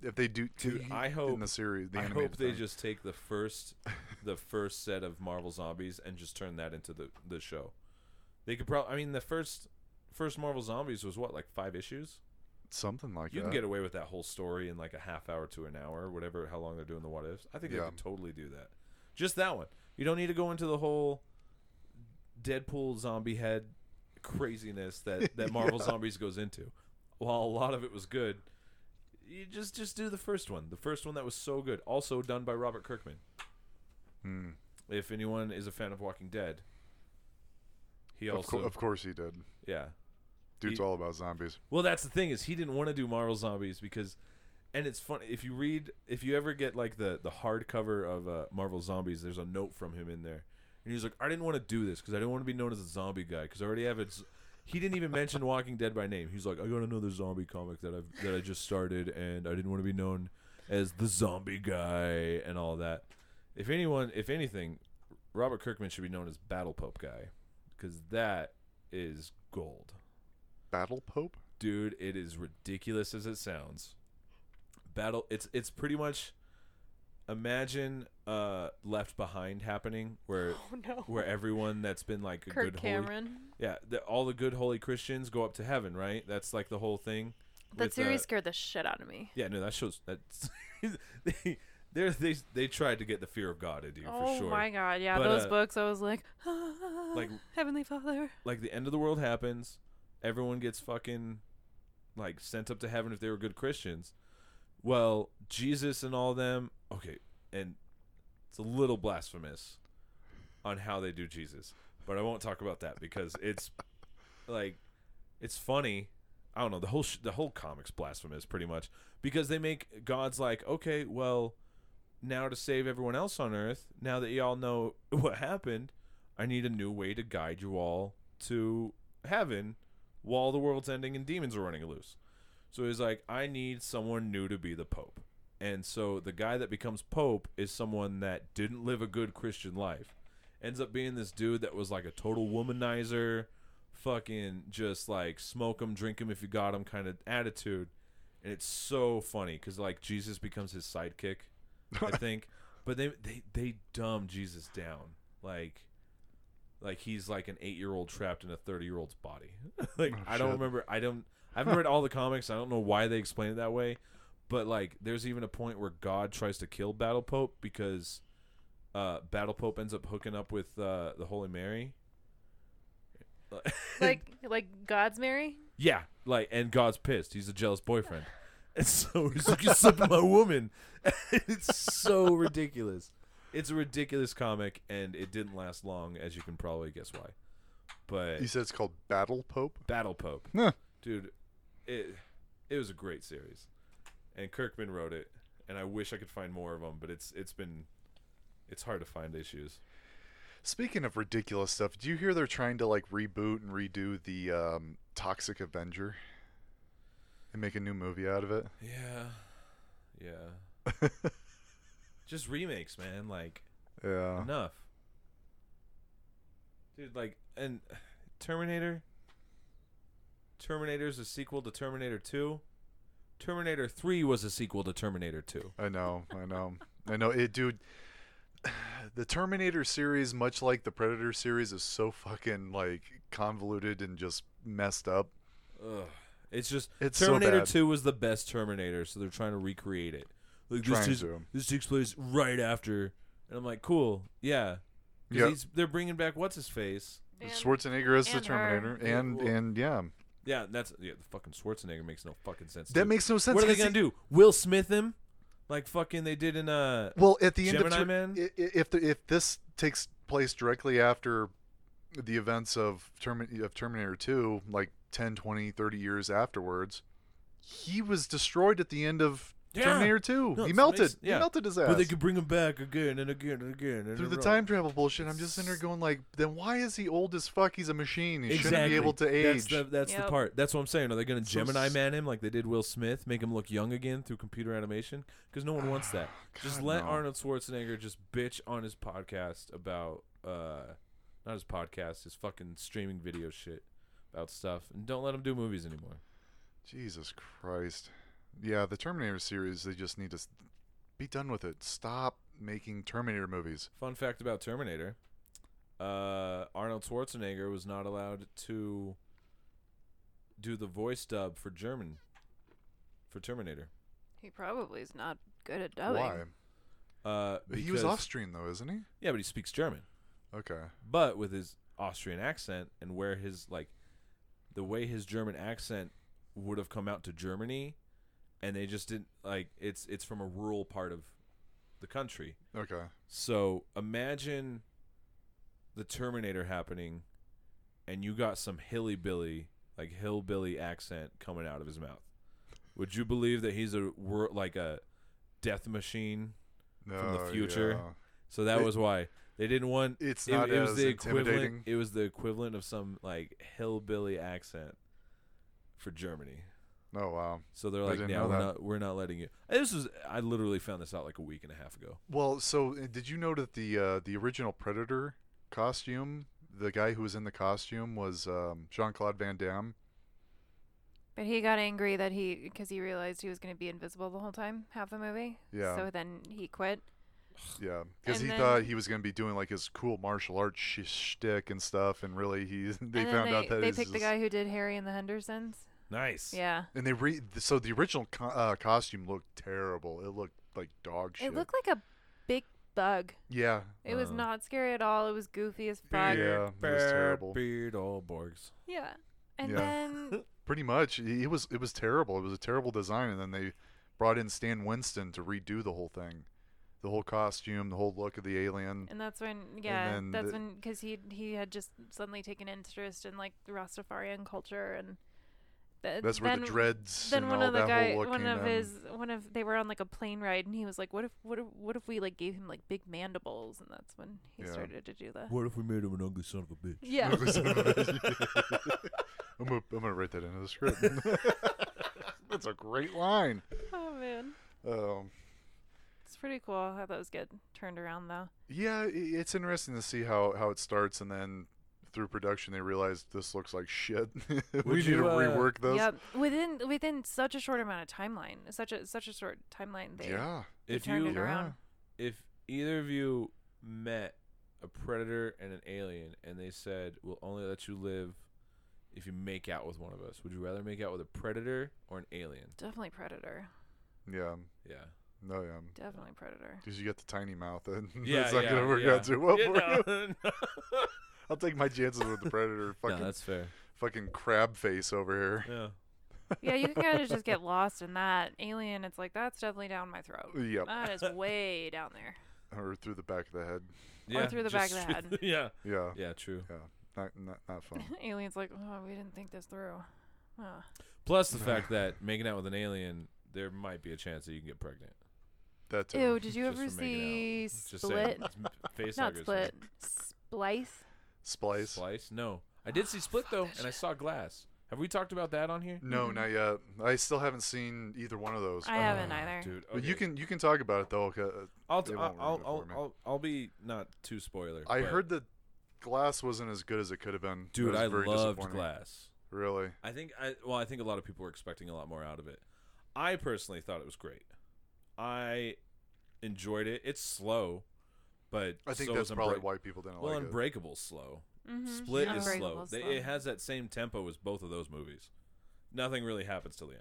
if they do Dude, I in hope- the series. The I hope they thing. just take the first, the first set of Marvel zombies and just turn that into the the show. They could probably. I mean, the first first Marvel zombies was what like five issues. something like You that. You can get away with that whole story in like a half hour to an hour, whatever, how long they're doing the what ifs. I think they could totally do that. Just that one. You don't need to go into the whole Deadpool zombie head craziness that that Marvel Yeah. Zombies goes into. While a lot of it was good, you just just do the first one. The first one that was so good. Also done by Robert Kirkman. Hmm. If anyone is a fan of Walking Dead, he Of, also of course he did. yeah. Dude's He- all about zombies. Well, that's the thing is he didn't want to do Marvel Zombies because, and it's funny if you read if you ever get like the the hardcover of uh, Marvel Zombies, there's a note from him in there, and he's like, I didn't want to do this because I didn't want to be known as a zombie guy because I already have it. He didn't even mention Walking Dead by name. He's like, I got another zombie comic that I've that I just started, and I didn't want to be known as the zombie guy and all that. If anyone, if anything, Robert Kirkman should be known as Battle Pope guy because that is gold Battle Pope? dude it is ridiculous as it sounds battle it's it's pretty much imagine uh left behind happening where Oh no. where everyone that's been like a Kirk good holy Cameron. yeah the, all the good holy christians go up to heaven right that's like the whole thing That with, series uh, scared the shit out of me. yeah no that shows that's they they they tried to get the fear of god into you oh for sure my god, yeah, But, those uh, books. I was like, like- Heavenly Father. like the end of the world happens, everyone gets fucking like sent up to heaven if they were good Christians. Well, Jesus and all them, okay, and it's a little blasphemous on how they do Jesus, but I won't talk about that because it's like it's funny. I don't know the whole sh- the whole comic's blasphemous pretty much because they make God's like okay, well, now to save everyone else on earth, now that y'all know what happened, I need a new way to guide you all to heaven while the world's ending and demons are running loose. So he's like, I need someone new to be the Pope. And so the guy that becomes Pope is someone that didn't live a good Christian life. Ends up being this dude that was like a total womanizer, fucking just like smoke him, drink him if you got him kind of attitude. And it's so funny because like Jesus becomes his sidekick, I think. But they they they dumb Jesus down like like he's like an eight year old trapped in a thirty year old's body. like Oh, I don't remember. I don't. I haven't read all the comics. I don't know why they explain it that way. But like, there's even a point where God tries to kill Battle Pope because uh, Battle Pope ends up hooking up with uh, the Holy Mary. Like, like God's Mary. yeah, like, and God's pissed. He's a jealous boyfriend, and so he's like, "You're sleeping with my woman." it's so ridiculous. It's a ridiculous comic, and it didn't last long, as you can probably guess why. But You said it's called Battle Pope? Battle Pope, Huh. dude, it it was a great series, and Kirkman wrote it, and I wish I could find more of them, but it's it's been it's hard to find issues. Speaking of ridiculous stuff, do you hear they're trying to like reboot and redo the um, Toxic Avenger and make a new movie out of it? Yeah, yeah, just remakes, man. Like Yeah. enough, dude. Like and Terminator. Terminator's a sequel to Terminator Two. Terminator Three was a sequel to Terminator Two. I know, I know, I know. It, dude. The Terminator series, much like the Predator series, is so fucking like convoluted and just messed up. Ugh. It's just It's Terminator bad. Two was the best Terminator, so they're trying to recreate it. Like this Trying is, to. this takes place right after, and I'm like, cool, yeah. 'Cause Yep. he's- they're bringing back what's his face. And- Schwarzenegger as the and her. Terminator, and and yeah, Yeah, that's yeah. The fucking Schwarzenegger makes no fucking sense. that too. makes no sense. What are they gonna he- do? Will Smith him, like fucking they did in uh. Well, at the end Gemini of Man? if the, if this takes place directly after the events of, of Terminator 2, like 10, 20, 30 years afterwards, he was destroyed at the end of Yeah. Terminator 2. No, he it's melted. amazing. He melted his ass. But they could bring him back again and again and again and through the row. time travel bullshit. I'm just sitting there going like, then why is he old as fuck? He's a machine. He exactly. shouldn't be able to age. That's the that's the part. That's what I'm saying. Are they going to So Gemini man him like they did Will Smith, make him look young again through computer animation? Because no one wants that. just let no. Arnold Schwarzenegger just bitch on his podcast about uh, not his podcast, his fucking streaming video shit about stuff, and don't let him do movies anymore. Jesus Christ. Yeah, the Terminator series, they just need to be done with it. Stop making Terminator movies. Fun fact about Terminator: uh, Arnold Schwarzenegger was not allowed to do the voice dub for German for Terminator. He probably is not good at dubbing. Why? Uh, He was because- Austrian though, isn't he? Yeah, but he speaks German. Okay. But with his Austrian accent and where his like the way his German accent would have come out to Germany, and they just didn't like it's it's from a rural part of the country. Okay. So imagine the Terminator happening, and you got some hilly billy, like hillbilly accent coming out of his mouth. Would you believe that he's a like a death machine? No, the oh, future. yeah. So that It- was why they didn't want. It's it, not it was as the equivalent. It was the equivalent of some like hillbilly accent for Germany. Oh wow. So they're like, didn't yeah, we're that. not, we're not letting you. This was, I literally found this out like a week and a half ago. Well, so uh, did you know that the uh, the original Predator costume, the guy who was in the costume was um, Jean Claude Van Damme? But he got angry that he because he realized he was going to be invisible the whole time, half the movie. Yeah. So then he quit. Yeah, because he then- thought he was going to be doing like his cool martial arts sh- shtick and stuff, and really he they found they, out that they he's picked the guy who did Harry and the Hendersons. Nice. Yeah. And they re so the original co- uh, costume looked terrible. It looked like dog shit. It looked like a big bug. yeah, It was Uh. not scary at all. It was goofy as fuck. Yeah, it was terrible. Beard all Borgs. Yeah. And Yeah. then pretty much. It was it was terrible. It was a terrible design, and then they brought in Stan Winston to redo the whole thing, the whole costume, the whole look of the alien. and that's when yeah, then that's the- when cuz he he had just suddenly taken interest in like the Rastafarian culture and th- That's where then, the dreads then and one all of the that guy one of his one of they were on like a plane ride and he was like what if what if what if we like gave him like big mandibles and that's when he Yeah. started to do that. What if we made him an ugly son of a bitch? yeah I'm gonna, I'm gonna write that into the script. That's a great line. oh man Um, it's pretty cool how those get turned around though yeah, it's interesting to see how, how it starts, and then through production they realized this looks like shit. we need to uh, rework this. yep within within such a short amount of timeline such a such a short timeline they, Yeah, they If you it around if either of you met a predator and an alien and they said we'll only let you live if you make out with one of us would you rather make out with a predator or an alien definitely predator yeah, yeah no, yeah. definitely predator Because you get the tiny mouth, and yeah it's not yeah, gonna work yeah. out too well Yeah, for no, you. No. I'll take my chances with the predator. no, Fucking, that's fair fucking crab face over here. yeah yeah you can kind of just get lost in that alien it's like that's definitely down my throat Yep, that is way down there or through the back of the head. yeah through the back of the head. through- yeah Yeah, yeah true not not not fun. alien's like oh we didn't think this through oh. plus the fact that making out with an alien there might be a chance that you can get pregnant That too. Ew, did you Just ever see out. Just saying. Split? Face Not huggers. Split. Splice? Splice. Slice? No. I did see Split though, and I saw Glass. Have we talked about that on here? No, not yet. I still haven't seen either one of those. I haven't Oh, either. dude. But you okay. can you can talk about it though. 'cause, uh, I'll they t- won't I'll ruin it I'll, me. I'll I'll be not too spoiler. I but- heard that Glass wasn't as good as it could have been. That dude. was I very loved disappointing. Glass. Really? I think I well, I think a lot of people were expecting a lot more out of it. I personally thought it was great. I enjoyed it. It's slow, but I think so that's is probably Unbreak- why people didn't well, like it. Unbreakable's slow. Mm-hmm. Split is slow. Unbreakable's They, slow. it has that same tempo as both of those movies. Nothing really happens till the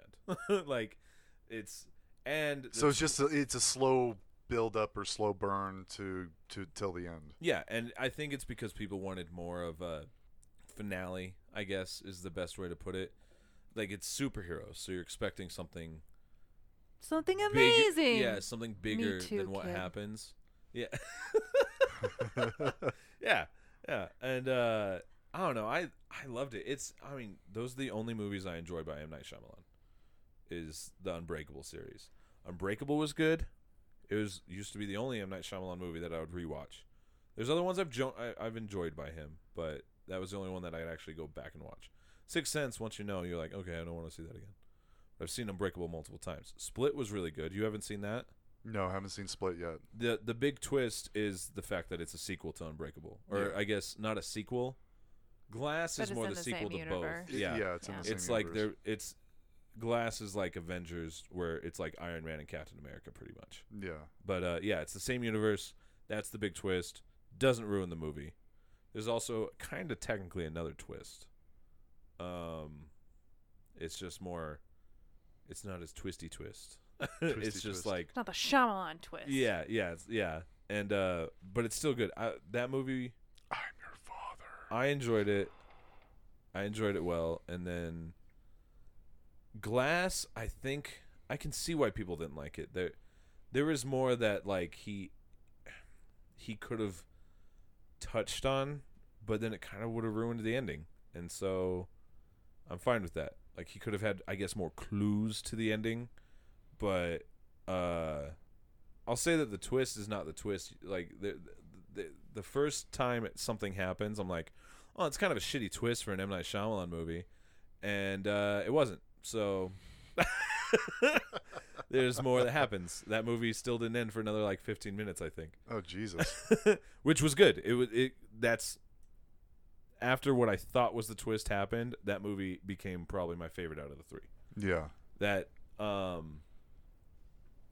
end. like it's and So it's just a, it's a slow build up or slow burn to to till the end. yeah, and I think it's because people wanted more of a finale. I guess is the best way to put it. Like it's superheroes, so you're expecting something Something big- amazing. yeah, something bigger too, than what kid. happens. Yeah. yeah. Yeah. And uh I don't know. I I loved it. It's I mean, those are the only movies I enjoy by M Night Shyamalan. Is the Unbreakable series. Unbreakable was good. It was used to be the only M Night Shyamalan movie that I would rewatch. There's other ones I've jo- I, I've enjoyed by him, but that was the only one that I'd actually go back and watch. Sixth Sense, once you know, you're like, okay, I don't want to see that again. I've seen Unbreakable multiple times. Split was really good. You haven't seen that? No, I haven't seen Split yet. the the big twist is the fact that it's a sequel to Unbreakable, or Yeah. I guess not a sequel. Glass But is it's more in the, the sequel same to universe. both. Yeah, yeah, it's in Yeah. the same it's like universe. they're it's Glass is like Avengers, where it's like Iron Man and Captain America, pretty much. Yeah. But uh, yeah, it's the same universe. That's the big twist. Doesn't ruin the movie. There's also kind of technically another twist. Um, it's just more it's not as twisty twist. Twisty it's just twist. like not the Shyamalan twist. yeah, yeah, yeah, and uh, but it's still good. I, that movie, I'm your father. I enjoyed it. I enjoyed it well, and then Glass. I think I can see why people didn't like it. There, there was more that like he, he could have touched on, but then it kind of would have ruined the ending, and so I'm fine with that. Like he could have had, I guess, more clues to the ending, but uh, I'll say that the twist is not the twist. Like the the, the first time something happens, I'm like, oh, it's kind of a shitty twist for an M Night Shyamalan movie, and uh, it wasn't. So there's more that happens. That movie still didn't end for another like 15 minutes, I think, Oh Jesus. which was good. It was it. That's after what I thought was the twist happened. That movie became probably my favorite out of the three. yeah. That um,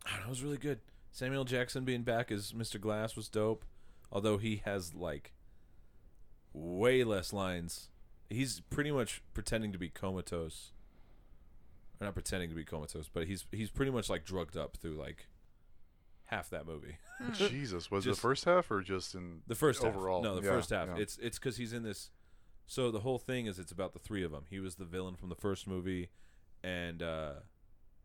I don't know, it was really good. Samuel Jackson being back as Mr. Glass was dope. Although he has like way less lines. He's pretty much pretending to be comatose. Or not pretending to be comatose, but he's he's pretty much like drugged up through like half that movie. Hmm. Jesus. Was Just- the first half or just in The first overall? half. No, the Yeah, first half. yeah. It's it's because he's in this. So the whole thing is it's about the three of them. He was the villain from the first movie, and uh,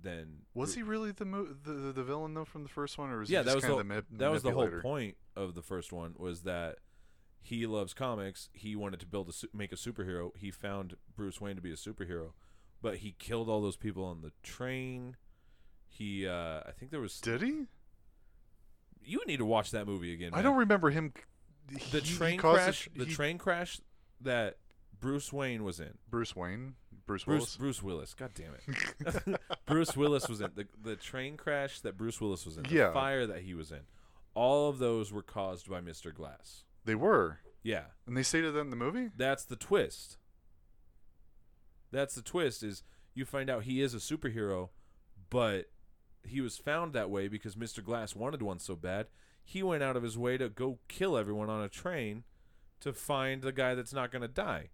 then Was he really the, mo- the the the villain though from the first one, or was Yeah, he that was the- the ma- that was the whole point of the first one was that he loves comics. He wanted to build a su- make a superhero. He found Bruce Wayne to be a superhero, but he killed all those people on the train. He, uh, I think there was. Did he? you need to watch that movie again. I man. don't remember him. the he- he train crash. tr- the he- train crash that Bruce Wayne was in. Bruce Wayne. Bruce Bruce Willis. Bruce Willis. God damn it. Bruce Willis was in the the train crash that Bruce Willis was in. The Yeah. fire that he was in. All of those were caused by Mr. Glass. they were, Yeah. and they stated that in the movie. That's the twist. That's the twist is you find out he is a superhero, but he was found that way because Mr. Glass wanted one so bad. He went out of his way to go kill everyone on a train to find the guy that's not going to die.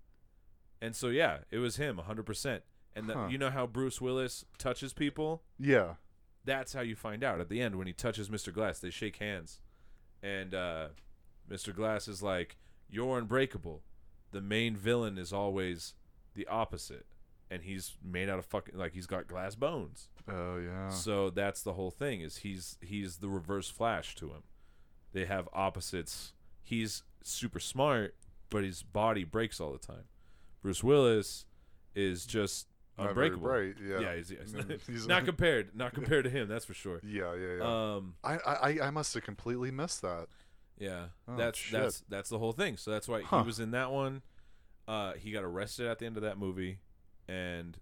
And so yeah, it was him 100%. And the, Huh. you know how Bruce Willis touches people? Yeah. That's how you find out at the end when he touches Mr. Glass. They shake hands, and uh, Mr. Glass is like, "You're unbreakable." The main villain is always the opposite, and he's made out of fucking like he's got glass bones. Oh yeah. So that's the whole thing. Is he's he's the reverse Flash to him. They have opposites. He's super smart, but his body breaks all the time. Bruce Willis is just Not unbreakable. bright, yeah. yeah, he's, he's he's not compared, not compared to him. That's for sure. Yeah, yeah, yeah. Um, I, I I must have completely missed that. yeah, Oh, that's shit. that's that's the whole thing. So that's why Huh. he was in that one. Uh, he got arrested at the end of that movie, and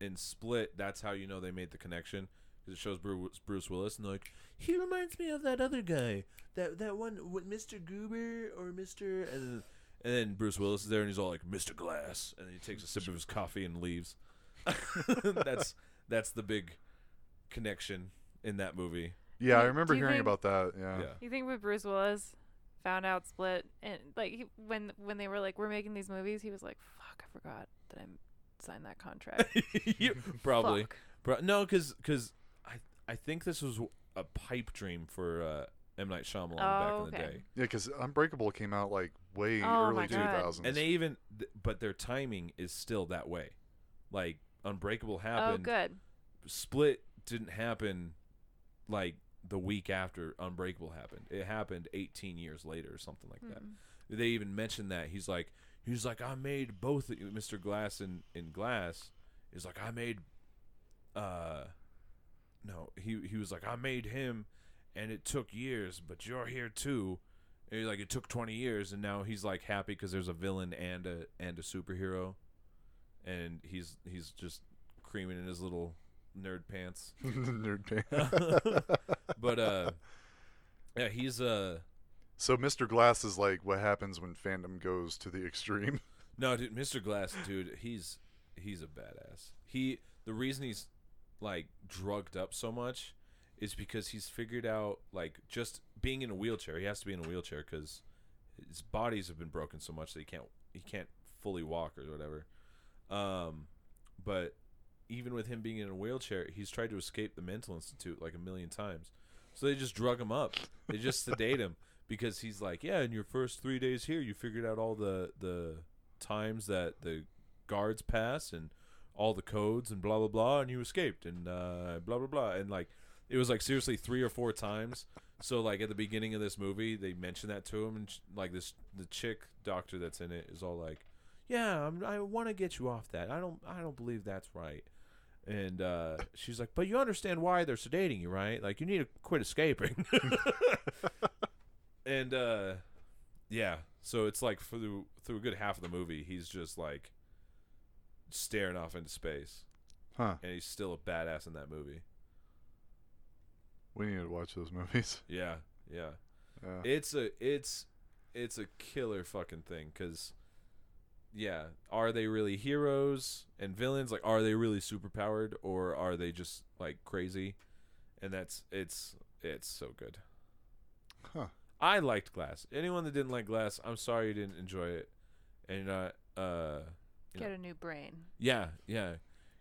in Split, that's how you know they made the connection because it shows Bruce, Bruce Willis, and like, he reminds me of that other guy, that that one, Mr. Goober or Mr. And, and then Bruce Willis is there, and he's all like, Mr. Glass, and he takes a sip of his coffee and leaves. that's that's the big connection in that movie. Yeah, I remember hearing think- about that. Yeah. Yeah. You think with Bruce Willis found out Split and like he, when when they were like we're making these movies, he was like, "Fuck, I forgot that I signed that contract." You- probably. Fuck. Bro, no, because I I think this was a pipe dream for uh, M Night Shyamalan back Oh, in the day, Yeah, because Unbreakable came out like way Oh, early 2000s. and they even th- but their timing is still that way. Like Unbreakable Oh, happened, good. Split didn't happen like the week after Unbreakable happened. It happened 18 years later or something like that. Mm. They even mentioned that he's like he's like I made both Mr. Glass and in Glass is like I made uh no he he was like I made him and it took years but you're here too and he's like it took 20 years and now he's like happy because there's a villain and a and a superhero and he's he's just creaming in his little nerd pants Nerd pan. but uh yeah he's uh so Mr. Glass is like what happens when fandom goes to the extreme. No, dude, Mr. Glass, dude, he's he's a badass. He the reason he's like drugged up so much is because he's figured out like just being in a wheelchair. He has to be in a wheelchair because his bodies have been broken so much that he can't he can't fully walk or whatever. Um, but even with him being in a wheelchair, he's tried to escape the mental institute like a million times. So they just drug him up. They just sedate him because he's like, yeah, in your first three days here, you figured out all the the times that the guards pass and all the codes and blah blah blah, and you escaped and uh, blah blah blah, and like it was like seriously three or four times. So like at the beginning of this movie, they mention that to him, and sh- like this the chick doctor that's in it is all like, "Yeah, I'm, I want to get you off that. I don't I don't believe that's right." And uh, she's like, "But you understand why they're sedating you, right? Like you need to quit escaping." and uh, yeah, so it's like through through a good half of the movie, he's just like staring off into space, Huh. and he's still a badass in that movie. We need to watch those movies. Yeah, yeah. Yeah. It's a it's it's a killer fucking thing because yeah, are they really heroes and villains? Like, are they really superpowered or are they just like crazy? And that's it's it's so good. Huh. I liked Glass. Anyone that didn't like Glass, I'm sorry you didn't enjoy it. And you're not uh Yeah. Get a new brain. yeah yeah.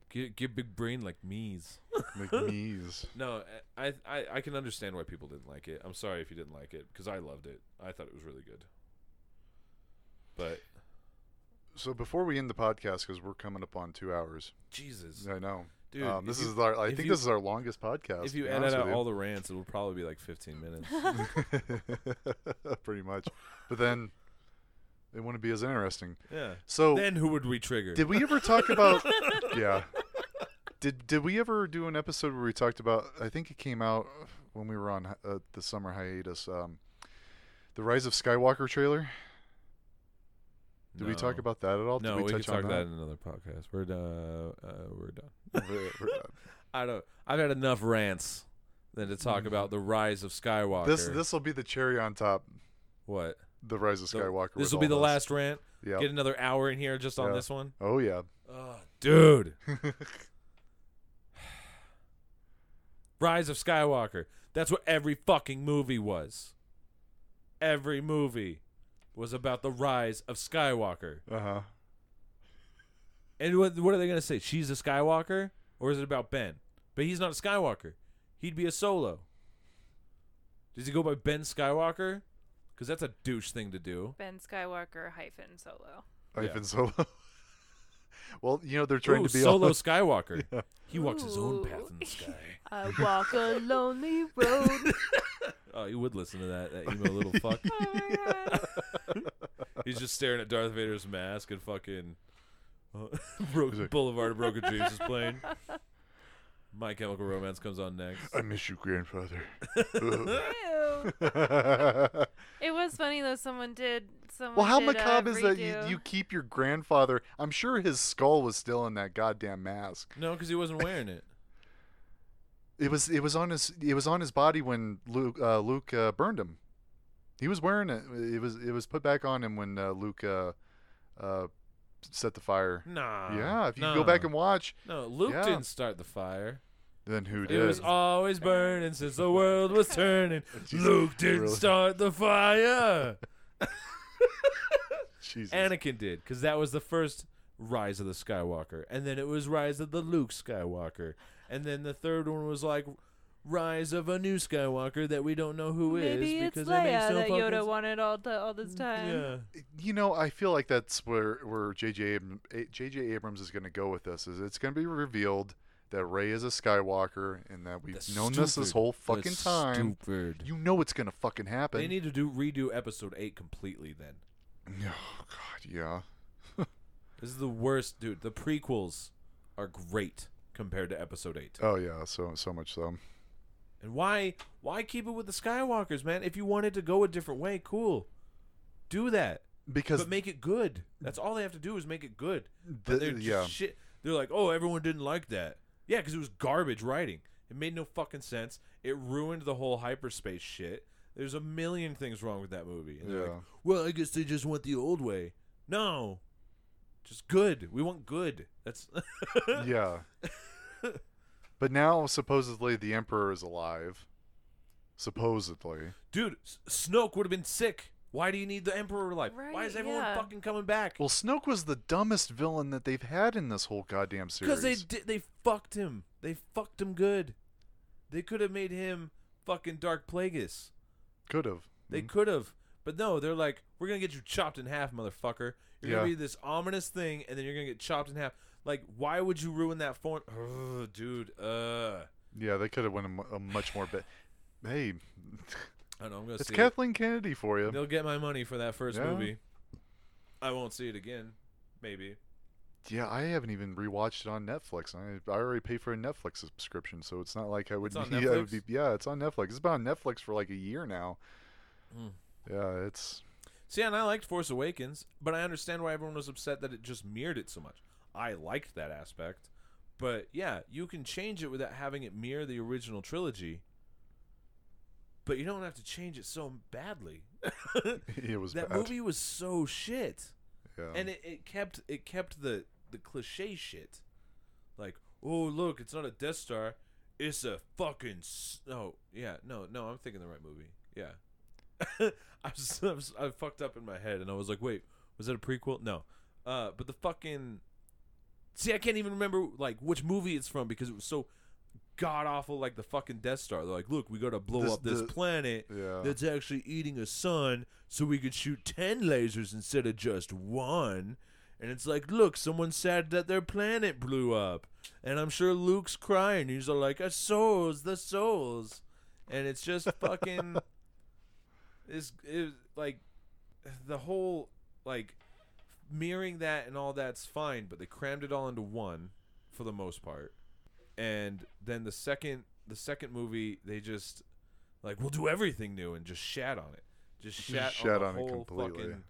Get get big brain like me's. McNeese. No, I, I I can understand why people didn't like it. I'm sorry if you didn't like it because I loved it. I thought it was really good. But So before we end the podcast, because we're coming up on two hours. Jesus, I know. dude, um, this you, is our. I think you- this is our longest podcast. if you edit out all the rants, it will probably be like 15 minutes. pretty much. But then it wouldn't be as interesting. yeah. So Then who would we trigger? did we ever talk about? yeah. Did did we ever do an episode where we talked about? I think it came out when we were on uh, the summer hiatus. Um, the Rise of Skywalker trailer. Did we talk about that at all? Did No, we, we, touch could talk on that in another podcast. We're done. Uh, we're done. We're- we're done. I don't. I've had enough rants than to talk about the rise of Skywalker. This this will be the cherry on top. what? The Rise of The- Skywalker. This will be the this. last rant. Yeah. Get another hour in here just on Yeah. this one. Oh yeah. Oh, dude. Rise of Skywalker. That's what every fucking movie was. Every movie was about the rise of Skywalker. Uh huh. And what, what are they going to say? She's a Skywalker? Or is it about Ben? But he's not a Skywalker. He'd be a solo. Does he go by Ben Skywalker? Because that's a douche thing to do. Ben Skywalker hyphen solo. Hyphen Solo. well, you know they're trying Ooh, to be solo all- Skywalker. He walks his own path in the sky. I walk a lonely road. Oh, you would listen to that, that emo little fuck. oh my god. He's just staring at Darth Vader's mask and fucking uh, Bro- Boulevard of Broken Dreams is playing. My Chemical Romance comes on next. I miss you, grandfather. It was funny though. Someone did. Someone well, how did, uh, macabre is that you, you keep your grandfather? I'm sure his skull was still in that goddamn mask. No, because he wasn't wearing it. It was it was on his it was on his body when Luke uh, Luke uh, burned him. He was wearing it. It was it was put back on him when uh, Luke uh, uh, set the fire. Nah. yeah, if you nah. go back and watch, No, Luke Yeah. didn't start the fire. then who did? It was always burning since the world was turning. Luke didn't really? start the fire. Jesus. Anakin did, because that was the first Rise of the Skywalker, and then it was Rise of the Luke Skywalker, and then the third one was like Rise of a new Skywalker that we don't know who is Maybe it's because it makes Leia no that Yoda s- wanted all the all this time. Yeah, you know, I feel like that's where where JJ Abram- A- JJ Abrams is going to go with this. Is it's going to be revealed that Rey is a Skywalker and that we've That's known this this stupid. whole fucking That's time. Stupid. You know it's going to fucking happen. They need to do redo Episode Eight completely. Then oh God, yeah. this is the worst, dude. The prequels are great compared to Episode Eight. Oh yeah, so so much so. And why why keep it with the Skywalkers, man? If you wanted to go a different way, cool. Do that. Because but make it good. That's all they have to do is make it good. the- they're just yeah, shit. They're like, "Oh, everyone didn't like that." Yeah, cuz it was garbage writing. It made no fucking sense. It ruined the whole hyperspace shit. There's a million things wrong with that movie. And they're like, Yeah. "Well, I guess they just went the old way." No. Just good. We want good. That's yeah. But now supposedly the Emperor is alive. Supposedly. Dude, S- Snoke would have been sick Why do you need the Emperor alive? Why is everyone yeah. fucking coming back? Well, Snoke was the dumbest villain that they've had in this whole goddamn series. Because they did, they fucked him. They fucked him good. They could have made him fucking Darth Plagueis. could have. They could have. But no, they're like, we're gonna get you chopped in half, motherfucker. You're Yeah. gonna be this ominous thing, and then you're gonna get chopped in half. Like, why would you ruin that form? Oh, dude. Uh, Yeah, they could have went a, a much more bit. Hey, I don't know. I'm gonna it's see. it. Kathleen Kennedy for you. They'll get my money for that first Yeah. movie. I won't see it again. Maybe. Yeah, I haven't even rewatched it on Netflix. I, I already pay for a Netflix subscription, so it's not like I would. It's on need- I would be, yeah, it's on Netflix. It's been on Netflix for like a year now. Mm. Yeah, it's See, and I liked Force Awakens, but I understand why everyone was upset that it just mirrored it so much. I liked that aspect, but yeah, you can change it without having it mirror the original trilogy. But you don't have to change it so badly. it was that bad. movie was so shit, yeah. and it, it kept it kept the the cliche shit, like oh look, it's not a Death Star, it's a fucking s- no yeah no no I'm thinking the right movie yeah. I was, I was I fucked up in my head and I was like wait was that a prequel no, uh but the fucking see I can't even remember like which movie it's from because it was so god awful like the fucking Death Star they're like look we gotta blow This- up this the- planet yeah. that's actually eating a sun so we could shoot 10 lasers instead of just one. And it's like, look, someone said that their planet blew up. And I'm sure Luke's crying. He's all like, the souls, the souls. And it's just fucking. It's it, like the whole, like, mirroring that and all that's fine, but they crammed it all into one for the most part. And then the second the second movie, they just like we'll do everything new and just shat on it. Just Just shat, shat on, the on it completely. Fucking,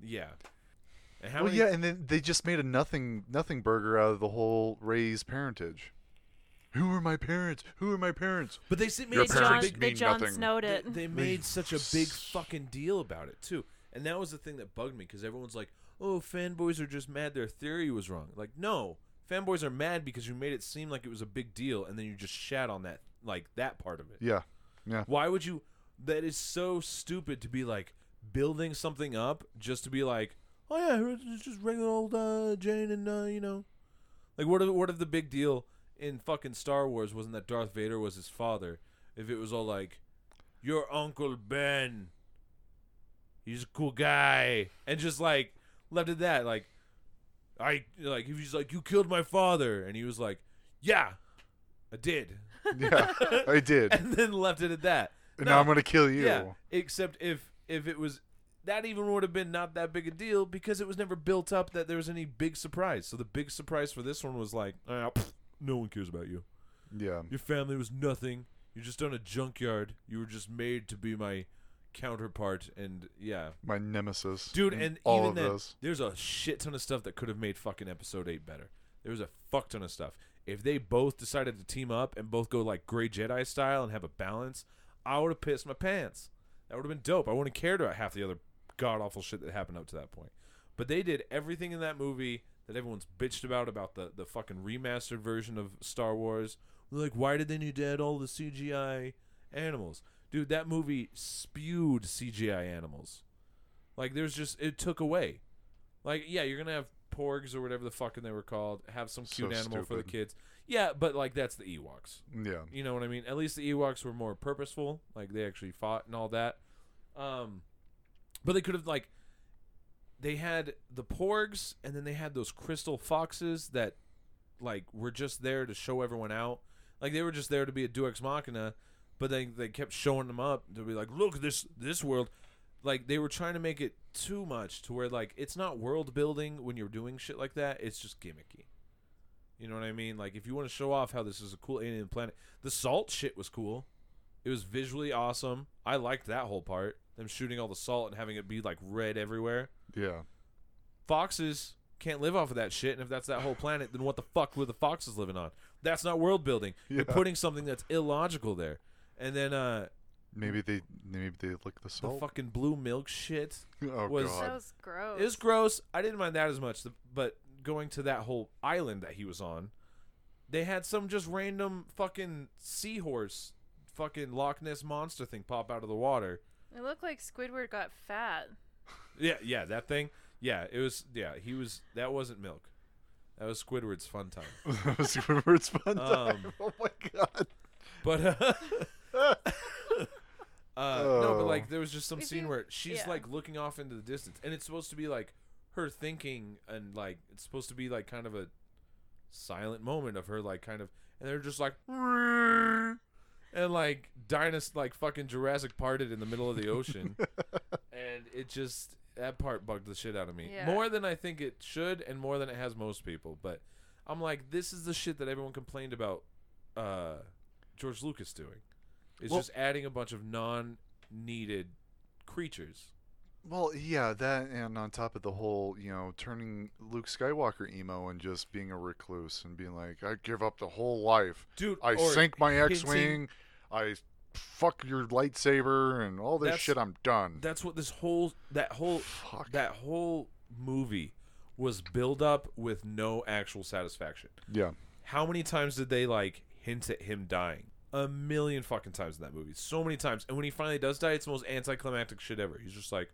yeah. And how well, many? yeah, and then they just made a nothing nothing burger out of the whole Rey's parentage. Who are my parents? Who are my parents? But they s- made Your such a John, big. they mean Jon nothing. Snowed They, it. they made such a big fucking deal about it too, and that was the thing that bugged me because everyone's like, "Oh, fanboys are just mad their theory was wrong." Like, no, fanboys are mad because you made it seem like it was a big deal, and then you just shat on that, like that part of it. Yeah, yeah. Why would you? That is so stupid to be like building something up just to be like, oh yeah, it's just regular old uh, Jane and uh, you know, like what if what if the big deal in fucking Star Wars wasn't that Darth Vader was his father? If it was all like, your uncle Ben, he's a cool guy, and just like left it that, like, I like if he's like you killed my father, and he was like, yeah, I did, Yeah, I did. and then left it at that. And No. now I'm gonna kill you. Yeah, except if if it was that even would have been not that big a deal because it was never built up that there was any big surprise. So the big surprise for this one was like, ah, pfft, no one cares about you. Yeah. Your family was nothing. You're just on a junkyard. You were just made to be my counterpart, and yeah, My nemesis. dude. And all even of then, those. there's a shit ton of stuff that could have made fucking episode eight better. There was a fuck ton of stuff. If they both decided to team up and both go like Gray Jedi style and have a balance, I would have pissed my pants. That would have been dope. I wouldn't have cared about half the other god awful shit that happened up to that point. But they did everything in that movie that everyone's bitched about about the the fucking remastered version of Star Wars. Like, why did they need to add all the CGI animals? Dude, that movie spewed CGI animals. Like there's just it took away. Like yeah, you're gonna have porgs or whatever the fucking they were called. Have some cute So animal for the kids. Yeah, but like that's the Ewoks. Yeah. You know what I mean? At least the Ewoks were more purposeful. Like they actually fought and all that. Um, but they could have like they had the porgs and then they had those crystal foxes that like were just there to show everyone out. Like they were just there to be a Deus ex Machina, but they they kept showing them up to be like, look this this world. Like they were trying to make it too much to where like it's not world building when you're doing shit like that. It's just gimmicky. You know what I mean? Like if you want to show off how this is a cool alien planet, the salt shit was cool. It was visually awesome. I liked that whole part. Them shooting all the salt and having it be like red everywhere. Yeah. Foxes can't live off of that shit, and if that's that whole planet, then what the fuck were the foxes living on? That's not world building. You're putting something that's illogical there. And then uh Maybe they maybe they lick the the salt. fucking blue milk shit. oh was- That was gross. It was gross. I didn't mind that as much. The- But going to that whole island that he was on, they had some just random fucking seahorse, fucking Loch Ness monster thing pop out of the water. It looked like Squidward got fat. Yeah, yeah, that thing. Yeah, it was. Yeah, he was. That wasn't milk. That was Squidward's fun time. that was Squidward's fun time. Um, oh my god. But uh, uh no, but like there was just some If scene you- where she's yeah. like looking off into the distance, and it's supposed to be like her thinking, and like it's supposed to be like kind of a silent moment of her like kind of, and they're just like, and like Dinos like fucking Jurassic parted in the middle of the ocean, and it just that part bugged the shit out of me Yeah. more than I think it should, and more than it has most people. But I'm like, this is the shit that everyone complained about uh, George Lucas doing. It's Well- just adding a bunch of non-needed creatures. Well, yeah, that and on top of the whole, you know, turning Luke Skywalker emo and just being a recluse and being like, I give up the whole life. Dude, I sink my X-wing. I fuck your lightsaber and all this That's- shit. I'm done. That's what this whole that whole Fuck. that whole movie was build up with no actual satisfaction. yeah. How many times did they like hint at him dying? A million fucking times in that movie. So many times. And when he finally does die, it's the most anticlimactic shit ever. He's just like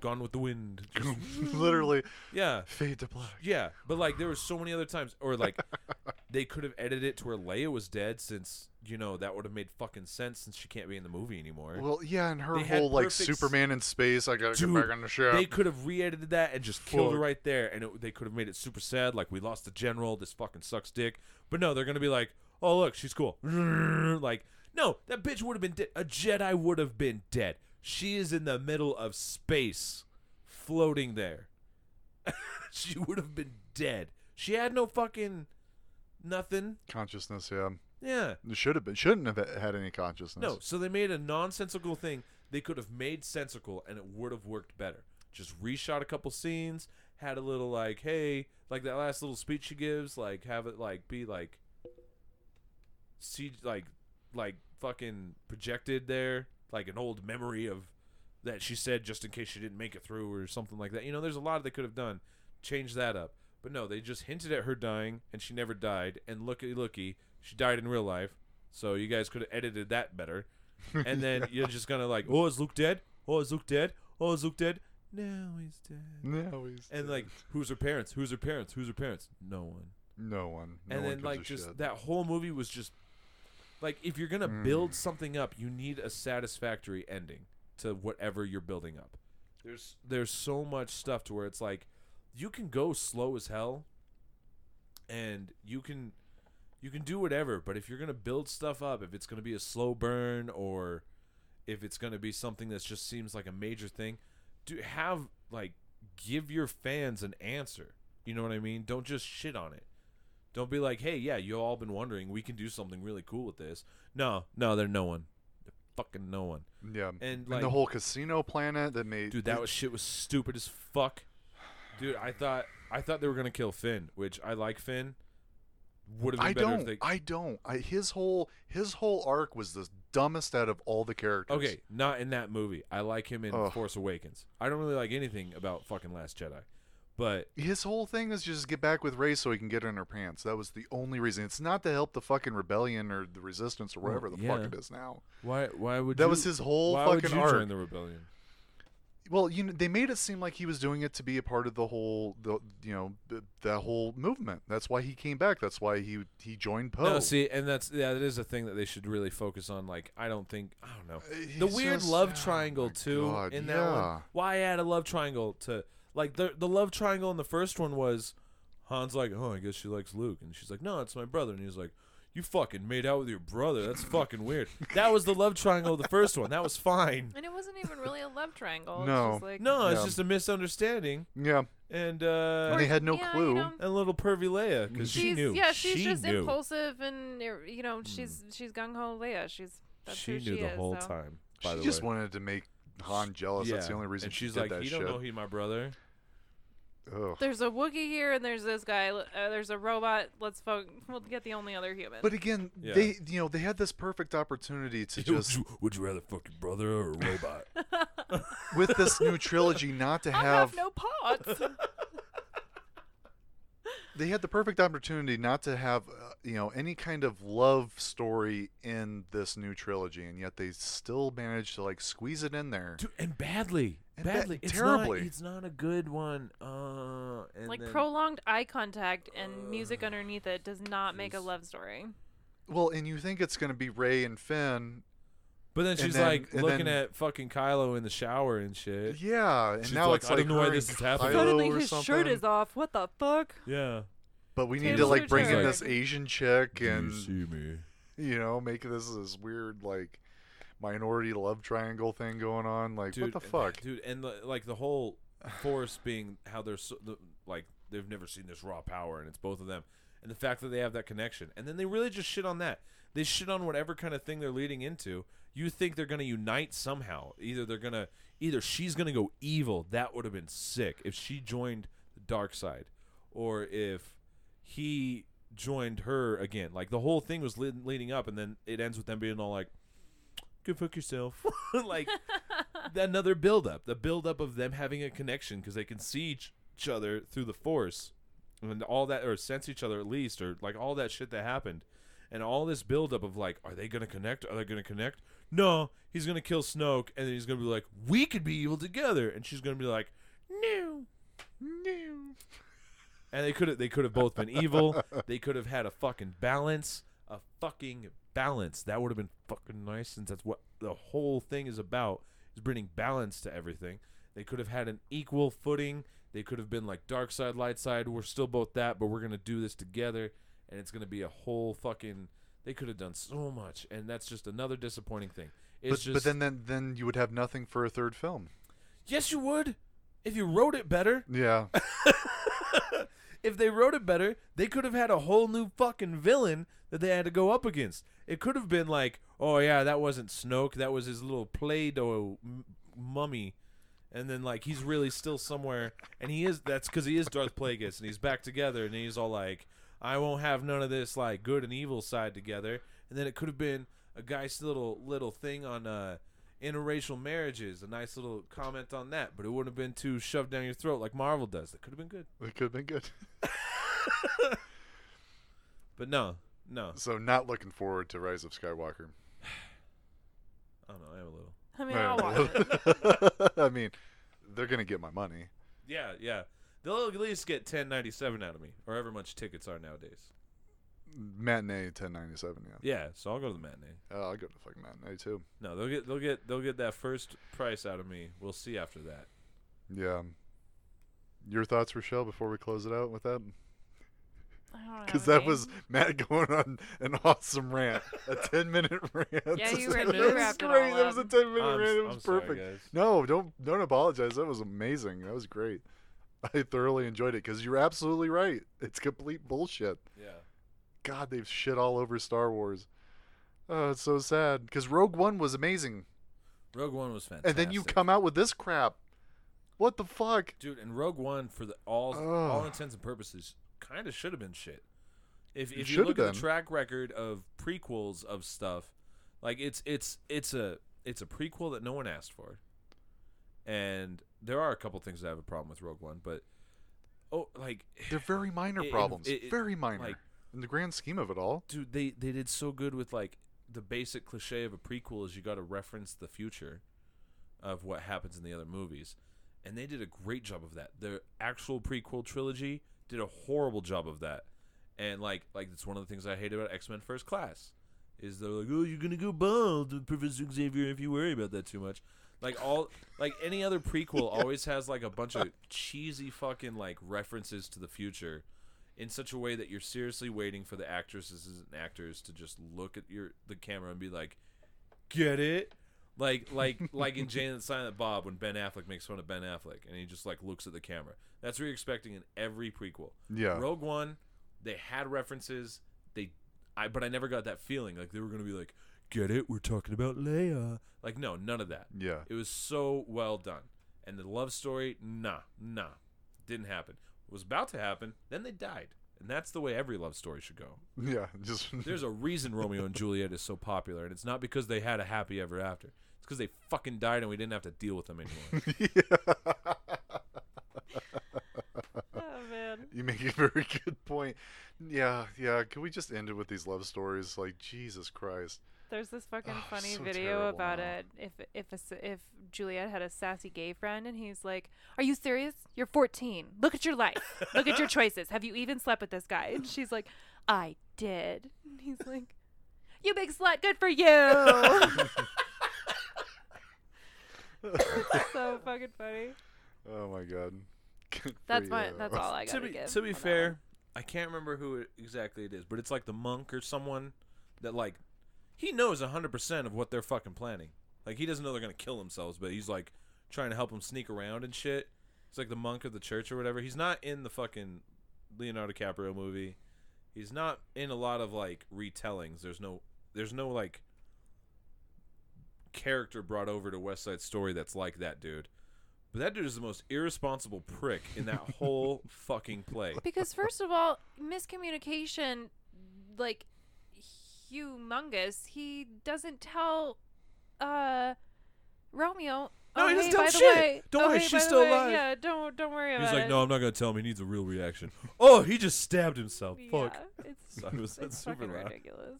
gone with the wind. Just- Literally yeah. fade to black. Yeah, but like there were so many other times, or like they could have edited it to where Leia was dead, since you know that would have made fucking sense since she can't be in the movie anymore. Well, yeah, and her They whole like perfect s- Superman in space. I gotta Dude, get back on the ship. They could have re-edited that and just killed her right there, and it, they could have made it super sad, like we lost the general. This fucking sucks, dick. But no, they're gonna be like, oh look, she's cool. Like, no, that bitch would have been dead. A Jedi would have been dead. She is in the middle of space, floating there. she would have been dead. She had no fucking nothing. Consciousness, yeah. Yeah. It should have been. Shouldn't have had any consciousness. No, so they made a nonsensical thing. They could have made sensical, and it would have worked better. Just reshot a couple scenes, had a little like, hey, like that last little speech she gives, like have it like be like, see, like, like fucking projected there, like an old memory of that she said just in case she didn't make it through or something like that. You know, there's a lot they could have done, change that up. But no, they just hinted at her dying, and she never died. And looky, looky, she died in real life. So you guys could have edited that better. And then you're just gonna like, oh, is Luke dead? Oh, is Luke dead? Oh, is Luke dead? No, he's dead. No, he's dead. And like, who's her parents? Who's her parents? Who's her parents? No one. no one. No and then like just shit. that whole movie was just like if you're gonna Mm. build something up, you need a satisfactory ending to whatever you're building up. There's there's so much stuff to where it's like you can go slow as hell and you can you can do whatever, but if you're gonna build stuff up, if it's gonna be a slow burn or if it's gonna be something that just seems like a major thing, do have like give your fans an answer. You know what I mean? Don't just shit on it. Don't be like, hey, yeah, you all been wondering, we can do something really cool with this. No, no, they're no one. They're fucking no one. yeah. And And the whole casino planet that made dude, that was shit was stupid as fuck. Dude, I thought I thought they were gonna kill Finn, which I like Finn. Would have been I better don't. if they. I don't. I, his whole his whole arc was the dumbest out of all the characters. Okay, not in that movie. I like him in Ugh. Force Awakens. I don't really like anything about fucking Last Jedi, but His whole thing is just get back with Rey so he can get in her pants. That was the only reason. It's not to help the fucking rebellion or the resistance or Well, whatever the yeah. fuck it is now. why? Why would That you, was his whole why would fucking you arc. join the rebellion? Well, you know, they made it seem like he was doing it to be a part of the whole, the you know, th- that whole movement. That's why he came back. That's why he he joined Poe. No, see, and that's yeah, that is a thing that they should really focus on. Like, I don't think I don't know uh, the He's weird just- love oh triangle too God, in that yeah. one. Why add a love triangle to like the the love triangle in the first one was Han's like, oh, I guess she likes Luke, and she's like, no, it's my brother, and he's like. You fucking made out with your brother. That's fucking weird. That was the love triangle of the first one. That was fine. And it wasn't even really a love triangle. No. It's just like, No, it's Yeah. just a misunderstanding. Yeah, And uh and they had no yeah, you clue. know, and little pervy Leia because she knew. yeah, she's she just knew. impulsive and you know she's she's gung ho Leia. She's that's she who knew she the is, whole so. time. By she the just way. wanted to make Han jealous. That's the only reason and she she's did like, that he shit. don't know he's my brother. Ugh. There's a Wookiee here, and there's this guy. Uh, there's a robot. Let's fo- we'll get the only other human. But again, Yeah. they you know they had this perfect opportunity to just would, you, would you rather fuck your brother or a robot? with this new trilogy not to I have have no parts. they had the perfect opportunity not to have uh, you know any kind of love story in this new trilogy, and yet they still managed to like squeeze it in there. Dude, and badly, And ba- badly, it's terribly. Not, it's not a good one. Uh, and like then- prolonged eye contact and music underneath it does not make a love story. Well, and you think it's going to be Rey and Finn, But then she's then- like looking then- at fucking Kylo in the shower and shit. yeah, and She's now like, it's "I like don't know why this is happening." Kylo Suddenly or his shirt is off. What the fuck? Yeah. But we need to like bring in shirt. this Asian chick Do you and see me? you know make this this weird like minority love triangle thing going on. Like Dude, what the fuck? dude? And the, like the whole force being how they're so, the, like they've never seen this raw power, and it's both of them, and the fact that they have that connection, and then they really just shit on that. They shit on whatever kind of thing they're leading into. You think they're gonna unite somehow? Either they're gonna, either she's gonna go evil. That would have been sick if she joined the dark side, or if he joined her again. Like the whole thing was lead, leading up, and then it ends with them being all like, "Go fuck yourself," like another build up, the build up of them having a connection because they can see each, each other through the force and all that, or sense each other at least, or like all that shit that happened, and all this build up of like, are they gonna connect? Are they gonna connect? No, he's gonna kill Snoke, and then he's gonna be like, we could be evil together, and she's gonna be like, no, no. And they could have they could have both been evil. They could have had a fucking balance, a fucking balance. That would have been fucking nice since that's what the whole thing is about is bringing balance to everything. They could have had an equal footing. They could have been like dark side, light side. We're still both that, but we're gonna do this together, and it's gonna be a whole fucking. They could have done so much, and that's just another disappointing thing. It's But, just but then, then then you would have nothing for a third film. yes, you would if you wrote it better. Yeah, if they wrote it better, they could have had a whole new fucking villain that they had to go up against. It could have been like, oh yeah, that wasn't Snoke, that was his little Play-Doh m- mummy, and then like he's really still somewhere, and he is. That's because he is Darth Plagueis, and he's back together, and he's all like, I won't have none of this like good and evil side together. And then it could have been a guy's little little thing on uh interracial marriages, a nice little comment on that, but it wouldn't have been too shoved down your throat like Marvel does. That could have been good. it could have been good. But no, no. So not looking forward to Rise of Skywalker. I don't know. I am a little. I mean, I'll watch it. I mean, they're gonna get my money. Yeah, yeah. They'll at least get ten ninety seven out of me, or however much tickets are nowadays. Matinee ten ninety seven. Yeah. Yeah, so I'll go to the matinee. Oh, I'll go to the fucking matinee too. No, they'll get they'll get they'll get that first price out of me. We'll see after that. Yeah. Your thoughts, Rachelle, before we close it out with that? I don't have Because that any. was Matt going on an awesome rant, a ten minute rant. Yeah, you were- That you was wrapped great. That was a ten minute I'm, rant. It I'm was sorry, perfect. No, don't don't apologize. That was amazing. That was great. I thoroughly enjoyed it because you're absolutely right. It's complete bullshit. Yeah. God, they've shit all over Star Wars. Oh, it's so sad. Because Rogue One was amazing, Rogue One was fantastic. and then you come out with this crap. What the fuck? dude, and Rogue One for the all Ugh. all intents and purposes kind of should have been shit. If if you look at the track record of prequels of stuff, like it's it's it's a it's a prequel that no one asked for, and there are a couple things that I have a problem with Rogue One, but oh, like They're very minor it- problems. it- it- very minor like- in the grand scheme of it all. dude, they they did so good with like the basic cliche of a prequel is you got to reference the future of what happens in the other movies, and they did a great job of that. The actual prequel trilogy did a horrible job of that, and like like it's one of the things I hate about X Men First Class is they're like, oh, you're gonna go bald, with Professor Xavier, if you worry about that too much. Like all like any other prequel always has like a bunch of cheesy fucking like references to the future in such a way that you're seriously waiting for the actresses and actors to just look at your the camera and be like, "Get it?" Like like like in Jay and Silent Bob when Ben Affleck makes fun of Ben Affleck and he just like looks at the camera. That's what you're expecting in every prequel. Yeah. Rogue One, they had references. They, I but I never got that feeling like they were gonna be like, "Get it? We're talking about Leia." Like no, none of that. Yeah. It was so well done. And the love story, nah, nah, didn't happen. It was about to happen, then they died. And that's the way every love story should go. Yeah. Just There's a reason Romeo and Juliet is so popular, and it's not because they had a happy ever after. It's because they fucking died and we didn't have to deal with them anymore. Oh man. you make a very good point. point. Yeah, yeah. Can we just end it with these love stories? Like Jesus Christ. There's this fucking Oh, funny so video terrible about now. it. If if a s if Juliet had a sassy gay friend and he's like, "Are you serious? You're 14. Look at your life. Look at your choices. Have you even slept with this guy?" And she's like, "I did." And he's like, "You big slut. Good for you." so fucking funny. Oh my God. Good That's my. you. That's all I gotta be give. to be fair. I can't remember who it, exactly it is, but it's like the monk or someone that like he knows hundred percent of what they're fucking planning. Like he doesn't know they're gonna kill themselves, but he's like trying to help them sneak around and shit. He's like the monk of the church or whatever. He's not in the fucking Leonardo DiCaprio movie. He's not in a lot of like retellings. There's no there's no like character brought over to West Side Story that's like that dude. But that dude is the most irresponsible prick in that whole fucking play. Because first of all, miscommunication, like humongous. He doesn't tell uh Romeo. No, oh, he doesn't tell shit. way- Don't oh, worry, hey, she's still way, alive. Yeah, don't don't worry He's about like, it. no, I'm not gonna tell him. He needs a real reaction. oh, he just stabbed himself. Fuck. Yeah, it's, So was- it's super fucking loud. ridiculous.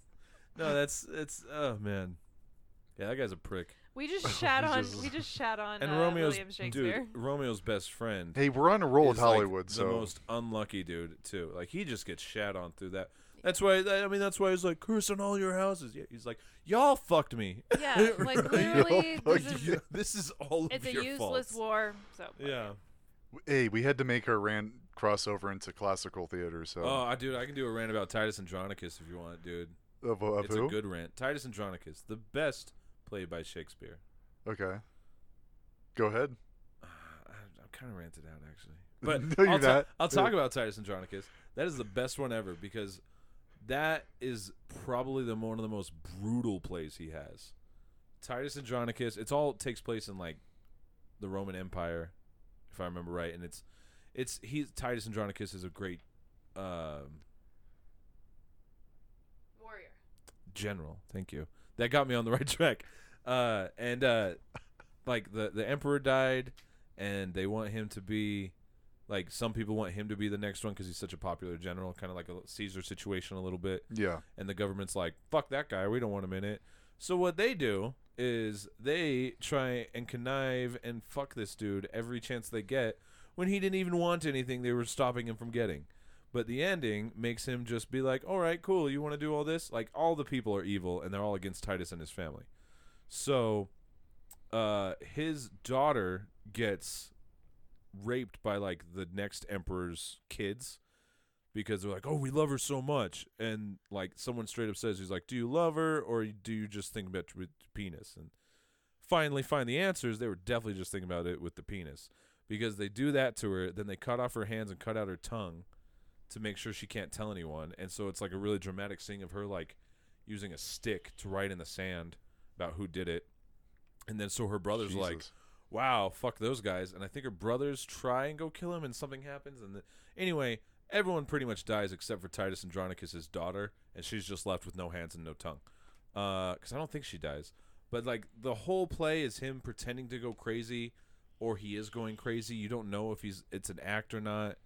No, that's it's. Oh man. Yeah, that guy's a prick. We just shat on. Jesus. We just shat on And uh, Romeo's William Shakespeare. dude, Romeo's best friend. Hey, we're on a roll with is, like, Hollywood, the most unlucky dude too. Like he just gets shat on through that. That's why. I mean, that's why he's like curse on all your houses. Yeah, he's like y'all fucked me. Yeah, like literally, this is, Yeah, this is all it's of a useless faults. war. So Yeah. hey, we had to make our rant crossover into classical theater. So Oh, I dude, I can do a rant about Titus Andronicus if you want, dude. of, of it's who? a good rant. Titus Andronicus, the best played by Shakespeare. okay, go ahead. Uh, I, I'm kind of ranted out actually, but No, you're I'll, ta- not. I'll talk about Titus Andronicus. That is the best one ever because that is probably the one of the most brutal plays he has. Titus Andronicus. It's all takes place in like the Roman Empire, if I remember right, and it's it's he Titus Andronicus is a great um, warrior. general. Thank you. That got me on the right track. Uh, and uh, like the the emperor died, and they want him to be like some people want him to be the next one because he's such a popular general, kind of like a Caesar situation a little bit. Yeah, And the government's like, "Fuck that guy. We don't want him in it." So what they do is they try and connive and fuck this dude every chance they get when he didn't even want anything they were stopping him from getting. But the ending makes him just be like, "All right, cool. You want to do all this?" Like all the people are evil and they're all against Titus and his family. So uh his daughter gets raped by like the next emperor's kids because they're like, "Oh, we love her so much," and like someone straight up says, "He's like, do you love her or do you just think about with penis?" And finally, find the answers. They were definitely just thinking about it with the penis because they do that to her. Then they cut off her hands and cut out her tongue to make sure she can't tell anyone. And so it's like a really dramatic scene of her like using a stick to write in the sand about who did it. And then so her brother's like, Jesus. Wow, fuck those guys. And I think her brothers try and go kill him, and something happens. And the, anyway, everyone pretty much dies except for Titus Andronicus' daughter, and she's just left with no hands and no tongue. Uh, because I don't think she dies. But like the whole play is him pretending to go crazy, or he is going crazy. You don't know if he's it's an act or not.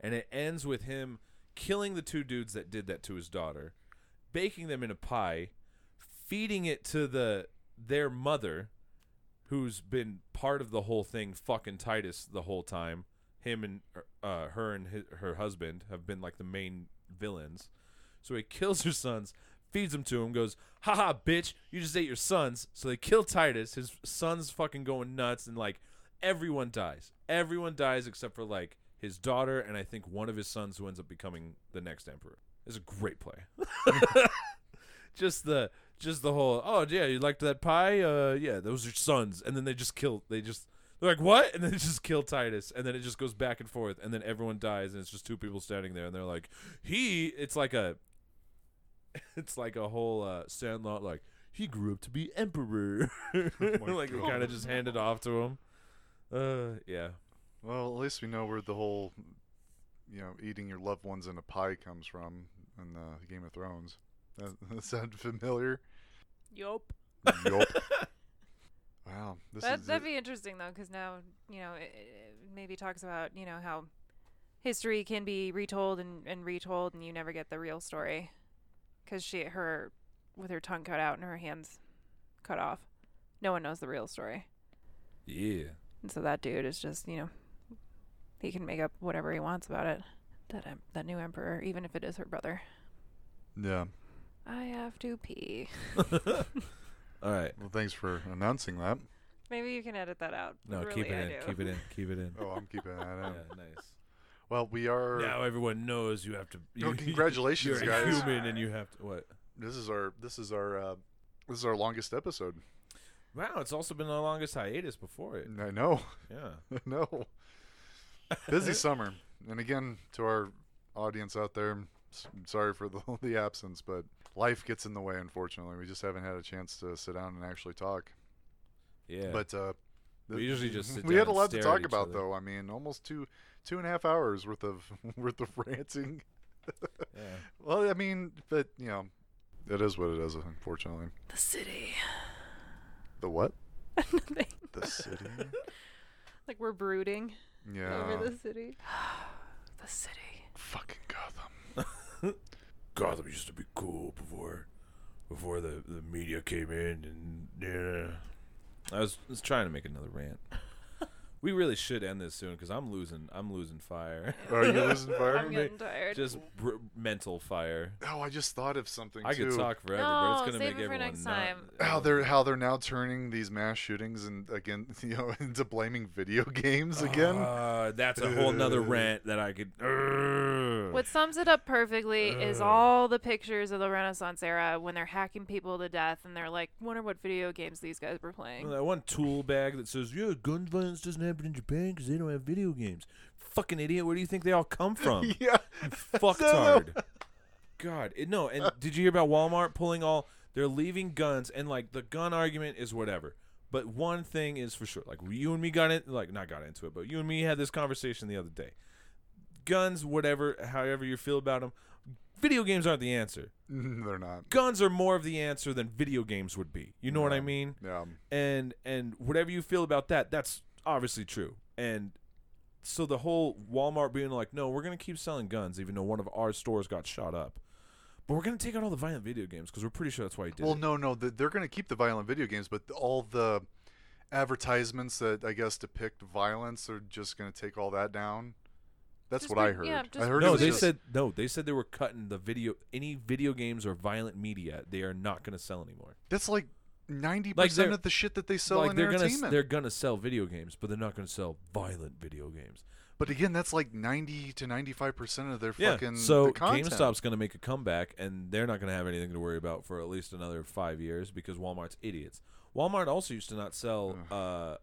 And it ends with him killing the two dudes that did that to his daughter, baking them in a pie, feeding it to the their mother, who's been part of the whole thing, fucking Titus the whole time. Him and uh, her and his, her husband have been like the main villains. So he kills her sons, feeds them to him, goes, haha, bitch, you just ate your sons. So they kill Titus. His son's fucking going nuts, and like everyone dies. Everyone dies except for like his daughter and I think one of his sons who ends up becoming the next emperor. It's a great play. just the just the whole oh yeah you liked that pie? Uh yeah those are sons and then they just kill they just they're like what? And then they just kill titus. And then it just goes back and forth. And then everyone dies and it's just two people standing there and they're like he it's like a it's like a whole uh sandlot like he grew up to be emperor. Like they God. kind of just hand it off to him. Uh yeah. Well, at least we know where the whole, you know, eating your loved ones in a pie comes from in uh, Game of Thrones. That, that sound familiar? Yup. yup. Wow, this That is that'd it. be interesting though, because now you know it, it maybe talks about you know how history can be retold and, and retold, and you never get the real story, because she her with her tongue cut out and her hands cut off. No one knows the real story, Yeah. and so that dude is just you know he can make up whatever he wants about it. That em- that new emperor, even if it is her brother. Yeah. I have to pee. All right. Well, thanks for announcing that. Maybe you can edit that out. No, but keep it I in. do. Keep it in. Keep it in. Oh, I'm keeping that yeah, in. nice. Well, we are. Now everyone knows you have to. Oh, You, congratulations, you're a guys. human, and you have to what? This is our. This is our. Uh, this is our longest episode. Wow, it's also been the longest hiatus before it. I know. Yeah. I know. Busy summer, and again to our audience out there, s- sorry for the the absence, but life gets in the way. Unfortunately, we just haven't had a chance to sit down and actually talk. Yeah. But uh, We usually just sit we had a lot to talk about other. though. I mean, almost two two and a half hours worth of worth of ranting. yeah. Well, I mean, but you know, it is what it is. Unfortunately, The city. the what? Nothing. The city. like we're brooding Yeah. over the city. the city. Fucking Gotham. Gotham used to be cool before, before the the media came in, and yeah. I was was trying to make another rant. We really should end this soon because I'm losing. I'm losing fire. Are you losing fire? I'm getting tired. Just br- mental fire. Oh, I just thought of something I too. could talk forever, but No, it's gonna save make it for everyone next not- time. how they're how they're now turning these mass shootings and again you know into blaming video games again. Uh, that's a whole nother rant that I could. Urgh. What sums it up perfectly is all the pictures of the Renaissance era when they're hacking people to death and they're like, wonder what video games these guys were playing. That one tool bag that says, "Yeah, gun violence doesn't happen in Japan because they don't have video games." Fucking idiot! Where do you think they all come from? yeah, fucktard. God, it, no. And did you hear about Walmart pulling all? They're leaving guns, and like the gun argument is whatever. But one thing is for sure, like you and me got it, like not got into it, but you and me had this conversation the other day. Guns, whatever, however you feel about them, video games aren't the answer. they're not. Guns are more of the answer than video games would be. You know what I mean? Yeah, and and whatever you feel about that that's obviously true and so the whole walmart being like no we're going to keep selling guns even though one of our stores got shot up but we're going to take out all the violent video games because we're pretty sure that's why he did Well, it. no, no, they're going to keep the violent video games, but all the advertisements that I guess depict violence are just going to take all that down. That's Just what I heard. yeah, I heard no they just- said no they said they were cutting the video any video games or violent media they are not going to sell anymore that's like ninety Like percent of the shit that they sell like in they're gonna entertainment. they're gonna sell video games but they're not going to sell violent video games But again, that's like ninety to ninety-five percent of their Yeah. fucking So the. GameStop's going to make a comeback, and they're not going to have anything to worry about for at least another five years because Walmart's idiots. Walmart also used to not sell uh,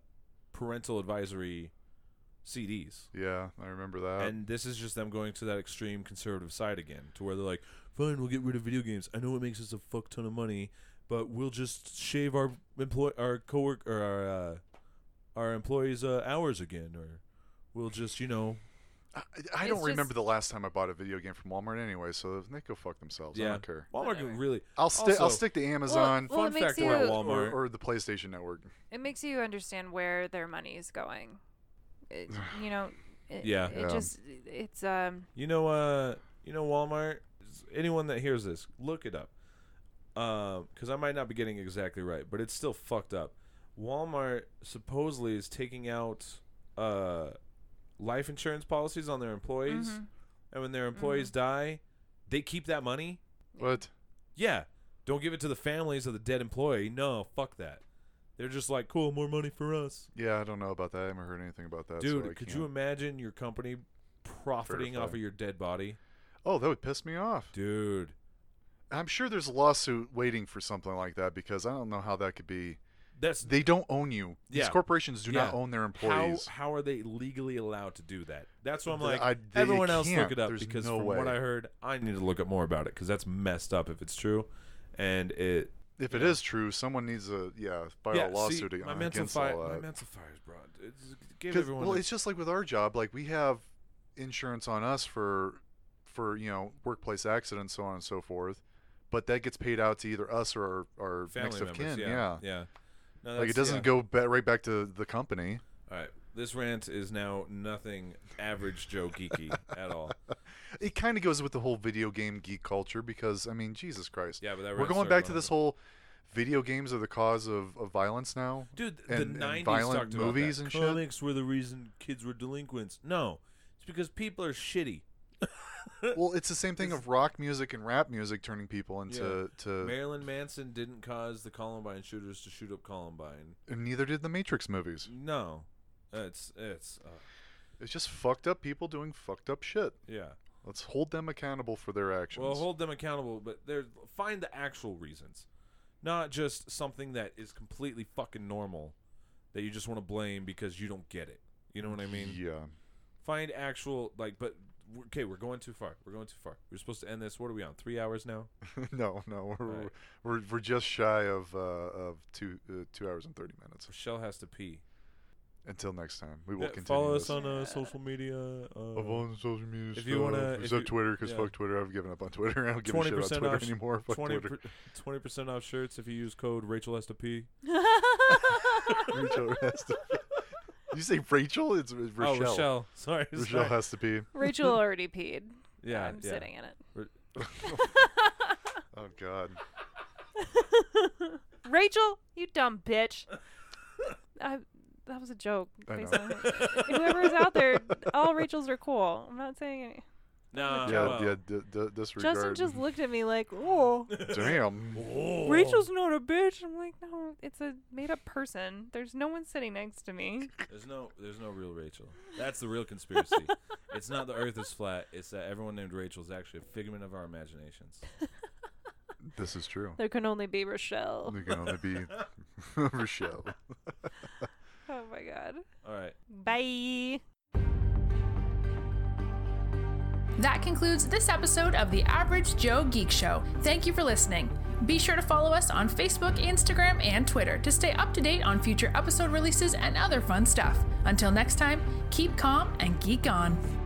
parental advisory CDs, Yeah, I remember that. and this is just them going to that extreme conservative side again, to where they're like, "Fine, we'll get rid of video games. I know it makes us a fuck ton of money, but we'll just shave our employ our cowork or our uh, our employees' uh, hours again, or we'll just you know." I, I don't just- remember the last time I bought a video game from Walmart anyway, so they go fuck themselves. I Yeah. don't care. Walmart can really I'll stick. I'll stick to Amazon Well, Fun it makes fact about you- Walmart. or, or the PlayStation Network. It makes you understand where their money is going. It, you know, it, Yeah. It Yeah. just it's um You know, uh, you know, Walmart. Anyone that hears this, look it up, because I might not be getting exactly right, but it's still fucked up. Walmart supposedly is taking out uh, life insurance policies on their employees, mhm. and when their employees die, they keep that money. What? Yeah, don't give it to the families of the dead employee. No, fuck that. They're just like, cool, more money for us, Yeah, I don't know about that. I haven't heard anything about that. dude. I could you imagine your company profiting off Verify. of your dead body, Oh, that would piss me off. dude? I'm sure there's a lawsuit waiting for something like that because I don't know how that could be. That's They don't own you. These Yeah. corporations do not own their employees. how how, are they legally allowed to do that? That's what I'm like. I- they everyone else look can't. it up There's because no from way. what I heard, I need to look up more about it because that's messed up if it's true, and it. if it yeah. is true, someone needs a yeah file yeah, a lawsuit see, my mental fire, all my mental fire is broad. It's, give everyone. well, the- it's just like with our job. Like we have insurance on us for for you know workplace accidents, so on and so forth. But that gets paid out to either us or our, our family next of members. kin. yeah, yeah. No, like it doesn't yeah. go ba- right back to the company. All right, This rant is now nothing average Joe geeky at all. It kind of goes with the whole video game geek culture because I mean, Jesus Christ. Yeah, but that we're going back to this whole video games are the cause of, of violence now. Dude, and, the and '90s violent talked about movies and shit. Comics were the reason kids were delinquents. No, it's because people are shitty. well, it's the same thing of rock music and rap music turning people into to. Marilyn Manson didn't cause the Columbine shooters to shoot up Columbine. and neither did the Matrix movies. No, it's it's uh, It's just fucked up people doing fucked up shit. yeah. Let's hold them accountable for their actions. Well, hold them accountable, but they're find the actual reasons, not just something that is completely fucking normal that you just want to blame because you don't get it. You know what I mean? yeah. Find actual like, but okay, we're going too far. We're going too far. We're supposed to end this. What are we on? Three hours now? no, no, we're, Right. we're we're just shy of uh, of two uh, two hours and thirty minutes. Rachelle has to pee. Until next time, we will Yeah, continue. follow this. us on uh, social media. Uh, Of all the social media if you wanna- if except you- Twitter, because yeah. fuck Twitter. I've given up on Twitter. I don't give a shit about Twitter off sh- anymore. Fuck 20 Twitter. percent off shirts if you use code Rachel has to pee. Rachel has to. Did you say Rachel? It's, it's oh, Rachelle. Oh, Rachelle. Sorry. Rachelle sorry. has to pee. Rachel already peed. yeah, I'm yeah. sitting in it. Oh God. Rachel, you dumb bitch. I, that was a joke. I know. basically. Whoever is out there, all Rachels are cool. I'm not saying any. No, yeah, well, yeah. D- d- disregard. Justin just looked at me like, "Oh, Damn. Oh. Rachel's not a bitch." I'm like, "No, it's a made-up person. There's no one sitting next to me." There's no, there's no real Rachel. That's the real conspiracy. it's not the Earth is flat. It's that everyone named Rachel is actually a figment of our imaginations. This is true. There can only be Rachelle. There can only be Rachelle. Oh my god. All right. Bye. That concludes this episode of the Average Joe Geek Show. Thank you for listening. Be sure to follow us on Facebook, Instagram, and Twitter to stay up to date on future episode releases and other fun stuff. Until next time, keep calm and geek on.